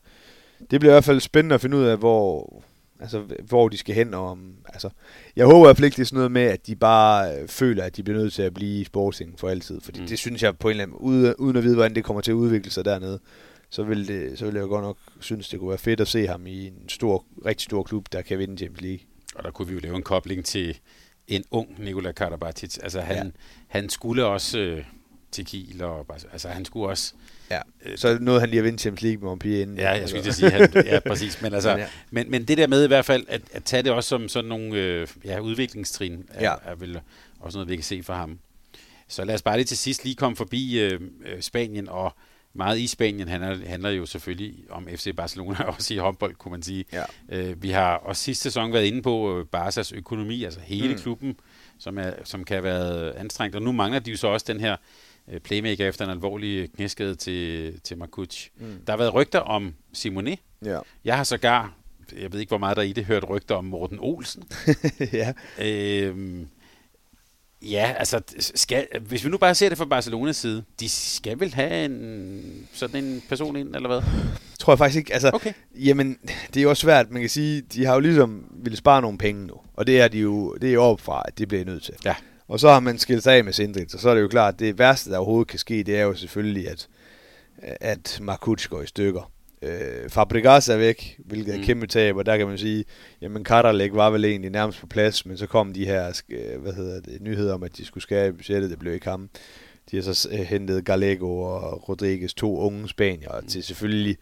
Speaker 2: det bliver i hvert fald spændende at finde ud af, hvor, altså, hvor de skal hen. Og, altså, jeg håber i hvert fald ikke, det er sådan noget med, at de bare øh, føler, at de bliver nødt til at blive i sporting for altid. Fordi mm. det synes jeg på en eller anden uden, uden at vide, hvordan det kommer til at udvikle sig dernede, så vil, det, så vil jeg godt nok synes, det kunne være fedt at se ham i en stor, rigtig stor klub, der kan vinde Champions League.
Speaker 1: Og der kunne vi jo lave en kobling til en ung Nikola Karabatic. Altså han, ja. han skulle også øh, til Kiel, og, altså han skulle også...
Speaker 2: Ja, øh, så nåede han lige at vinde Champions League med Montpellier inden.
Speaker 1: Ja, jeg skulle ikke sige, han, ja, præcis. Men, altså, men, ja. men, men det der med i hvert fald, at, at tage det også som sådan nogle øh, ja, udviklingstrin, er, ja. er vel også noget, vi kan se for ham. Så lad os bare lige til sidst lige komme forbi øh, øh Spanien og meget i Spanien handler, handler jo selvfølgelig om FC Barcelona, også i håndbold, kunne man sige. Ja. Øh, vi har også sidste sæson været inde på øh, Barças økonomi, altså hele mm. klubben, som, er, som kan have været anstrengt. Og nu mangler de jo så også den her øh, playmaker efter en alvorlig knæskade til, til Markuc. Mm. Der har været rygter om Simone. Ja. Jeg har sågar, jeg ved ikke hvor meget der er i det, hørt rygter om Morten Olsen. ja. Øh, Ja, altså, skal, hvis vi nu bare ser det fra Barcelonas side, de skal vel have en, sådan en person ind, eller hvad?
Speaker 2: Tror jeg faktisk ikke. Altså, okay. Jamen, det er jo også svært. Man kan sige, de har jo ligesom ville spare nogle penge nu. Og det er de jo, det er jo op fra, at det bliver nødt til. Ja. Og så har man skilt sig af med Sindrich, og så er det jo klart, at det værste, der overhovedet kan ske, det er jo selvfølgelig, at, at Markuc går i stykker. Øh, Fabregas er væk, hvilket er mm. kæmpe tab, og der kan man sige, jamen Kaderlæk var vel egentlig nærmest på plads, men så kom de her øh, hvad hedder det, nyheder om, at de skulle skære i budgettet, det blev ikke ham. De har så øh, hentet Gallego og Rodriguez, to unge spanier, mm. til selvfølgelig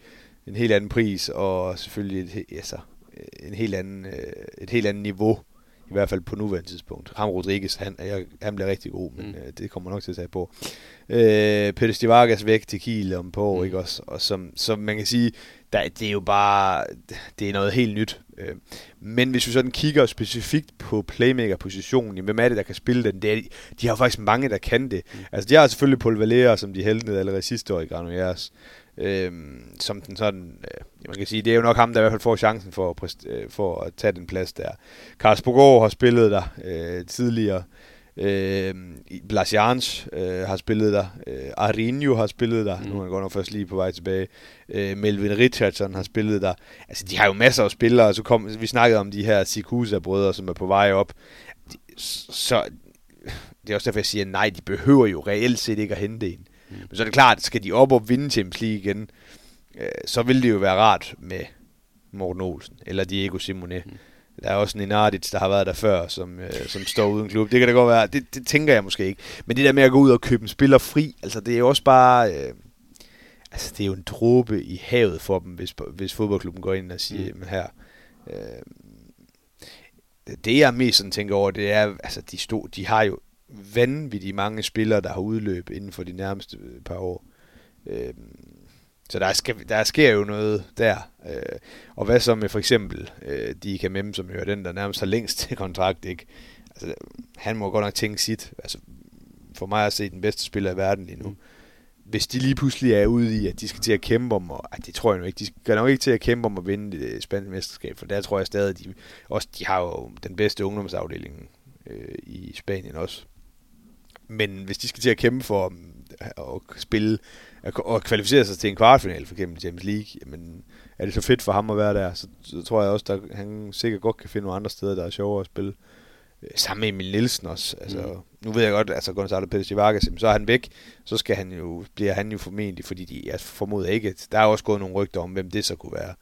Speaker 2: en helt anden pris, og selvfølgelig et, altså, en helt anden, øh, et helt andet niveau i hvert fald på nuværende tidspunkt. Ham Rodriguez, han, jeg, han bliver rigtig god, men mm. øh, det kommer nok til at tage på. Øh, Peter Stivagas væk til Kiel om på, mm. ikke også? Og som, som man kan sige, der, det er jo bare, det er noget helt nyt. Øh, men hvis vi sådan kigger specifikt på playmaker-positionen, hvem er det, der kan spille den? Det er, de har faktisk mange, der kan det. Mm. Altså, de har selvfølgelig Paul Valera, som de hældte ned allerede sidste år i Granollers. Øh, som den sådan, øh, man kan sige, det er jo nok ham, der i hvert fald får chancen for at, øh, for at tage den plads der. Carlos har spillet der øh, tidligere. Øh, Blas Jans øh, har spillet der. Øh, Arinho har spillet der. Mm. Nu er han godt nok først lige på vej tilbage. Øh, Melvin Richardson har spillet der. Altså, de har jo masser af spillere. Så kom, vi snakkede om de her Sikusa-brødre, som er på vej op. De, så det er også derfor, jeg siger, nej, de behøver jo reelt set ikke at hente en. Mm. Men så er det klart, skal de op og vinde Champions League igen, øh, så vil det jo være rart med Morten Olsen eller Diego Simone. Mm. Der er også en Ardic, der har været der før, som, øh, som står uden klub. Det kan da godt være. Det, det tænker jeg måske ikke. Men det der med at gå ud og købe en spiller fri, altså det er jo også bare... Øh, altså det er jo en dråbe i havet for dem, hvis, hvis fodboldklubben går ind og siger, mm. men her... Øh, det jeg mest sådan tænker over, det er, altså de, stod, de har jo vanvittigt mange spillere, der har udløb inden for de nærmeste par år. Øh, så der, skal, der sker jo noget der. Øh, og hvad så med for eksempel øh, de kan memme, som hører den, der nærmest har længst til kontrakt, ikke? Altså, han må godt nok tænke sit. Altså, for mig at se den bedste spiller i verden lige nu. Mm. Hvis de lige pludselig er ude i, at de skal til at kæmpe om, og ej, det tror jeg nu ikke, de skal nok ikke til at kæmpe om at vinde det spanske mesterskab, for der tror jeg stadig, at de, også, de har jo den bedste ungdomsafdeling øh, i Spanien også. Men hvis de skal til at kæmpe for at spille og kvalificere sig til en kvartfinale for eksempel Champions League, jamen er det så fedt for ham at være der, så, så tror jeg også, at han sikkert godt kan finde nogle andre steder, der er sjovere at spille. Øh, sammen med Emil Nielsen også. Altså, mm. Nu ved jeg godt, altså Gonzalo Pérez Vargas, så er han væk, så skal han jo, bliver han jo formentlig, fordi de, jeg formoder ikke, at der er også gået nogle rygter om, hvem det så kunne være.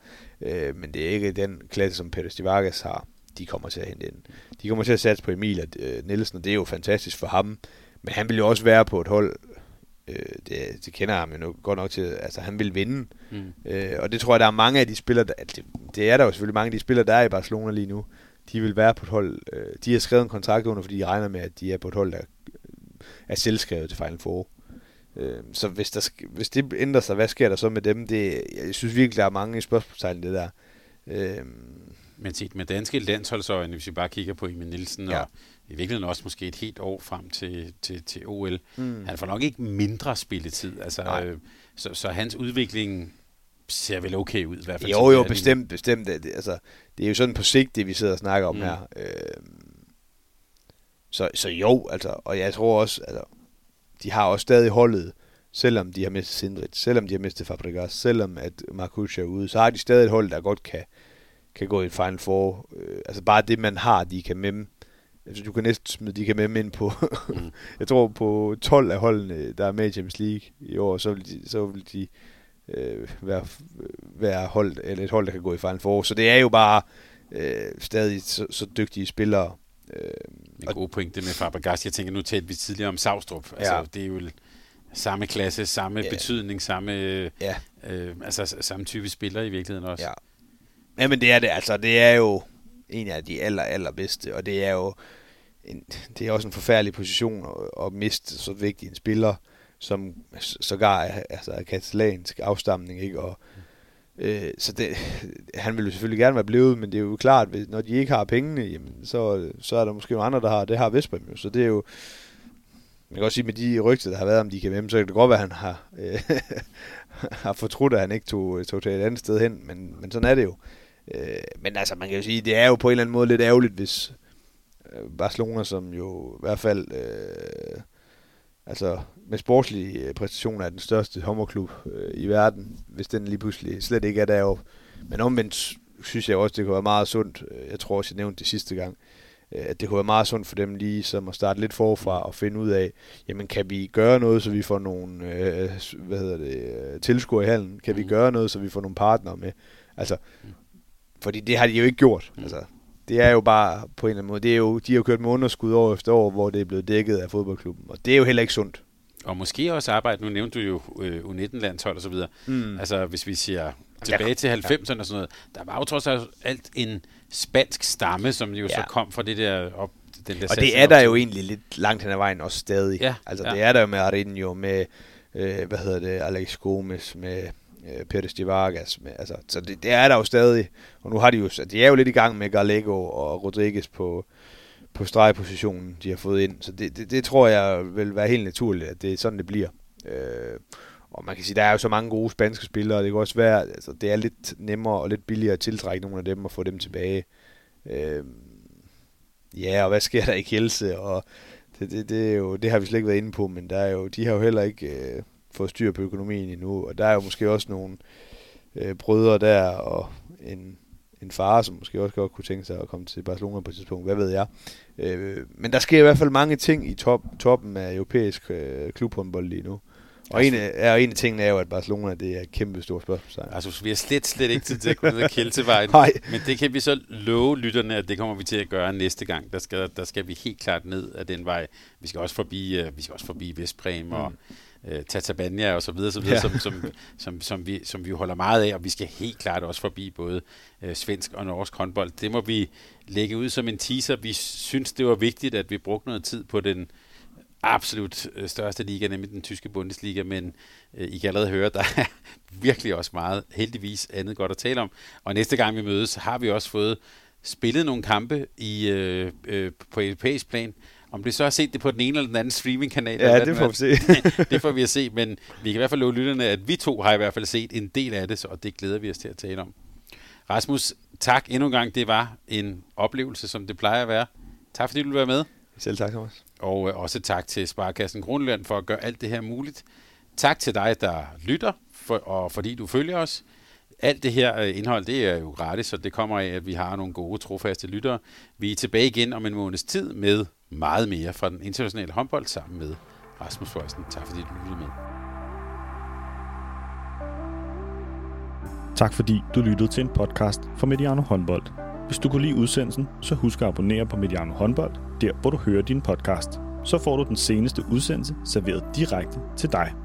Speaker 2: Øh, men det er ikke den klasse, som Pérez Vargas har, de kommer til at hente ind. De kommer til at satse på Emil og øh, Nielsen, og det er jo fantastisk for ham. Men han vil jo også være på et hold, øh, det, det kender ham jo nu godt nok til, altså han vil vinde. Mm. Øh, og det tror jeg, der er mange af de spillere, der, det, det er der jo selvfølgelig mange af de spillere, der er i Barcelona lige nu, de vil være på et hold, øh, de har skrevet en kontrakt under, fordi de regner med, at de er på et hold, der er selvskrevet til Final Four. Øh, så hvis, der, hvis det ændrer sig, hvad sker der så med dem? Det, jeg synes virkelig, der er mange spørgsmålstegn det der. Øh,
Speaker 1: men set med danske landsholdsøjne, hvis vi bare kigger på Emil Nielsen, ja. og i virkeligheden også måske et helt år frem til, til, til OL, mm. han får nok ikke mindre spilletid. Altså, øh, så, så hans udvikling ser vel okay ud i hvert fald.
Speaker 2: Jo, jo, bestemt, bestemt. Det, altså, det er jo sådan på sigt, det vi sidder og snakker om mm. her. Øh, så, så jo, altså, og jeg tror også, altså, de har også stadig holdet, selvom de har mistet Sindrit, selvom de har mistet Fabregas, selvom at Marcus er ude, så har de stadig et hold, der godt kan, kan gå i et Final Four. Øh, altså bare det, man har, de kan med altså, du kan næsten smide de kan med ind på, mm. jeg tror på 12 af holdene, der er med i Champions League i år, så vil de, så vil de øh, være, være hold, eller et hold, der kan gå i Final Four. Så det er jo bare øh, stadig så, så dygtige spillere.
Speaker 1: Øh, en god point det med Fabregas. Jeg tænker, nu talte vi tidligere om Savstrup. Altså, ja. det er jo samme klasse, samme ja. betydning, samme, ja. øh, altså, samme type spillere i virkeligheden også.
Speaker 2: Ja. ja, men det er det. Altså, det er jo en af de aller, allerbedste, og det er jo en, det er også en forfærdelig position at, at miste så vigtig en spiller som sågar er, altså er katalansk afstamning, ikke? Og, øh, så det, han ville jo selvfølgelig gerne være blevet, men det er jo klart, at når de ikke har pengene, jamen, så, så er der måske nogle andre, der har, det har Vesprem jo, så det er jo, man kan også sige, med de rygter, der har været om de kan med, så kan det godt være, at han har, øh, har fortrudt, at han ikke tog, tog til et andet sted hen, men, men sådan er det jo. Øh, men altså, man kan jo sige, det er jo på en eller anden måde lidt ærgerligt, hvis øh, Barcelona, som jo i hvert fald øh, altså med sportslige øh, præstationer er den største hommerklub øh, i verden, hvis den lige pludselig slet ikke er deroppe. Men omvendt synes jeg også, det kunne være meget sundt, øh, jeg tror også, jeg nævnte det sidste gang, øh, at det kunne være meget sundt for dem lige som at starte lidt forfra og finde ud af, jamen kan vi gøre noget, så vi får nogle øh, hvad hedder det, tilskuere i hallen? Kan mm. vi gøre noget, så vi får nogle partnere med? Altså, mm. Fordi det har de jo ikke gjort. Mm. Altså, det er jo bare på en eller anden måde, det er jo, de har jo kørt med underskud år efter år, hvor det er blevet dækket af fodboldklubben, og det er jo heller ikke sundt.
Speaker 1: Og måske også arbejde, nu nævnte du jo øh, U19-landshold og så videre. Mm. Altså hvis vi siger tilbage til 90'erne og sådan noget, der var jo trods alt en spansk stamme, som jo ja. så kom fra det der op,
Speaker 2: den der Og det er der jo egentlig lidt langt hen ad vejen også stadig. Ja, altså ja. det er der jo med Arinho, med, øh, hvad hedder det, Alex Gomes, med øh, Pérez de Vargas. Med, altså, så det, det, er der jo stadig. Og nu har de jo, de er jo lidt i gang med Gallego og Rodriguez på, på stregpositionen, de har fået ind. Så det, det, det tror jeg vil være helt naturligt, at det er sådan, det bliver. Øh, og man kan sige, der er jo så mange gode spanske spillere, og det kan også være, altså det er lidt nemmere og lidt billigere at tiltrække nogle af dem og få dem tilbage. Øh, ja, og hvad sker der i Kielse? Og det, det, det, er jo, det har vi slet ikke været inde på, men der er jo, de har jo heller ikke øh, fået styr på økonomien endnu, og der er jo måske også nogle øh, brødre der, og en, en far, som måske også godt kunne tænke sig at komme til Barcelona på et tidspunkt, hvad ved jeg. Øh, men der sker i hvert fald mange ting i top, toppen af europæisk øh, klubhåndbold lige nu. Og altså, en, af, og en af tingene er jo, at Barcelona det er et kæmpe stort spørgsmål.
Speaker 1: Altså, vi har slet, slet ikke tid til at gå ned ad Kjeltevejen. men det kan vi så love lytterne, at det kommer vi til at gøre næste gang. Der skal, der skal vi helt klart ned ad den vej. Vi skal også forbi, uh, vi skal også forbi Vestbrem og mm. Uh, Tatabania og så videre, så videre ja. som, som, som, som, vi, som vi holder meget af. Og vi skal helt klart også forbi både uh, svensk og norsk håndbold. Det må vi lægge ud som en teaser. Vi synes, det var vigtigt, at vi brugte noget tid på den absolut øh, største liga, nemlig den tyske Bundesliga, men øh, I kan allerede høre, der er virkelig også meget, heldigvis, andet godt at tale om. Og næste gang vi mødes, har vi også fået spillet nogle kampe i, øh, øh, på europæisk plan. Om det så har set det på den ene eller den anden streamingkanal.
Speaker 2: Ja, det får vi se.
Speaker 1: det får vi at se, men vi kan i hvert fald love lytterne, at vi to har i hvert fald set en del af det, og det glæder vi os til at tale om. Rasmus, tak endnu en gang. Det var en oplevelse, som det plejer at være. Tak fordi du vil være med.
Speaker 2: Selv tak, Thomas.
Speaker 1: Og øh, også tak til Sparkassen Grundland for at gøre alt det her muligt. Tak til dig, der lytter, for, og fordi du følger os alt det her øh, indhold, det er jo gratis, så det kommer af, at vi har nogle gode, trofaste lyttere. Vi er tilbage igen om en måneds tid med meget mere fra den internationale håndbold sammen med Rasmus Fløjsen. Tak fordi du lyttede med.
Speaker 3: Tak fordi du lyttede til en podcast fra Mediano Håndbold. Hvis du kunne lide udsendelsen, så husk at abonnere på Mediano Håndbold, der hvor du hører din podcast. Så får du den seneste udsendelse serveret direkte til dig.